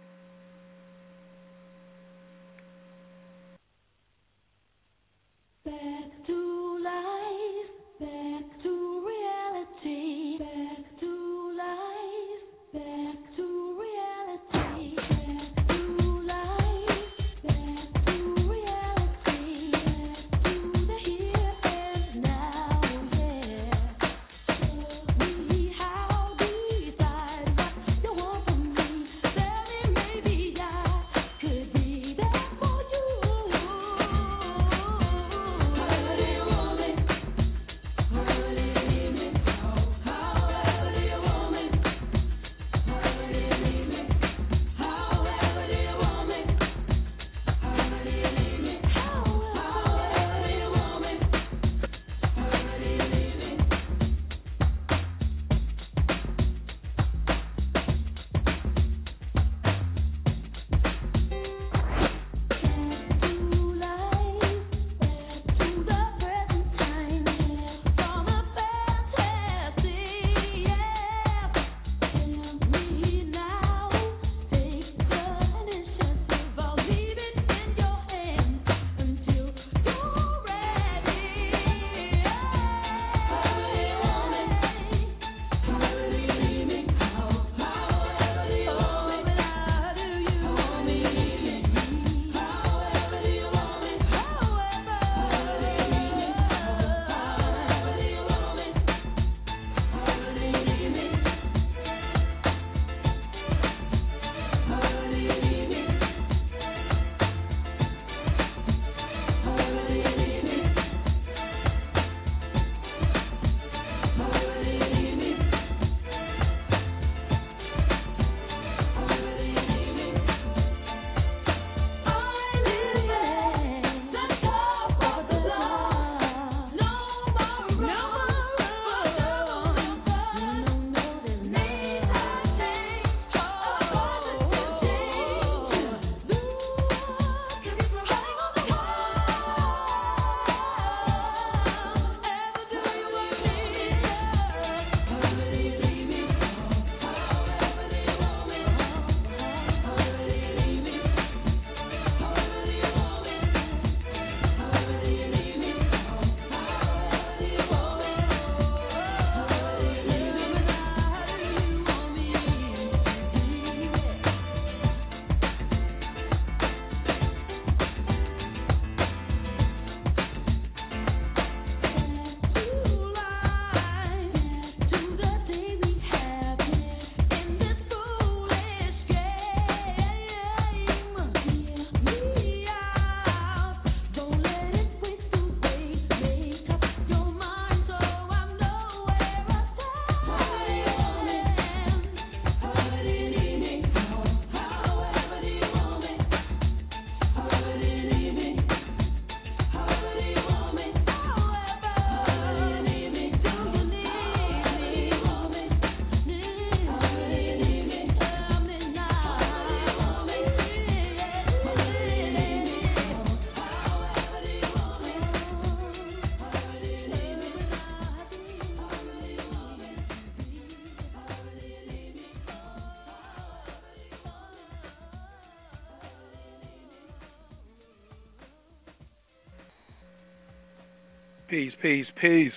Peace, peace.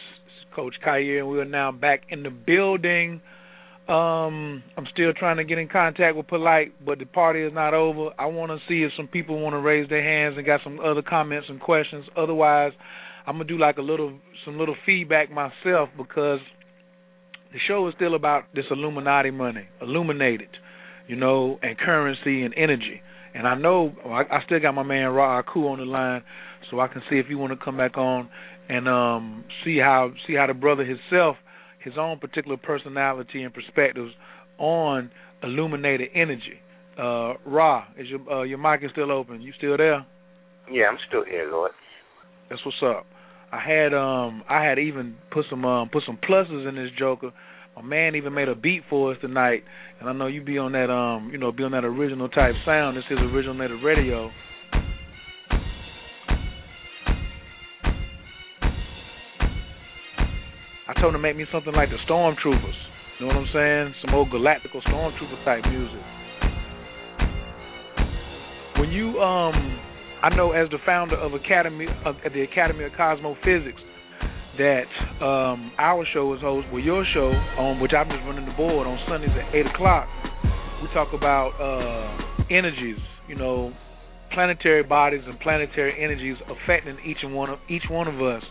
Coach Khayr, and we are now back in the building. Um, I'm still trying to get in contact with Polight, but the party is not over. I want to see if some people want to raise their hands and got some other comments and questions. Otherwise, I'm gonna do like a little some little feedback myself because the show is still about this Illuminati money, illuminated, you know, and currency and energy. And I know I, I still got my man Ra Aku on the line, so I can see if you want to come back on and um, see how see how the brother himself, his own particular personality and perspectives on illuminated energy. Uh, Ra, is your uh, your mic is still open? You still there? Yeah, I'm still here, Lord. That's what's up. I had um I had even put some um put some pluses in this Joker. My man even made a beat for us tonight, and I know you be on that um you know be on that original type sound. This is original native radio. Told him to make me something like the Stormtroopers. You know what I'm saying? Some old galactical Stormtrooper type music. When you um, I know as the founder of Academy of the Academy of Cosmophysics, that um our show is host, well your show on which I'm just running the board on Sundays at eight o'clock. We talk about uh energies, you know, planetary bodies and planetary energies affecting each and one of each one of us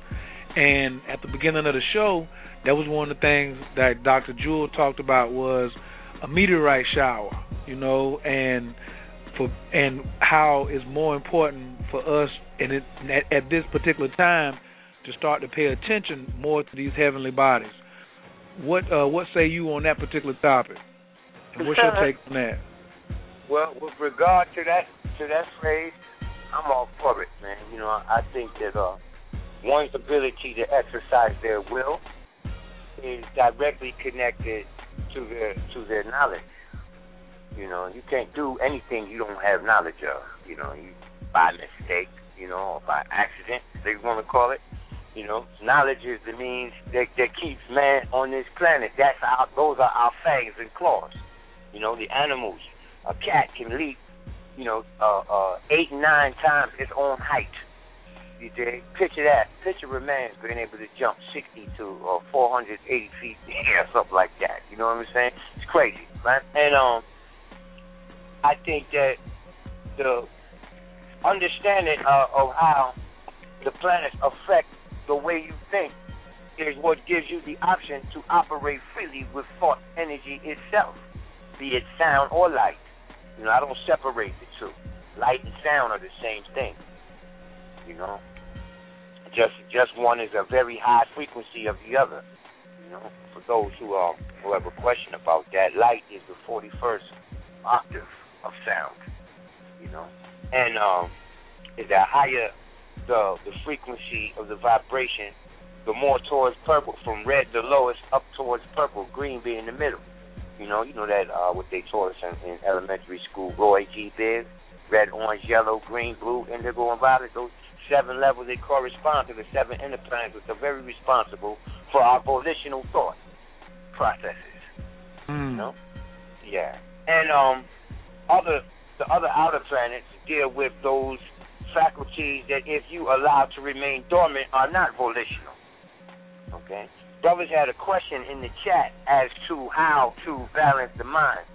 and at the beginning of the show, that was one of the things that Dr. Jewel talked about was a meteorite shower, you know, and for and how it's more important for us and it, at, at this particular time to start to pay attention more to these heavenly bodies. What uh, what say you on that particular topic? And what's your take on that? Well, with regard to that to that phrase, I'm all for it, man. You know, I think that uh, one's ability to exercise their will is directly connected to their to their knowledge. You know, you can't do anything you don't have knowledge of. You know, you by mistake, you know, or by accident, they want to call it. You know, knowledge is the means that, that keeps man on this planet. That's our those are our fangs and claws. You know, the animals. A cat can leap, you know, uh, uh, eight nine times its own height you dig? Picture that. Picture a man being able to jump 60 to or 480 feet in the air, something like that. You know what I'm saying? It's crazy, right? And um, I think that the understanding uh, of how the planets affect the way you think is what gives you the option to operate freely with thought energy itself, be it sound or light. You know, I don't separate the two. Light and sound are the same thing. You know, just just one is a very high frequency of the other. You know, for those who um who have a question about that, light is the forty first octave of sound. You know, and um, is that higher the the frequency of the vibration, the more towards purple, from red the lowest up towards purple, green being in the middle. You know, you know that uh, what they taught us in, in elementary school, Roy G. Biv, red, orange, yellow, green, blue, indigo, and violet. Those seven levels they correspond to the seven inner planets, which are very responsible for our volitional thought processes. Mm. You know? Yeah. And um other the other outer planets deal with those faculties that if you allow to remain dormant are not volitional. Okay? Brothers had a question in the chat as to how to balance the mind.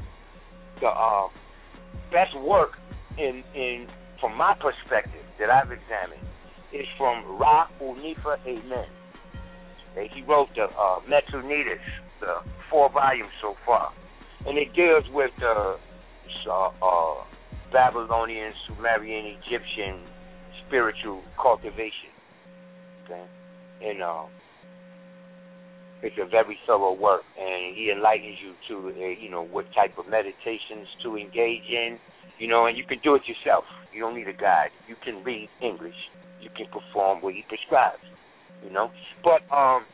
The uh, best work in in from my perspective that I've examined is from Ra Un Nefer Amen. He wrote the uh, the four volumes so far, and it deals with the uh, uh, Babylonian, Sumerian, Egyptian spiritual cultivation. Okay, and uh, it's a very thorough work, and he enlightens you to, uh, you know, what type of meditations to engage in, you know, and you can do it yourself. You don't need a guide. You can read English. You can perform what he prescribes. You know. But um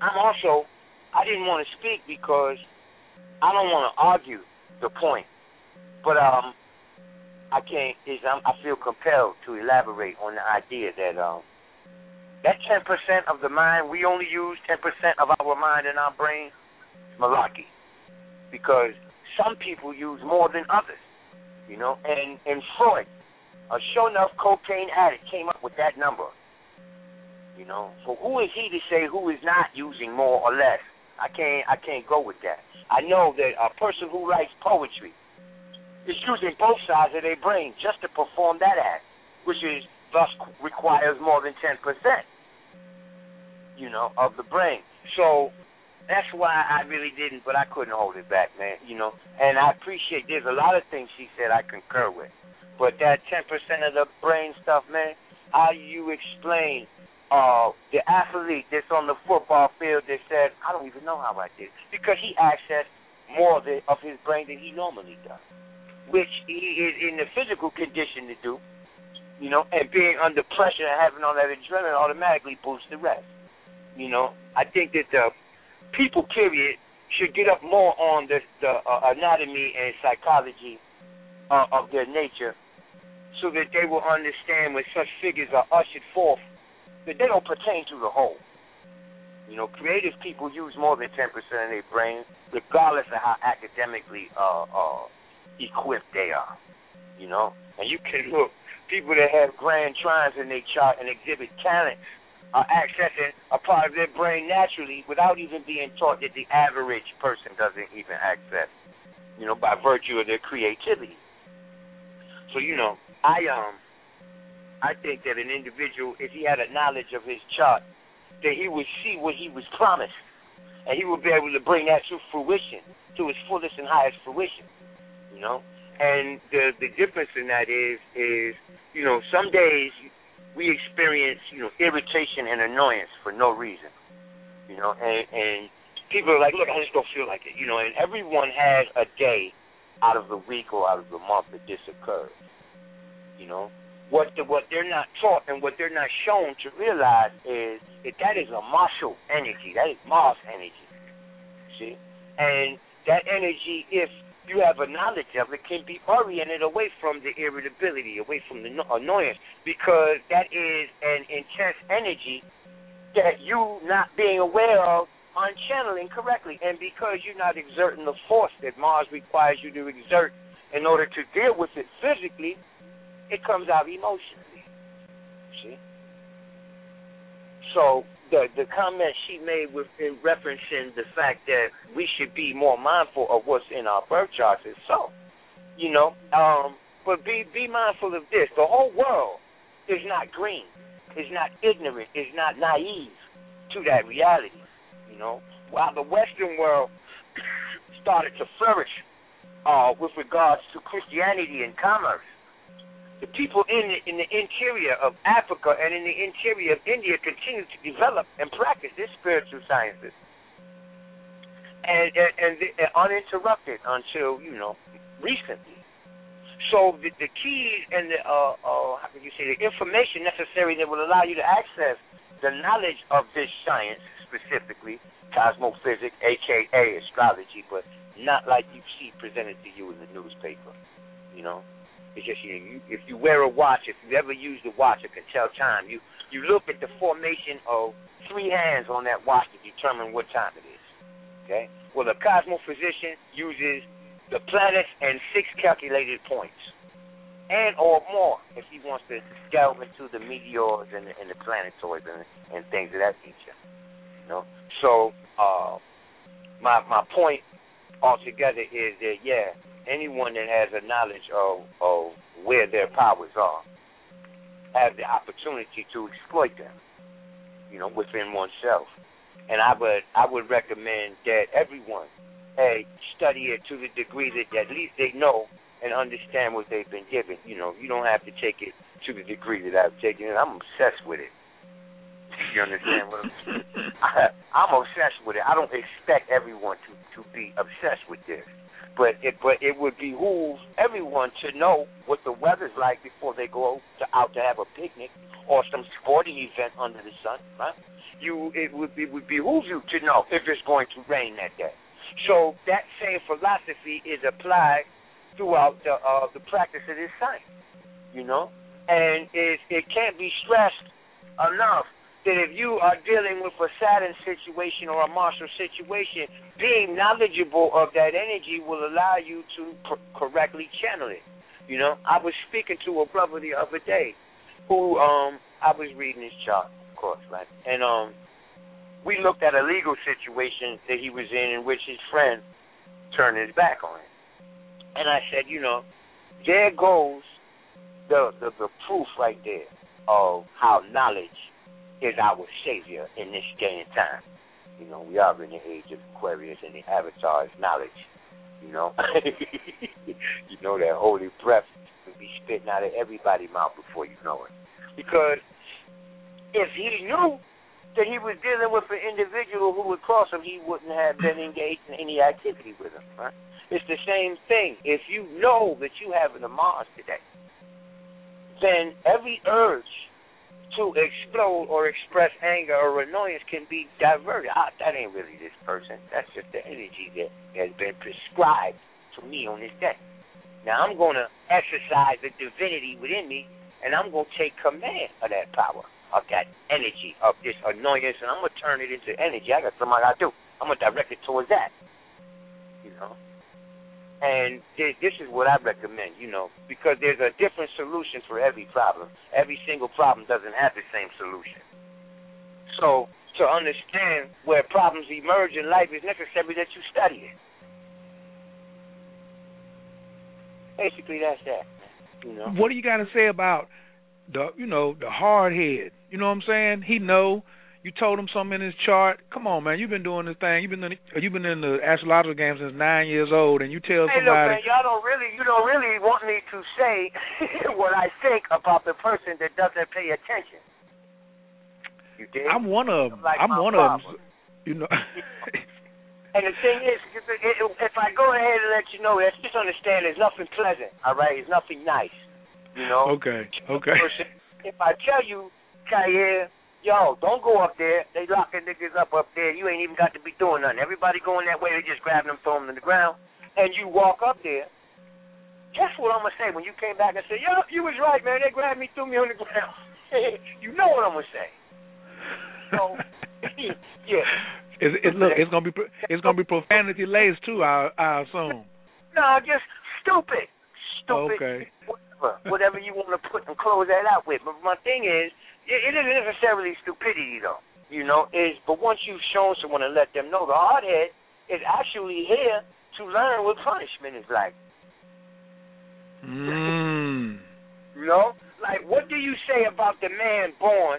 I'm also I didn't want to speak because I don't want to argue the point. But um I can't is I'm, I feel compelled to elaborate on the idea that um that ten percent of the mind we only use ten percent of our mind and our brain, Malaki. Because some people use more than others. You know, and and Freud, a sure enough cocaine addict, came up with that number. You know, so who is he to say who is not using more or less? I can't I can't go with that. I know that a person who writes poetry is using both sides of their brain just to perform that act, which is thus requires more than ten percent. You know, of the brain. So that's why I really didn't, but I couldn't hold it back, man. You know, and I appreciate. There's a lot of things she said I concur with, but that ten percent of the brain stuff, man. How you explain uh, the athlete that's on the football field that said, I don't even know how I did, because he accessed more of, the, of his brain than he normally does, which he is in the physical condition to do, you know, and being under pressure and having all that adrenaline automatically boosts the rest. You know, I think that the people, period, should get up more on the, the uh, anatomy and psychology uh, of their nature so that they will understand when such figures are ushered forth that they don't pertain to the whole. You know, creative people use more than 10% of their brains, regardless of how academically uh, uh, equipped they are. You know, and you can look people that have grand trines in their chart and exhibit talent are accessing a part of their brain naturally without even being taught that the average person doesn't even access. You know, by virtue of their creativity. So you know, I um I think that an individual, if he had a knowledge of his chart, that he would see what he was promised, and he would be able to bring that to fruition, to his fullest and highest fruition. You know, and the the difference in that is is you know some days we experience you know irritation and annoyance for no reason. You know, and and people are like, look, I just don't feel like it. You know, and everyone has a day out of the week or out of the month that this occurs. You know, what the, what they're not taught and what they're not shown to realize is that that is a martial energy. That is Mars energy. See, and that energy, if you have a knowledge of it, can be oriented away from the irritability, away from the annoyance, because that is an intense energy that you not being aware of unchanneling correctly, and because you're not exerting the force that Mars requires you to exert in order to deal with it physically, it comes out emotionally. See? So the the comment she made with in referencing the fact that we should be more mindful of what's in our birth charts so. You know, um, but be be mindful of this. The whole world is not green, is not ignorant, is not naive to that reality. You know, while the Western world started to flourish uh, with regards to Christianity and commerce, the people in the, in the interior of Africa and in the interior of India continue to develop and practice their spiritual sciences, and and, and, uninterrupted until you know recently. So the, the keys and the uh, uh, how can you say the information necessary that will allow you to access the knowledge of this science specifically cosmophysics, aka astrology, but not like you see presented to you in the newspaper. You know, it's just you, you if you wear a watch, if you ever use the watch, it can tell time. You you look at the formation of three hands on that watch to determine what time it is. Okay. Well, the cosmophysician uses the planets and six calculated points, and or more if he wants to delve into the meteors and the, and the planetoids and, and things of that nature. You know. So uh, my my point altogether is that yeah, anyone that has a knowledge of, of where their powers are have the opportunity to exploit them, you know, within oneself. And I would I would recommend that everyone, hey, study it to the degree that at least they know and understand what they've been given. You know, you don't have to take it to the degree that I've taken it. I'm obsessed with it. You understand what I'm saying? I, I'm obsessed with it. I don't expect everyone to to be obsessed with this. But it but it would behoove everyone to know what the weather's like before they go to, out to have a picnic or some sporting event under the sun, right? You it would be would behoove you to know if it's going to rain that day. So that same philosophy is applied throughout the uh, the practice of this science, you know, and it it can't be stressed enough that if you are dealing with a Saturn situation or a Martial situation, being knowledgeable of that energy will allow you to correctly channel it. You know, I was speaking to a brother the other day who um I was reading his chart, of course, right? And um, we looked at a legal situation that he was in, in which his friend turned his back on him. And I said, you know, there goes the the, the proof right there of how knowledge is our savior in this day and time. You know, we are in the age of Aquarius and the avatar is knowledge. You know, you know that holy breath will be spitting out of everybody's mouth before you know it. Because if he knew that he was dealing with an individual who would cross him, he wouldn't have been engaged in any activity with him. Right? It's the same thing. If you know that you have an Mars today, then every urge to explode or express anger or annoyance can be diverted. Ah, that ain't really this person. That's just the energy that has been prescribed to me on this day. Now I'm going to exercise the divinity within me, and I'm going to take command of that power, of that energy, of this annoyance, and I'm going to turn it into energy. I got something I got to do. I'm going to direct it towards that. You know? And this is what I recommend, you know, because there's a different solution for every problem. Every single problem doesn't have the same solution. So to understand where problems emerge in life is necessary that you study it. Basically, that's that. You know. What do you got to say about the, you know, the hard head? You know what I'm saying? He know you told him something in his chart. Come on, man. You've been doing this thing. You've been in, the, you've been in the astrological game since nine years old, and you tell hey, somebody. Look, man, y'all don't really, you don't really want me to say what I think about the person that doesn't pay attention. You did. I'm one of them. Like I'm one problem. of them. You know. and the thing is, if I go ahead and let you know, let's just understand, there's nothing pleasant. All right, it's nothing nice. You know. Okay. Okay. If I tell you, Kaye, yo, don't go up there. They locking niggas up up there. You ain't even got to be doing nothing. Everybody going that way, they just grabbing them, throwing them to the ground. And you walk up there. Guess what I'm gonna say when you came back and say, yo, you was right, man. They grabbed me, threw me on the ground. you know what I'm gonna say. So, yeah. It, it, look, it's gonna be it's gonna be profanity laced too. I I assume. No, just stupid, stupid. Okay. Whatever, whatever you want to put and close that out with. But my thing is, it, it isn't necessarily stupidity though. You know, is but once you've shown someone and let them know, the hardhead is actually here to learn what punishment is like. Mm. You know, like what do you say about the man born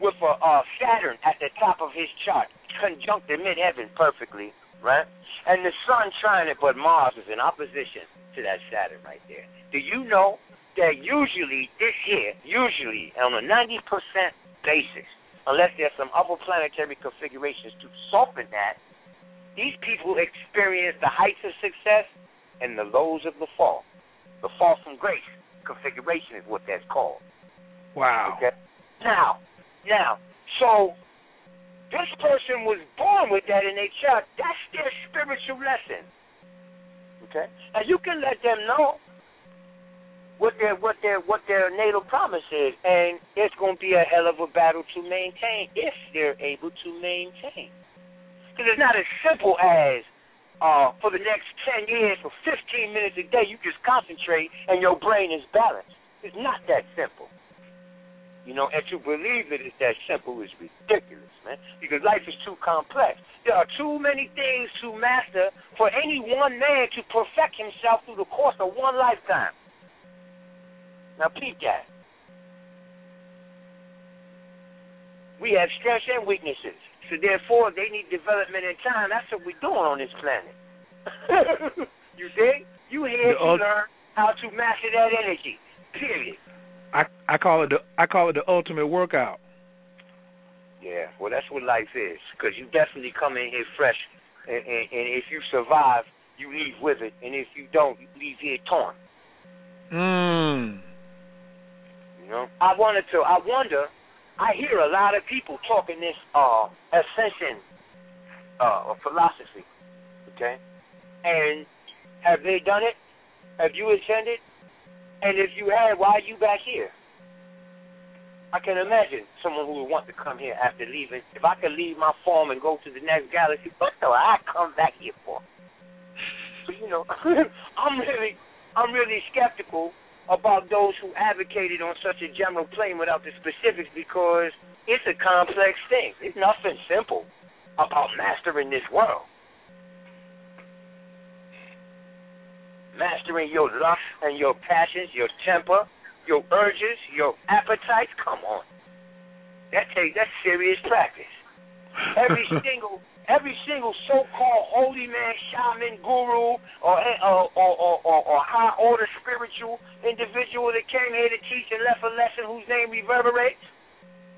with a uh, Saturn at the top of his chart, conjunct in midheaven perfectly, right? And the sun trying it, but Mars is in opposition to that Saturn right there. Do you know that usually this year, usually on a 90% basis, unless there's some other planetary configurations to soften that, these people experience the heights of success and the lows of the fall. The fall from grace configuration is what that's called. Wow. Okay. Now, now, so this person was born with that in their chart. That's their spiritual lesson. Okay. Now you can let them know what their what their what their natal promise is, and it's going to be a hell of a battle to maintain if they're able to maintain. Because it's not as simple as uh, for the next ten years for 15 minutes a day you just concentrate and your brain is balanced. It's not that simple. You know, and to believe that it's that simple is ridiculous, man. Because life is too complex. There are too many things to master for any one man to perfect himself through the course of one lifetime. Now, peep that. We have strengths and weaknesses. So, therefore, they need development and time. That's what we're doing on this planet. you dig? You here to learn how to master that energy. Period. I I call it the I call it the ultimate workout. Yeah, well, that's what life is. Because you definitely come in here fresh, and, and, and if you survive, you leave with it, and if you don't, you leave here torn. Mm. You know, I wanted to. I wonder. I hear a lot of people talking this uh, ascension uh, philosophy. Okay, and have they done it? Have you attended? And if you have, why are you back here? I can imagine someone who would want to come here after leaving. If I could leave my farm and go to the next galaxy, what do I come back here for? So you know, I'm really, I'm really skeptical about those who advocated on such a general plane without the specifics because it's a complex thing. It's nothing simple about mastering this world. Mastering your lust and your passions, your temper, your urges, your appetites. Come on. That takes that's serious practice. Every single every single so-called holy man, shaman, guru, or or, or, or, or, or high order spiritual individual that came here to teach and left a lesson whose name reverberates,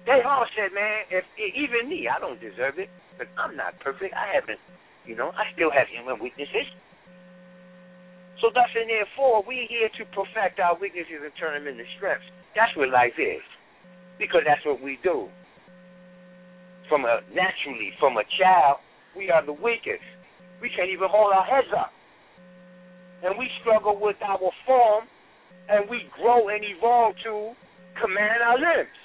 they all said, man, if even me, I don't deserve it, but I'm not perfect. I haven't, you know, I still have human weaknesses. So thus and therefore, we're here to perfect our weaknesses and turn them into strengths. That's what life is, because that's what we do. From a naturally, from a child, we are the weakest. We can't even hold our heads up, and we struggle with our form, and we grow and evolve to command our limbs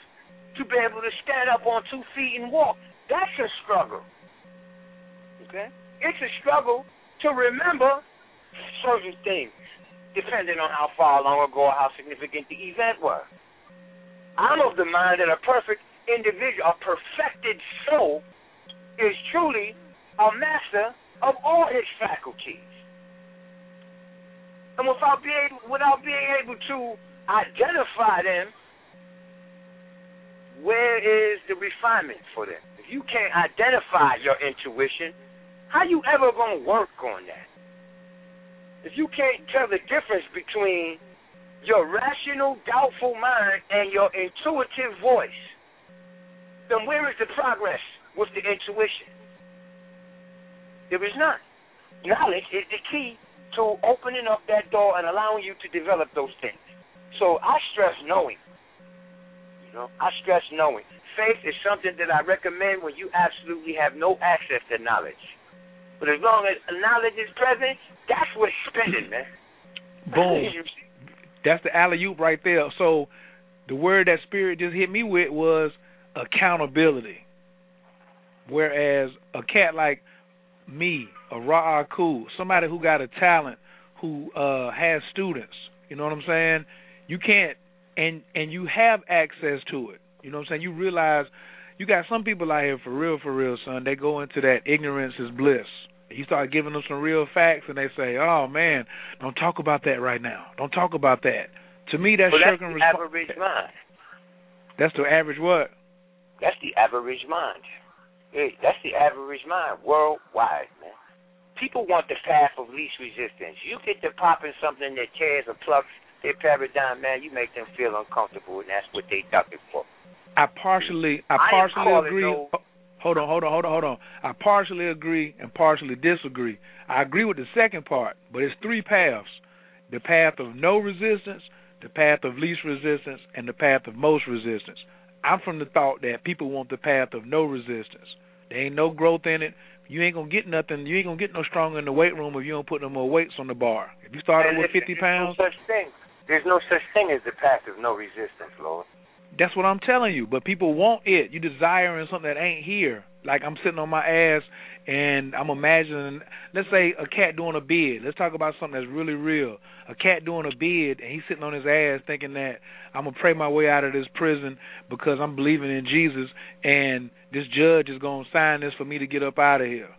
to be able to stand up on two feet and walk. That's a struggle. Okay? It's a struggle to remember certain things, depending on how far long ago or how significant the event was. I'm of the mind that a perfect individual, a perfected soul, is truly a master of all his faculties. And without being, without being able to identify them where is the refinement for them? If you can't identify your intuition, how you ever gonna work on that? If you can't tell the difference between your rational, doubtful mind and your intuitive voice, then where is the progress with the intuition? There is none. Knowledge is the key to opening up that door and allowing you to develop those things. So I stress knowing. You know, I stress knowing. Faith is something that I recommend when you absolutely have no access to knowledge. But as long as knowledge is present, that's what's spending, man. Boom. that's the alley oop right there. So the word that spirit just hit me with was accountability. Whereas a cat like me, a Ra Aku, somebody who got a talent, who uh has students, you know what I'm saying? You can't and and you have access to it. You know what I'm saying? You realize you got some people out here for real, for real, son. They go into that ignorance is bliss. You start giving them some real facts, and they say, "Oh man, don't talk about that right now. Don't talk about that." To me, that's well, that's the average mind. That's the average what? That's the average mind. Hey, that's the average mind worldwide, man. People want the path of least resistance. You get to popping something that tears or plucks their paradigm, man, you make them feel uncomfortable, and that's what they ducking for. I partially, I, I partially agree. No, hold on, hold on, hold on, hold on. I partially agree and partially disagree. I agree with the second part, but it's three paths: the path of no resistance, the path of least resistance, and the path of most resistance. I'm from the thought that people want the path of no resistance. There ain't no growth in it. You ain't gonna get nothing. You ain't gonna get no stronger in the weight room if you don't put no more weights on the bar. If you start with 50 pounds, no such thing. There's no such thing as the path of no resistance, Lord. That's what I'm telling you. But people want it. You desiring something that ain't here. Like I'm sitting on my ass and I'm imagining, let's say a cat doing a bid. Let's talk about something that's really real. A cat doing a bid and he's sitting on his ass thinking that I'm gonna pray my way out of this prison because I'm believing in Jesus and this judge is gonna sign this for me to get up out of here.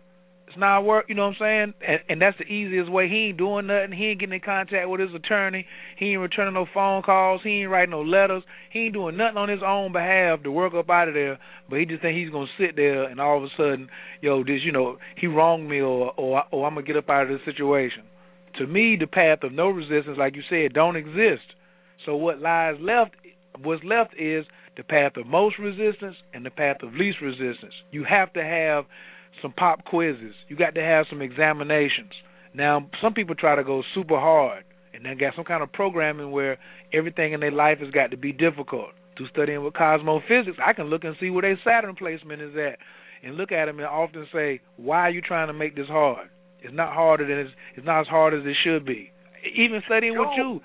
It's not work, you know what I'm saying? And, and that's the easiest way. He ain't doing nothing. He ain't getting in contact with his attorney. He ain't returning no phone calls. He ain't writing no letters. He ain't doing nothing on his own behalf to work up out of there. But he just think he's gonna sit there and all of a sudden, yo, this, you know, he wronged me or or or I'm gonna get up out of this situation. To me, the path of no resistance, like you said, don't exist. So what lies left, what's left is the path of most resistance and the path of least resistance. You have to have some pop quizzes. You got to have some examinations. Now, some people try to go super hard, and they got some kind of programming where everything in their life has got to be difficult. To studying with cosmophysics, I can look and see where their Saturn placement is at, and look at them and often say, "Why are you trying to make this hard? It's not harder than it's, it's not as hard as it should be." Even studying Jewel, with you,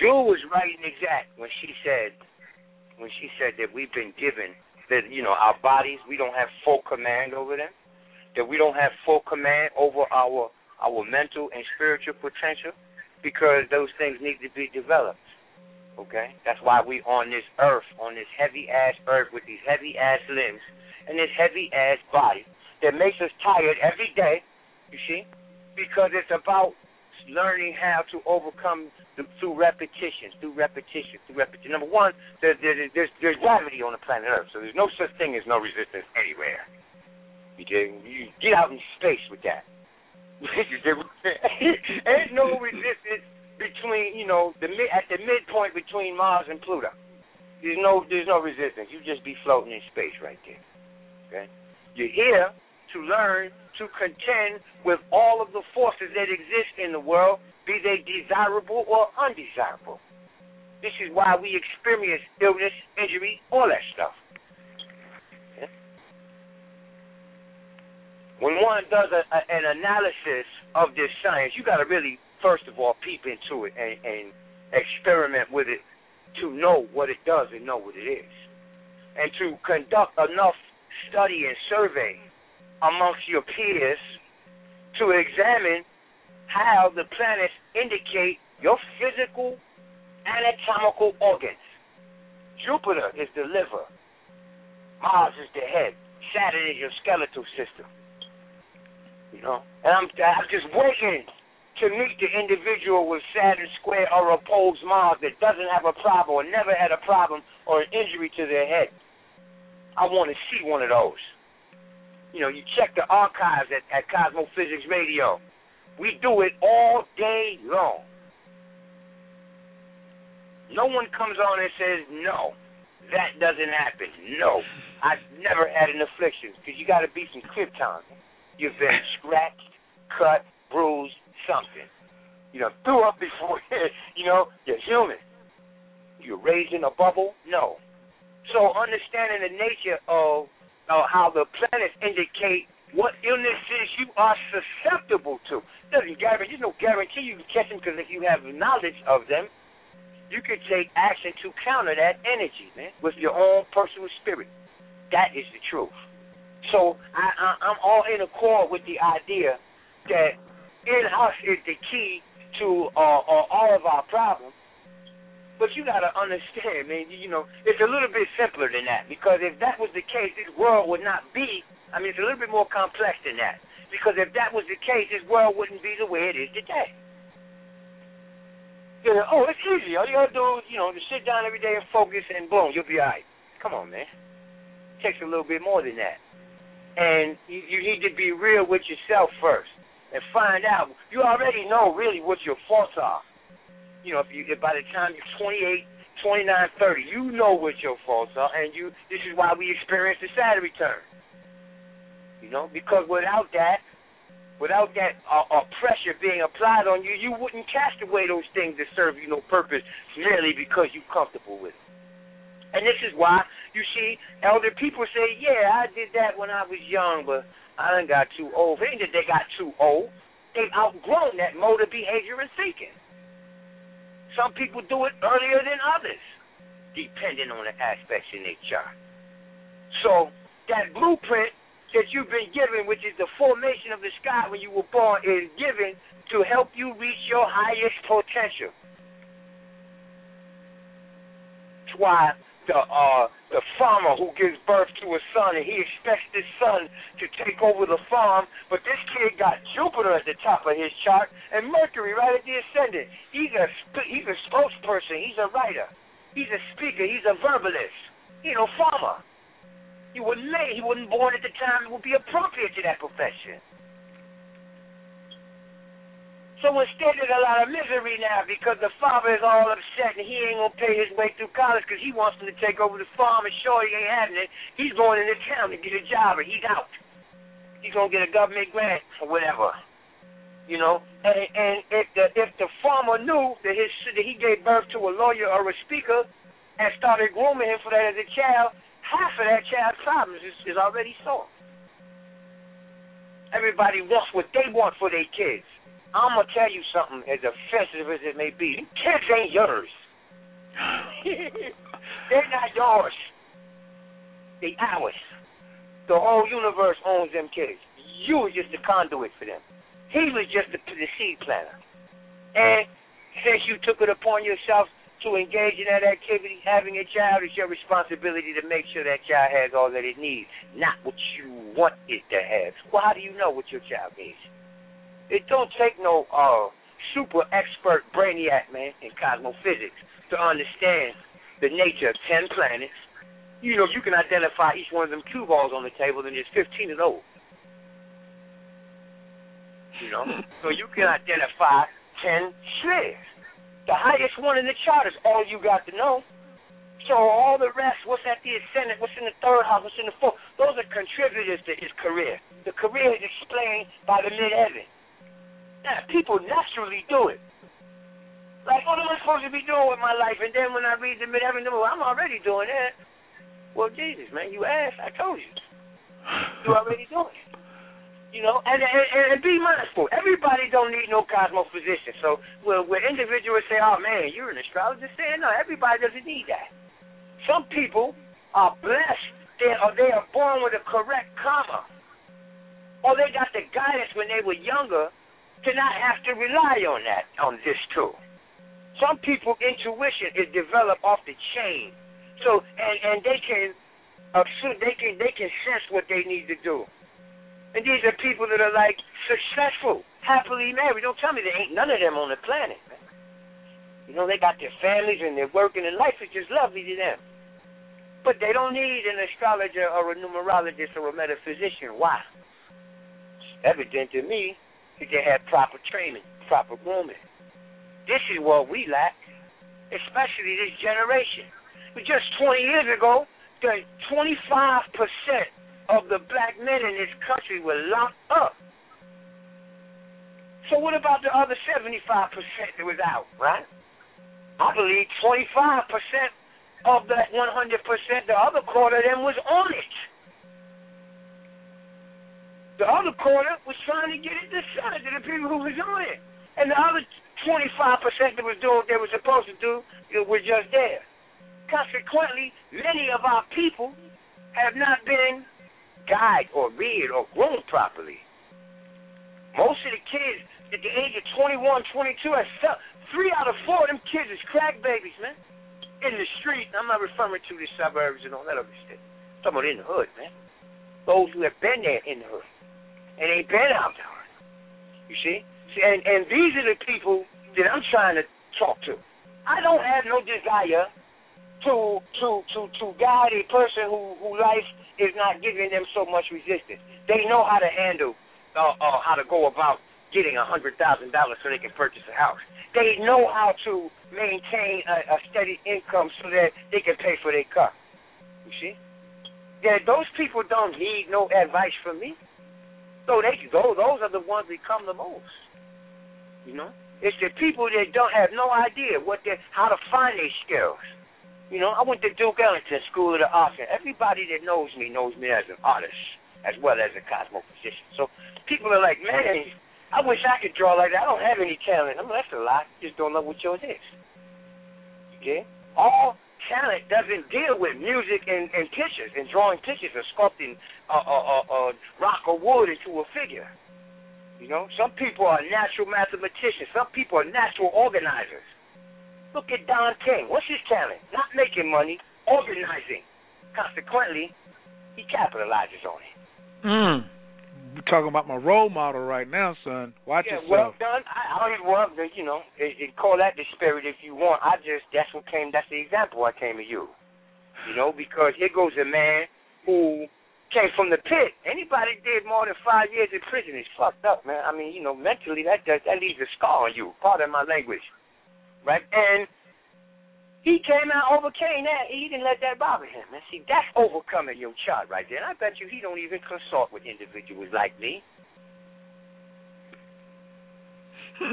Jewel was right and exact when she said, when she said that we've been given that you know our bodies, we don't have full command over them that we don't have full command over our our mental and spiritual potential because those things need to be developed. Okay? That's why we on this earth, on this heavy ass earth with these heavy ass limbs and this heavy ass body that makes us tired every day, you see? Because it's about learning how to overcome the, through repetition, through repetition, through repetition. Number one, there, there, there's, there's gravity on the planet Earth, so there's no such thing as no resistance anywhere. You get, you get out in space with that. There's no resistance between, you know, the mid, at the midpoint between Mars and Pluto. There's no, there's no resistance. You just be floating in space right there. Okay, you're here to learn to contend with all of the forces that exist in the world, be they desirable or undesirable. This is why we experience illness, injury, all that stuff. When one does a, a, an analysis of this science, you got to really, first of all, peep into it and, and experiment with it to know what it does and know what it is. And to conduct enough study and survey amongst your peers to examine how the planets indicate your physical anatomical organs. Jupiter is the liver, Mars is the head, Saturn is your skeletal system. You know, and I'm, I'm just waiting to meet the individual with Saturn square or opposed Mars that doesn't have a problem or never had a problem or an injury to their head. I want to see one of those you know, you check the archives at, at Cosmophysics Radio. We do it all day long. No one comes on and says, no, that doesn't happen. No, I've never had an affliction because you got to be some krypton. You've been scratched, cut, bruised, something. You know, threw up before, you know, you're human. You're raised in a bubble? No. So understanding the nature of uh, how the planets indicate what illnesses you are susceptible to. Doesn't guarantee, there's no guarantee you can catch them because if you have knowledge of them, you can take action to counter that energy, man, with your own personal spirit. That is the truth. So I, I, I'm all in accord with the idea that in us is the key to uh, uh, all of our problems. But you got to understand, man, you know, it's a little bit simpler than that. Because if that was the case, this world would not be, I mean, it's a little bit more complex than that. Because if that was the case, this world wouldn't be the way it is today. You know, oh, it's easy. All you got to do is, you know, to sit down every day and focus and boom, you'll be all right. Come on, man. It takes a little bit more than that. And you, you need to be real with yourself first and find out. You already know really what your faults are you know, if you if by the time you're 28, 29, 30, you know what your faults are, and you. This is why we experience the Saturn return. You know, because without that, without that uh, uh, pressure being applied on you, you wouldn't cast away those things that serve you no purpose merely because you're comfortable with it. And this is why you see elder people say, "Yeah, I did that when I was young, but I done got too old." It ain't that they got too old; they've outgrown that mode of behavior and thinking. Some people do it earlier than others, depending on the aspects in their chart. So that blueprint that you've been given, which is the formation of the sky when you were born, is given to help you reach your highest potential. That's why the uh, the farmer who gives birth to a son and he expects this son to take over the farm, but this kid got Jupiter at the top of his chart and Mercury right at the ascendant. He's a he's a spokesperson. He's a writer. He's a speaker. He's a verbalist. You know, farmer. He wasn't made. He wasn't born at the time. It would be appropriate to that profession. So instead, there's a lot of misery now because the father is all upset and he ain't gonna pay his way through college because he wants him to take over the farm and sure he ain't having it. He's going into town to get a job or he's out. He's gonna get a government grant or whatever. You know, and and if the if the farmer knew that his that he gave birth to a lawyer or a speaker and started grooming him for that as a child, half of that child's problems is, is already solved. Everybody wants what they want for their kids. I'm gonna tell you something as offensive as it may be. These kids ain't yours. They're not yours. They ours. The whole universe owns them kids. You are just a conduit for them. He was just the, the seed planter. And since you took it upon yourself to engage in that activity, having a child, is your responsibility to make sure that child has all that it needs, not what you want it to have. Well, how do you know what your child needs? It don't take no uh, super expert brainiac, man, in cosmophysics to understand the nature of 10 planets. You know, you can identify each one of them cue balls on the table, and there's 15 of those. You know, so you can identify 10 spheres. The highest one in the chart is all you got to know. So all the rest, what's at the ascendant, what's in the third house, what's in the fourth, those are contributors to his career. The career is explained by the midheaven. Now, people naturally do it. Like, oh, what am I supposed to be doing with my life? And then when I read the midheaven, I'm already doing that. Well, Jesus, man, you asked, I told you. You already doing it. You know, and, and and be mindful. Everybody don't need no cosmophysician. So where individuals say, "Oh man, you're an astrologer," saying no, everybody doesn't need that. Some people are blessed. They are they are born with a correct karma, or they got the guidance when they were younger to not have to rely on that on this tool. Some people intuition is developed off the chain, so and and they can assume they can they can sense what they need to do. And these are people that are like successful, happily married. Don't tell me there ain't none of them on the planet. You know, they got their families and they're working and life is just lovely to them. But they don't need an astrologer or a numerologist or a metaphysician. Why? It's evident to me that they had proper training, proper grooming. This is what we lack, especially this generation. But just 20 years ago, the 25% of the black men in this country were locked up. So what about the other 75% that was out, right? I believe 25% of that 100%, the other quarter of them was on it. The other quarter was trying to get it decided to the people who was on it. And the other 25% that was doing what they were supposed to do uh, were just there. Consequently, many of our people have not been guided or reared or grown properly. Most of the kids at the age of 21, 22, three out of four of them kids is crack babies, man. In the street. I'm not referring to the suburbs and all that other shit. I'm talking about in the hood, man. Those who have been there in the hood and ain't been out there. You see? see and, and these are the people that I'm trying to talk to. I don't have no desire to to to to guide a person who who life is not giving them so much resistance. They know how to handle, uh, uh, how to go about getting a hundred thousand dollars so they can purchase a house. They know how to maintain a, a steady income so that they can pay for their car. You see? Yeah, those people don't need no advice from me. So they go. Those are the ones that come the most. You know, it's the people that don't have no idea what they how to find their skills. You know, I went to Duke Ellington School of the Arts, and everybody that knows me knows me as an artist as well as a cosmophysician. So people are like, man, I wish I could draw like that. I don't have any talent. I'm like, that's a lie. Just don't know what yours is. Okay? All talent doesn't deal with music and, and pictures and drawing pictures or sculpting a, a, a, a rock or wood into a figure. You know, some people are natural mathematicians. Some people are natural organizers. Look at Don King. What's his talent? Not making money, organizing. Consequently, he capitalizes on it. Mm. Talking about my role model right now, son. Watch yeah, yourself. well done. I, I well, you know, it, it, call that the spirit if you want. I just that's what came. That's the example I came to you. You know, because here goes a man who came from the pit. Anybody did more than five years in prison is fucked up, man. I mean, you know, mentally that that, that leaves a scar on you. Pardon my language right? And he came out, overcame that. He didn't let that bother him. And see, that's overcoming your child right there. And I bet you he don't even consult with individuals like me.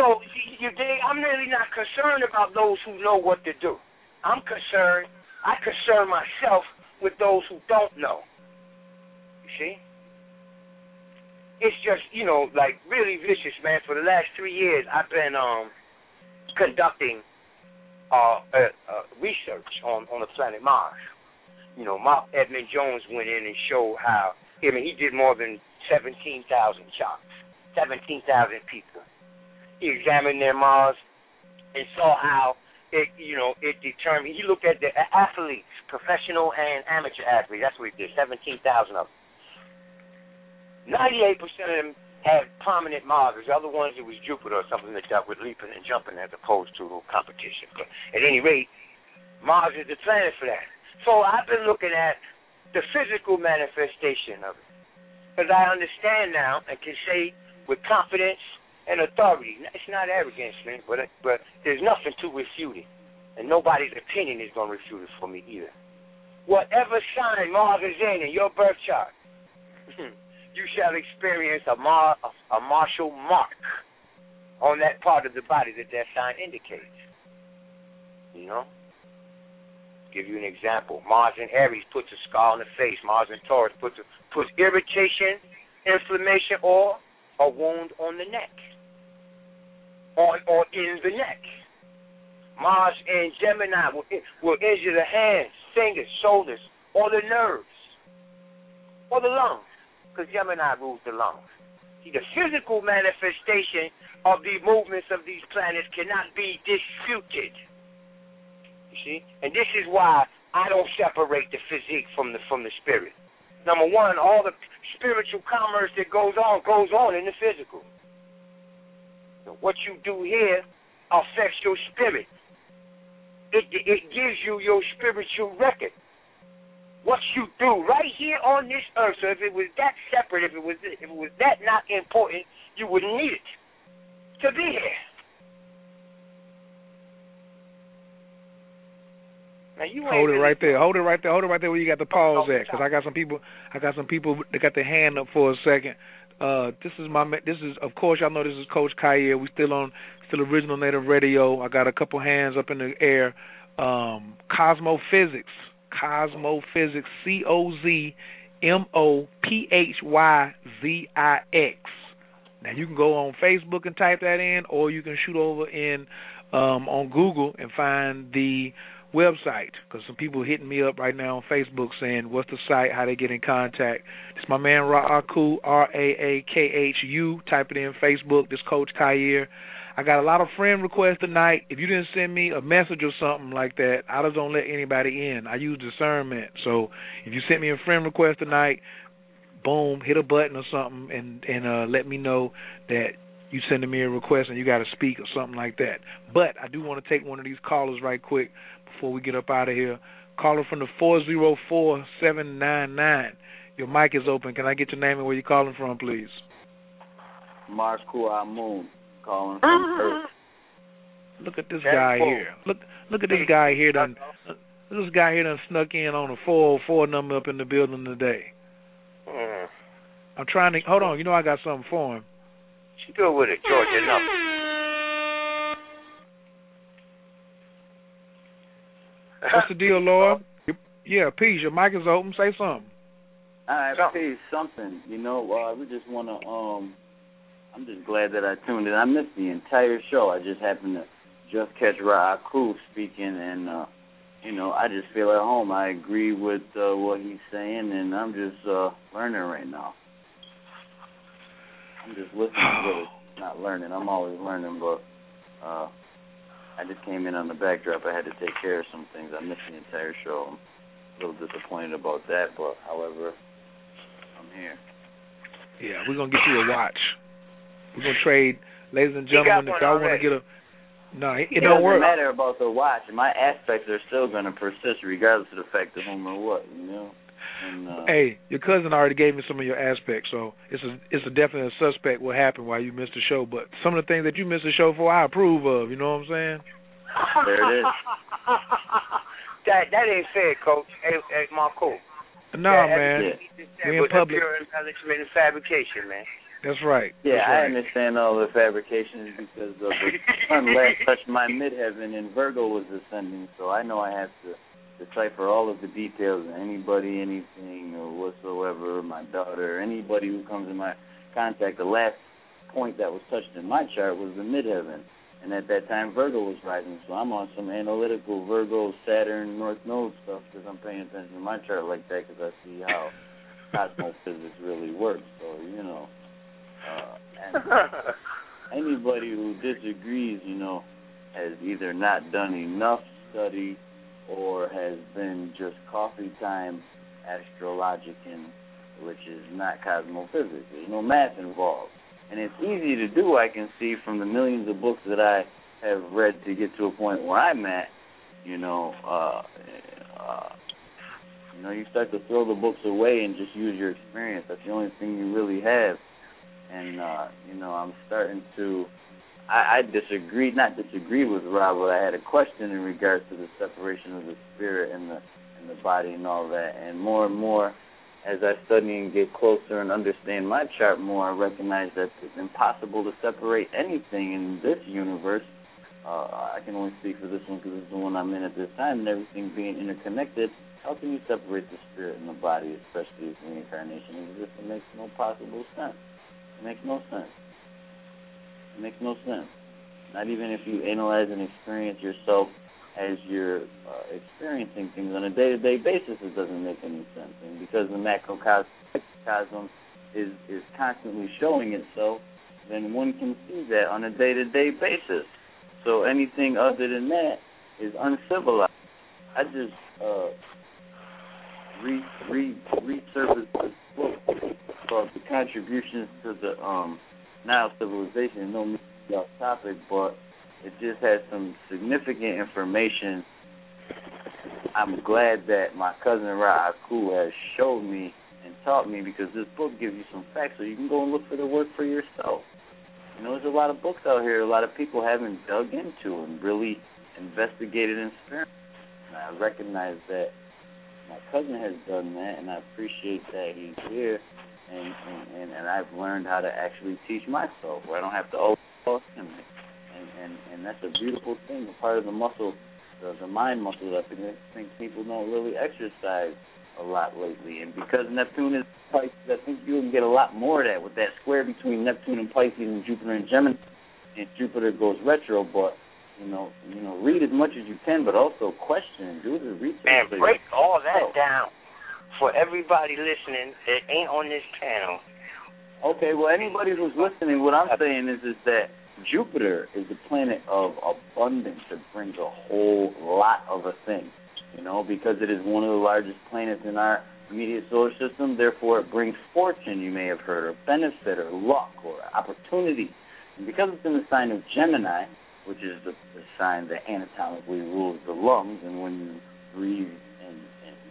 so you dig? I'm really not concerned about those who know what to do. I'm concerned. I concern myself with those who don't know. You see? it's just you know like really vicious, man. For the last three years, I've been um conducting uh, uh, uh research on on the planet Mars. You know, Marc Edmund Jones went in and showed how. I mean, he did more than seventeen thousand charts, seventeen thousand people. He examined their Mars and saw how it, you know, it determined. He looked at the athletes, professional and amateur athletes. That's what he did. Seventeen thousand of them. Ninety-eight percent of them had prominent Mars. The other ones, it was Jupiter or something that dealt with leaping and jumping as opposed to competition. But at any rate, Mars is the planet for that. So I've been looking at the physical manifestation of it. Because I understand now and can say with confidence and authority. It's not arrogance, man, but but there's nothing to refute it, and nobody's opinion is going to refute it for me either. Whatever sign Mars is in in your birth chart, you shall experience a mar a martial mark on that part of the body that that sign indicates. You know. Give you an example. Mars and Aries puts a scar on the face. Mars and Taurus puts a, puts irritation, inflammation, or a wound on the neck, or or in the neck. Mars and Gemini will, will injure the hands, fingers, shoulders, or the nerves, or the lungs, because Gemini rules the. See, the physical manifestation of the movements of these planets cannot be disputed. You see, and this is why I don't separate the physique from the from the spirit. Number one, all the spiritual commerce that goes on goes on in the physical. So what you do here affects your spirit. It it gives you your spiritual record. What you do right here on this earth. So if it was that separate, if it was if it was that not important, you wouldn't need it to be here. hold it right there. Hold it right there. Hold it right there where you got the pause at, because I got some people. I got some people that got their hand up for a second. Uh, this is my. This is of course y'all know this is Coach Khayr. We still on still original native radio. I got a couple hands up in the air. Um, Cosmo Physics. Cosmo Physics. C O Z M O P H Y Z I X. Now you can go on Facebook and type that in, or you can shoot over in um, on Google and find the website because some people are hitting me up right now on Facebook saying what's the site, how they get in contact. It's my man Raakhu R A A K H U. Type it in Facebook. This Coach Khayr. I got a lot of friend requests tonight. If you didn't send me a message or something like that, I just don't let anybody in. I use discernment. So if you sent me a friend request tonight, boom, hit a button or something and and uh let me know that you sending me a request and you got to speak or something like that. But I do want to take one of these callers right quick before we get up out of here. Caller from the four zero four seven nine nine. Your mic is open. Can I get your name and where you're calling from, please? Mars Kua Moon, calling from Earth. Look at this guy here. Look look at this guy here done this guy here done snuck in on a four oh four number up in the building today. Mm. I'm trying to hold on, you know I got something for him. She go with it, Georgia number. What's the deal, Lord? Yeah, peace. Your mic is open. Say something. All right, peace. Something. You know, uh, we just want to. um I'm just glad that I tuned in. I missed the entire show. I just happened to just catch Raakhu speaking, and uh, you know, I just feel at home. I agree with uh, what he's saying, and I'm just uh learning right now. I'm just listening, really, not learning. I'm always learning, but uh I just came in on the backdrop. I had to take care of some things. I missed the entire show. I'm a little disappointed about that, but however, I'm here. Yeah, we're gonna get you a watch. We're gonna trade, ladies and gentlemen. If y'all want to get a, no, it, it, it don't work. matter about the watch. My aspects are still gonna persist, regardless of the fact of whom or what. You know. And, uh, hey, your cousin already gave me some of your aspects, so it's a it's a definite suspect what happened while you missed the show. But some of the things that you missed the show for, I approve of. You know what I'm saying? There it is. that that ain't fair, Coach. Hey, hey Marco. No, that, man. We in public. Pure embellishment and fabrication, man. That's right. Yeah, That's right. I understand all the fabrications because of the sun last touched my midheaven and Virgo was ascending, so I know I have to decipher all of the details of anybody, anything, or whatsoever, my daughter, anybody who comes in my contact. The last point that was touched in my chart was the midheaven. And at that time, Virgo was rising. So I'm on some analytical Virgo, Saturn, North Node stuff because I'm paying attention to my chart like that because I see how cosmophysics really works. So, you know. Uh, and anybody who disagrees, you know, has either not done enough study or has been just coffee time astrologicin, which is not cosmophysics. There's no math involved. And it's easy to do, I can see, from the millions of books that I have read to get to a point where I'm at. You know, uh, uh, you know, you start to throw the books away and just use your experience. That's the only thing you really have. And uh, you know, I'm starting to I, I disagree, not disagree with Rob, but I had a question in regards to the separation of the spirit and the and the body and all that. And more and more, as I study and get closer and understand my chart more, I recognize that it's impossible to separate anything in this universe. Uh, I can only speak for this one because it's the one I'm in at this time, and everything being interconnected. How can you separate the spirit and the body, especially if reincarnation exists? It makes no possible sense. It makes no sense. It makes no sense. Not even if you analyze and experience yourself as you're uh, experiencing things on a day-to-day basis, it doesn't make any sense. And because the macrocosm is is constantly showing itself, then one can see that on a day-to-day basis. So anything other than that is uncivilized. I just uh, re re resurfaced called "The Contributions to the um, Nile civilization. No mean off topic, but it just has some significant information. I'm glad that my cousin Ra Aku has showed me and taught me because this book gives you some facts so you can go and look for the work for yourself. You know, there's a lot of books out here a lot of people haven't dug into and really investigated and experienced. And I recognize that my cousin has done that, and I appreciate that he's here and, and, and, and I've learned how to actually teach myself where I don't have to owe him. And, and, and that's a beautiful thing, a part of the muscle, the, the mind muscle that I think people don't really exercise a lot lately. And because Neptune is Pisces, I think you can get a lot more of that with that square between Neptune and Pisces and Jupiter and Gemini. And Jupiter goes retro, but you know, you know, read as much as you can, but also question, do the research. And break all that oh. down for everybody listening that ain't on this panel. Okay, well, anybody who's listening, what I'm saying is is that Jupiter is the planet of abundance. It brings a whole lot of a thing, you know, because it is one of the largest planets in our immediate solar system. Therefore, it brings fortune. You may have heard, or benefit, or luck, or opportunity. And because it's in the sign of Gemini, which is the, the sign that anatomically rules the lungs, and when you breathe and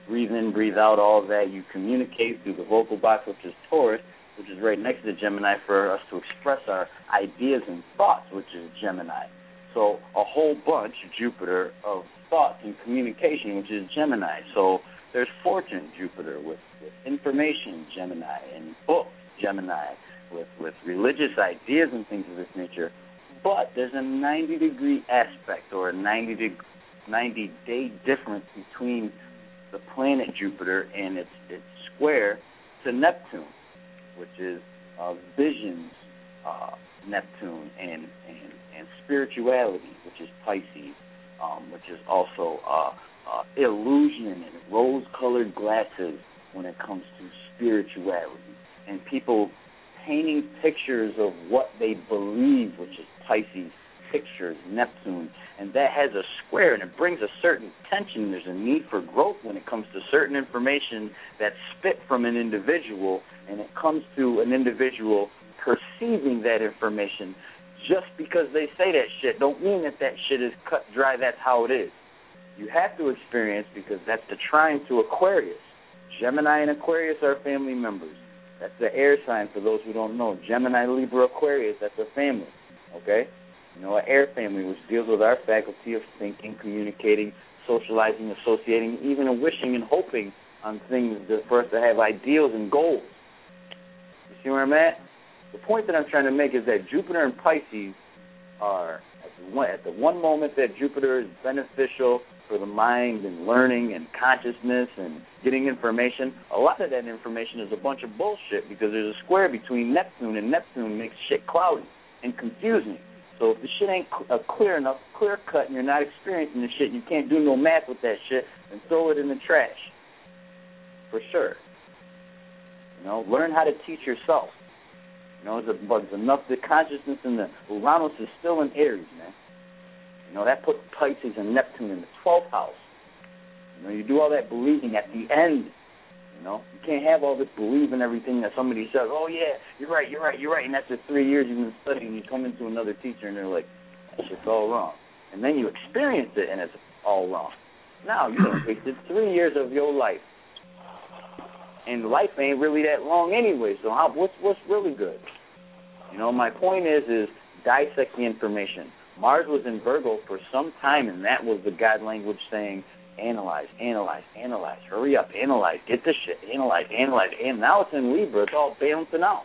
breathe in, breathe out, all that. You communicate through the vocal box, which is Taurus, which is right next to Gemini, for us to express our ideas and thoughts, which is Gemini. So a whole bunch, Jupiter, of thoughts and communication, which is Gemini. So there's fortune, Jupiter, with, with information, Gemini, and books, Gemini, with, with religious ideas and things of this nature. But there's a 90 degree aspect or a 90 degree 90 day difference between the planet Jupiter and its its square to Neptune, which is uh, visions, uh, Neptune, and, and and spirituality, which is Pisces, um, which is also uh, uh, illusion and rose-colored glasses when it comes to spirituality, and people painting pictures of what they believe, which is Pisces pictures, Neptune, and that has a square and it brings a certain tension. There's a need for growth when it comes to certain information that's spit from an individual, and it comes to an individual perceiving that information. Just because they say that shit don't mean that that shit is cut dry. That's how it is. You have to experience because that's the trine to Aquarius. Gemini and Aquarius are family members. That's the air sign for those who don't know. Gemini, Libra, Aquarius, that's a family. Okay? You know, an air family, which deals with our faculty of thinking, communicating, socializing, associating, even wishing and hoping on things that for us to have ideals and goals. You see where I'm at? The point that I'm trying to make is that Jupiter and Pisces are at the one, at the one moment that Jupiter is beneficial for the mind and learning and consciousness and getting information, a lot of that information is a bunch of bullshit because there's a square between Neptune and Neptune makes shit cloudy and confusing. So if the shit ain't uh, clear enough, clear cut, and you're not experiencing the shit, and you can't do no math with that shit, then throw it in the trash. For sure. You know, learn how to teach yourself. You know, there's, there's enough the consciousness in the Uranus is still in Aries, man. You know, that puts Pisces and Neptune in the 12th house. You know, you do all that believing at the end. You know, you can't have all this belief in everything that somebody says. Oh yeah, you're right, you're right, you're right. And after three years you've been studying, you come into another teacher and they're like, that all wrong. And then you experience it and it's all wrong. Now you have wasted three years of your life, and life ain't really that long anyway. So how, what's what's really good? You know, my point is is dissect the information. Mars was in Virgo for some time, and that was the God language saying, analyze, analyze, analyze, hurry up, analyze, get this shit, analyze, analyze. And now it's in Libra, it's all balancing out.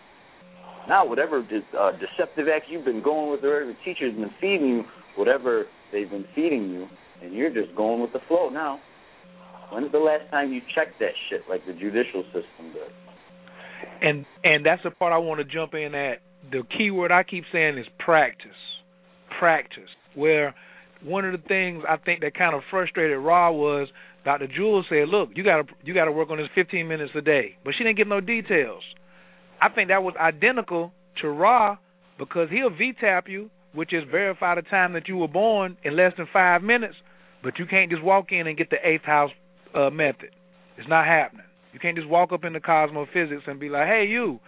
Now, whatever de- uh, deceptive act you've been going with, or whatever teacher's been feeding you, whatever they've been feeding you, and you're just going with the flow now. When's the last time you checked that shit like the judicial system does? And and that's the part I want to jump in at. The key word I keep saying is practice. Practice. Where one of the things I think that kind of frustrated Ra was Dr. Jewel said, "Look, you got to you got to work on this 15 minutes a day," but she didn't give no details. I think that was identical to Ra because he'll VTAP you, which is verify the time that you were born in less than five minutes, but you can't just walk in and get the eighth house uh, method. It's not happening. You can't just walk up into cosmophysics and be like, "Hey, you,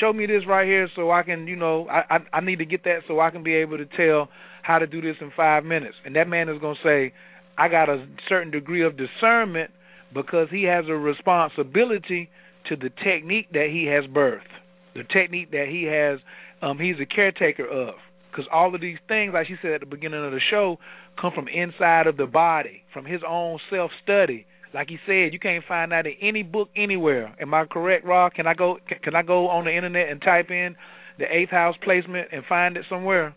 show me this right here so I can, you know, I, I I need to get that so I can be able to tell how to do this in five minutes. And that man is to say, I got a certain degree of discernment because he has a responsibility to the technique that he has birthed, the technique that he has, um, he's a caretaker of. Because all of these things, like she said at the beginning of the show, come from inside of the body, from his own self study. Like he said, you can't find that in any book anywhere. Am I correct, Rob? Can I go? Can I go on the internet and type in the eighth house placement and find it somewhere?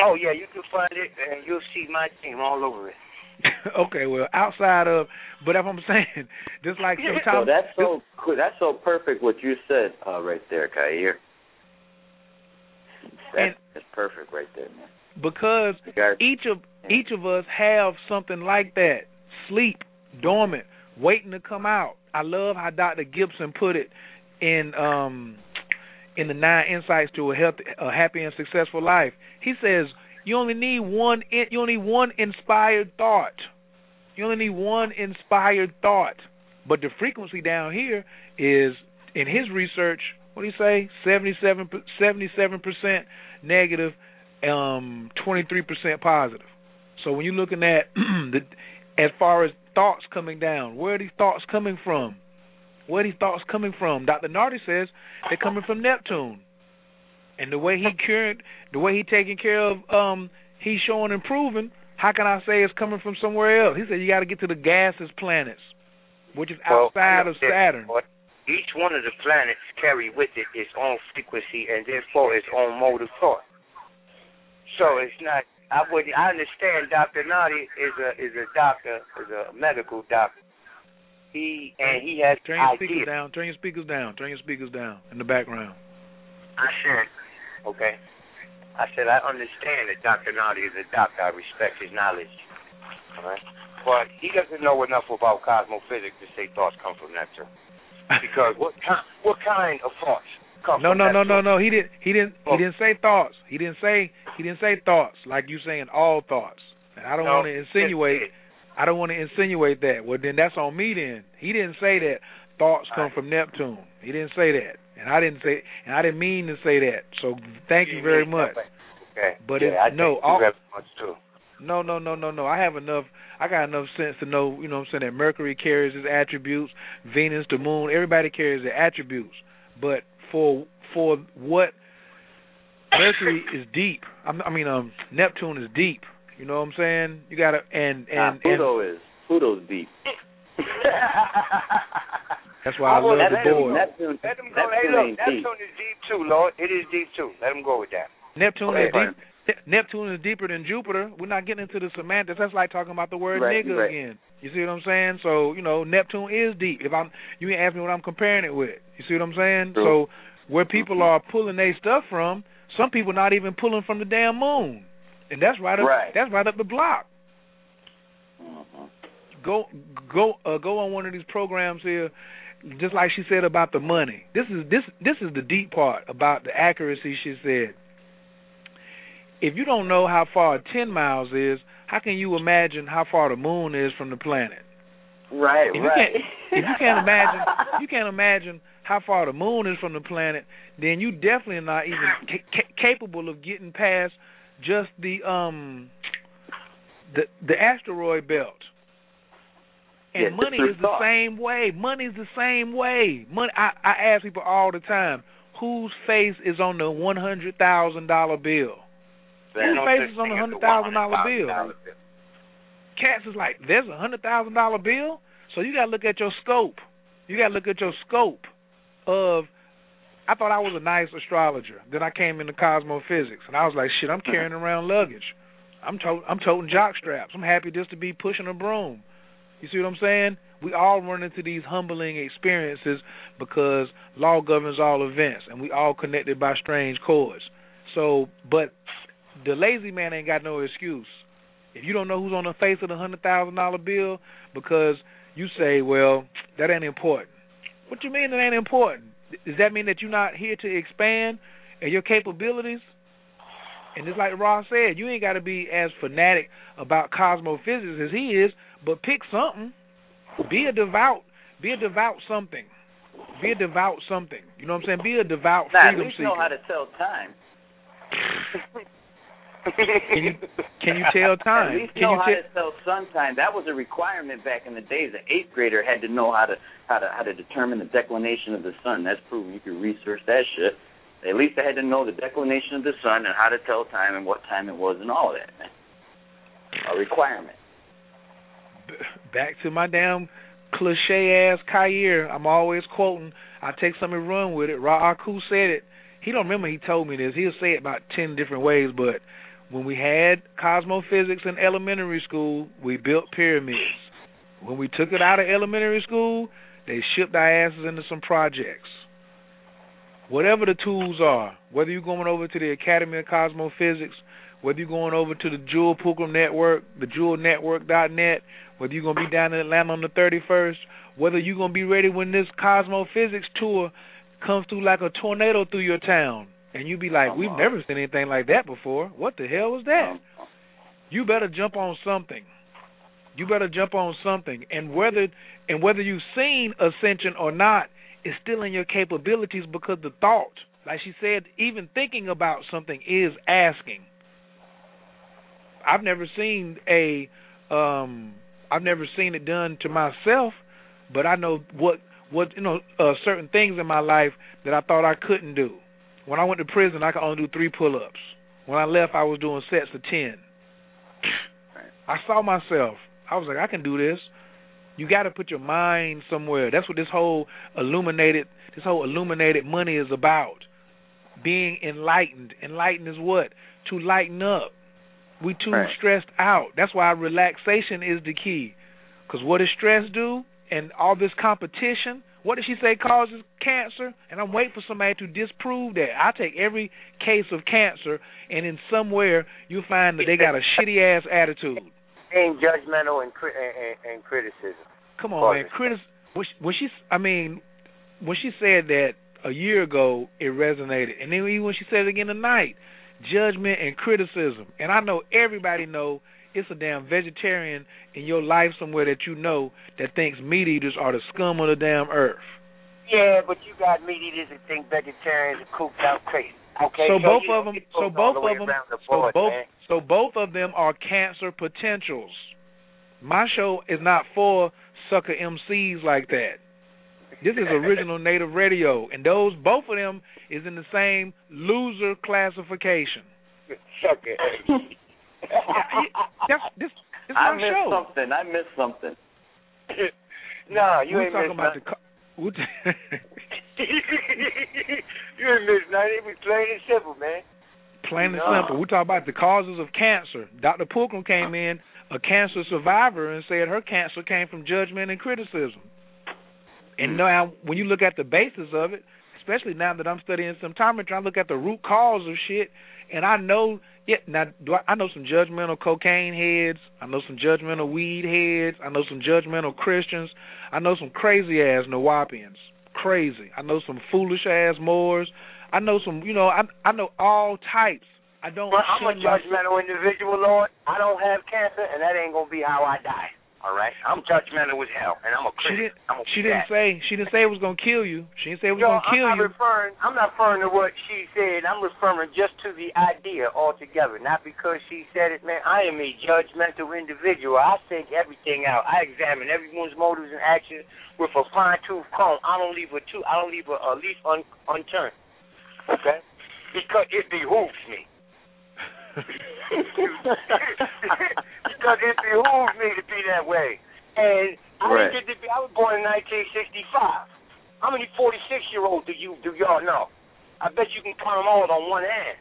Oh yeah, you can find it and you'll see my team all over it. okay, well, outside of, but if I'm saying, just like sometimes so that's so cool. That's so perfect what you said uh, right there, Khayr. That's, and, that's perfect right there, man. Because each of each of us have something like that, sleep, dormant, waiting to come out. I love how Dr. Gibson put it in um in the nine insights to a healthy, a happy and successful life. He says you only need one. You only need one inspired thought. You only need one inspired thought. But the frequency down here is in his research. What do you say? 77 percent negative, um, 23 percent positive. So when you're looking at the, as far as thoughts coming down, where are these thoughts coming from? Where are these thoughts coming from? Dr. Nardi says they're coming from Neptune. And the way he cured, the way he taking care of, um, he's showing improving. How can I say it's coming from somewhere else? He said you got to get to the gaseous planets, which is outside well, of Saturn. Each one of the planets carry with it its own frequency and therefore its own mode of thought. So it's not. I would. I understand. Doctor Nardi is a is a doctor, is a medical doctor. He and he has Turn your ideas. speakers down. Turn your speakers down. Turn your speakers down in the background. I said, okay. I said I understand that Dr. Nardi is a doctor. I respect his knowledge. All right. But he doesn't know enough about cosmophysics to say thoughts come from Neptune. Because what kind what kind of thoughts come no, no, no, no, no. He didn't. He didn't. He didn't say thoughts. He didn't say. He didn't say thoughts like you saying all thoughts. And I don't No, want to insinuate. I don't want to insinuate that. Well, then that's on me. Then he didn't say that thoughts come from Neptune. He didn't say that, and I didn't say, and I didn't mean to say that. So thank you very much. Okay. But yeah, it, I no, all, you have much too. no, no, no, no, no. I have enough. I got enough sense to know, you know, what I'm saying that Mercury carries its attributes, Venus, the Moon, everybody carries their attributes. But for for what Mercury is deep. I'm, I mean, um, Neptune is deep. You know what I'm saying? You gotta and Nah, and, and Pluto is Pluto's deep. that's why I, love let the him- board. Neptune, Let him go. Neptune Hey, look, ain't deep. Is deep too, Lord. It is deep too. Let him go with that. Neptune Okay, is deep. Neptune is deeper than Jupiter. We're not getting into the semantics. That's like talking about the word Right, nigga right. again. You see what I'm saying? So you know, Neptune is deep. If I'm, you ain't ask me what I'm comparing it with. You see what I'm saying? So where people are pulling their stuff from, some people not even pulling from the damn moon, and that's right up. Right. That's right up the block. Mhm. Go go uh, go on one of these programs here. Just like she said about the money. This is this this is the deep part about the accuracy. She said if you don't know how far 10 miles is, how can you imagine how far the moon is from the planet? Right, if right. You can't, if you can't imagine, you can't imagine how far the moon is from the planet, then you definitely are not even ca- ca- capable of getting past just the um the the asteroid belt. And Yeah, money is the thought. same way. Money is the same way. Money. I, I ask people all the time, whose face is on the one hundred thousand dollar bill? Whose face is on a hundred thousand dollar bill? Cats is like, there's a hundred thousand dollar bill. So you gotta look at your scope. You gotta look at your scope of. I thought I was a nice astrologer. Then I came into cosmophysics, and I was like, shit, I'm carrying around luggage. I'm to- I'm toting jock straps. I'm happy just to be pushing a broom. You see what I'm saying? We all run into these humbling experiences because law governs all events, and we all connected by strange cords. So, but the lazy man ain't got no excuse. If you don't know who's on the face of the hundred thousand dollar bill, because you say, well, that ain't important. What you mean it ain't important? Does that mean that you're not here to expand and your capabilities? And it's like Ross said, you ain't got to be as fanatic about cosmophysics as he is, but pick something. Be a devout. Be a devout something. Be a devout something. You know what I'm saying? Be a devout Nah, at least know how to tell time. Can you can you tell time? At least Can know you how tell? to tell sun time. That was a requirement back in the days. An eighth grader had to know how to how to how to determine the declination of the sun. That's proven. You can research that shit. At least they had to know the declination of the sun and how to tell time and what time it was and all of that. Man. A requirement. Back to my damn cliche ass Khayr. I'm always quoting. I take something and run with it. Ra Aku said it. He don't remember he told me this. He'll say it about ten different ways, but when we had cosmophysics in elementary school, we built pyramids. When we took it out of elementary school, they shipped our asses into some projects. Whatever the tools are, whether you're going over to the Academy of Cosmophysics, whether you're going over to the Jewel Pookrum Network, the JewelNetwork.net, whether you're going to be down in Atlanta on the 31st, whether you're going to be ready when this Cosmophysics tour comes through like a tornado through your town. And you'd be like, we've never seen anything like that before. What the hell was that? You better jump on something. You better jump on something. And whether and whether you've seen ascension or not it's still in your capabilities because the thought, like she said, even thinking about something is asking. I've never seen a um I've never seen it done to myself, but I know what what you know uh, certain things in my life that I thought I couldn't do. When I went to prison, I could only do three pull-ups. When I left, I was doing sets of ten. I saw myself. I was like, I can do this. You got to put your mind somewhere. That's what this whole illuminated, this whole illuminated money is about. Being enlightened. Enlightened is what? To lighten up. We too Right. stressed out. That's why relaxation is the key. Because what does stress do? And all this competition, what did she say causes cancer? And I'm waiting for somebody to disprove that. I take every case of cancer, and in somewhere you'll find that they got a shitty ass attitude. Being judgmental and, cri- and, and, criticism. Come on, man. Critis when she, she, I mean, when she said that a year ago, it resonated, and then even when she said it again tonight, judgment and criticism. And I know everybody know it's a damn vegetarian in your life somewhere that you know that thinks meat eaters are the scum of the damn earth. Yeah, but you got meat eaters that think vegetarians are cooped out crazy. Okay, so both of them, so both the of them, the so both, man. so both of them are cancer potentials. My show is not for sucker MCs like that. This is original native radio, and those both of them is in the same loser classification. Sucker. That's this. This I my missed show. something. I missed something. no, you We're ain't talking missed about the. nothing. co- you ain't missed nothing. It was plain and simple, man. Plain and No. simple. We talk about the causes of cancer. Dr. Pookrum came in, a cancer survivor, and said her cancer came from judgment and criticism. And hmm. now, when you look at the basis of it, especially now that I'm studying symptometry, I look at the root cause of shit, and I know, yeah, now do I, I know some judgmental cocaine heads, I know some judgmental weed heads, I know some judgmental Christians, I know some crazy ass Nuwaubians, crazy. I know some foolish ass Moors. I know some, you know, I I know all types. I don't. But I'm a judgmental individual, Lord. I don't have cancer, and that ain't gonna be how I die. All right, I'm judgmental as hell, and I'm a She didn't. I'm a She didn't say. She didn't say it was gonna kill you. She didn't say it was Yo, gonna kill I'm you. not referring. I'm not referring to what she said. I'm referring just to the idea altogether. Not because she said it, man. I am a judgmental individual. I think everything out. I examine everyone's motives and actions with a fine tooth comb. I don't leave a two. I don't leave a, a leaf un, unturned. Okay, because it behooves me. Because it behooves me to be that way. And I Right. didn't get to be. I was born in 1965. How many 46 year olds do you do y'all know? I bet you can count them all on one hand.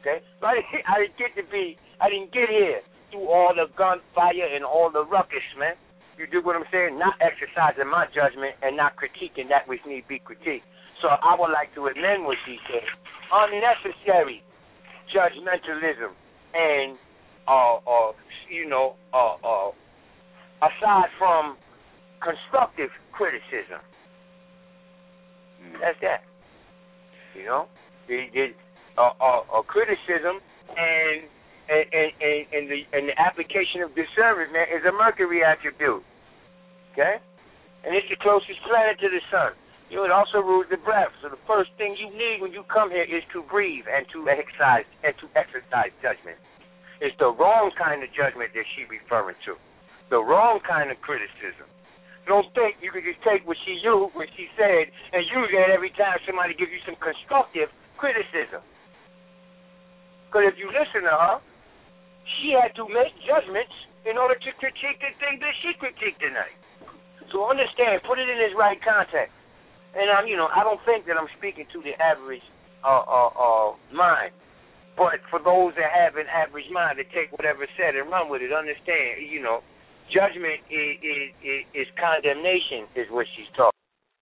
Okay, so I didn't, I didn't get to be. I didn't get here through all the gunfire and all the ruckus, man. You do what I'm saying? Not exercising my judgment and not critiquing that which need be critiqued. So I would like to amend what she said. Unnecessary judgmentalism and uh uh you know uh uh aside from constructive criticism. That's that. You know, it, uh, uh, uh, criticism and and, and and and the and the application of discernment, man, is a Mercury attribute. Okay, and it's the closest planet to the sun. You know, it also rules the breath. So the first thing you need when you come here is to breathe and to exercise and to exercise judgment. It's the wrong kind of judgment that she referring to, the wrong kind of criticism. Don't think you can just take what she used, what she said, and use that every time somebody gives you some constructive criticism. Because if you listen to her, she had to make judgments in order to critique the thing that she critiqued tonight. So understand, put it in its right context. And I'm, you know, I don't think that I'm speaking to the average uh, uh, uh, mind. But for those that have an average mind to take whatever said and run with it, understand, you know, judgment is, is, is, condemnation, is what she's talking.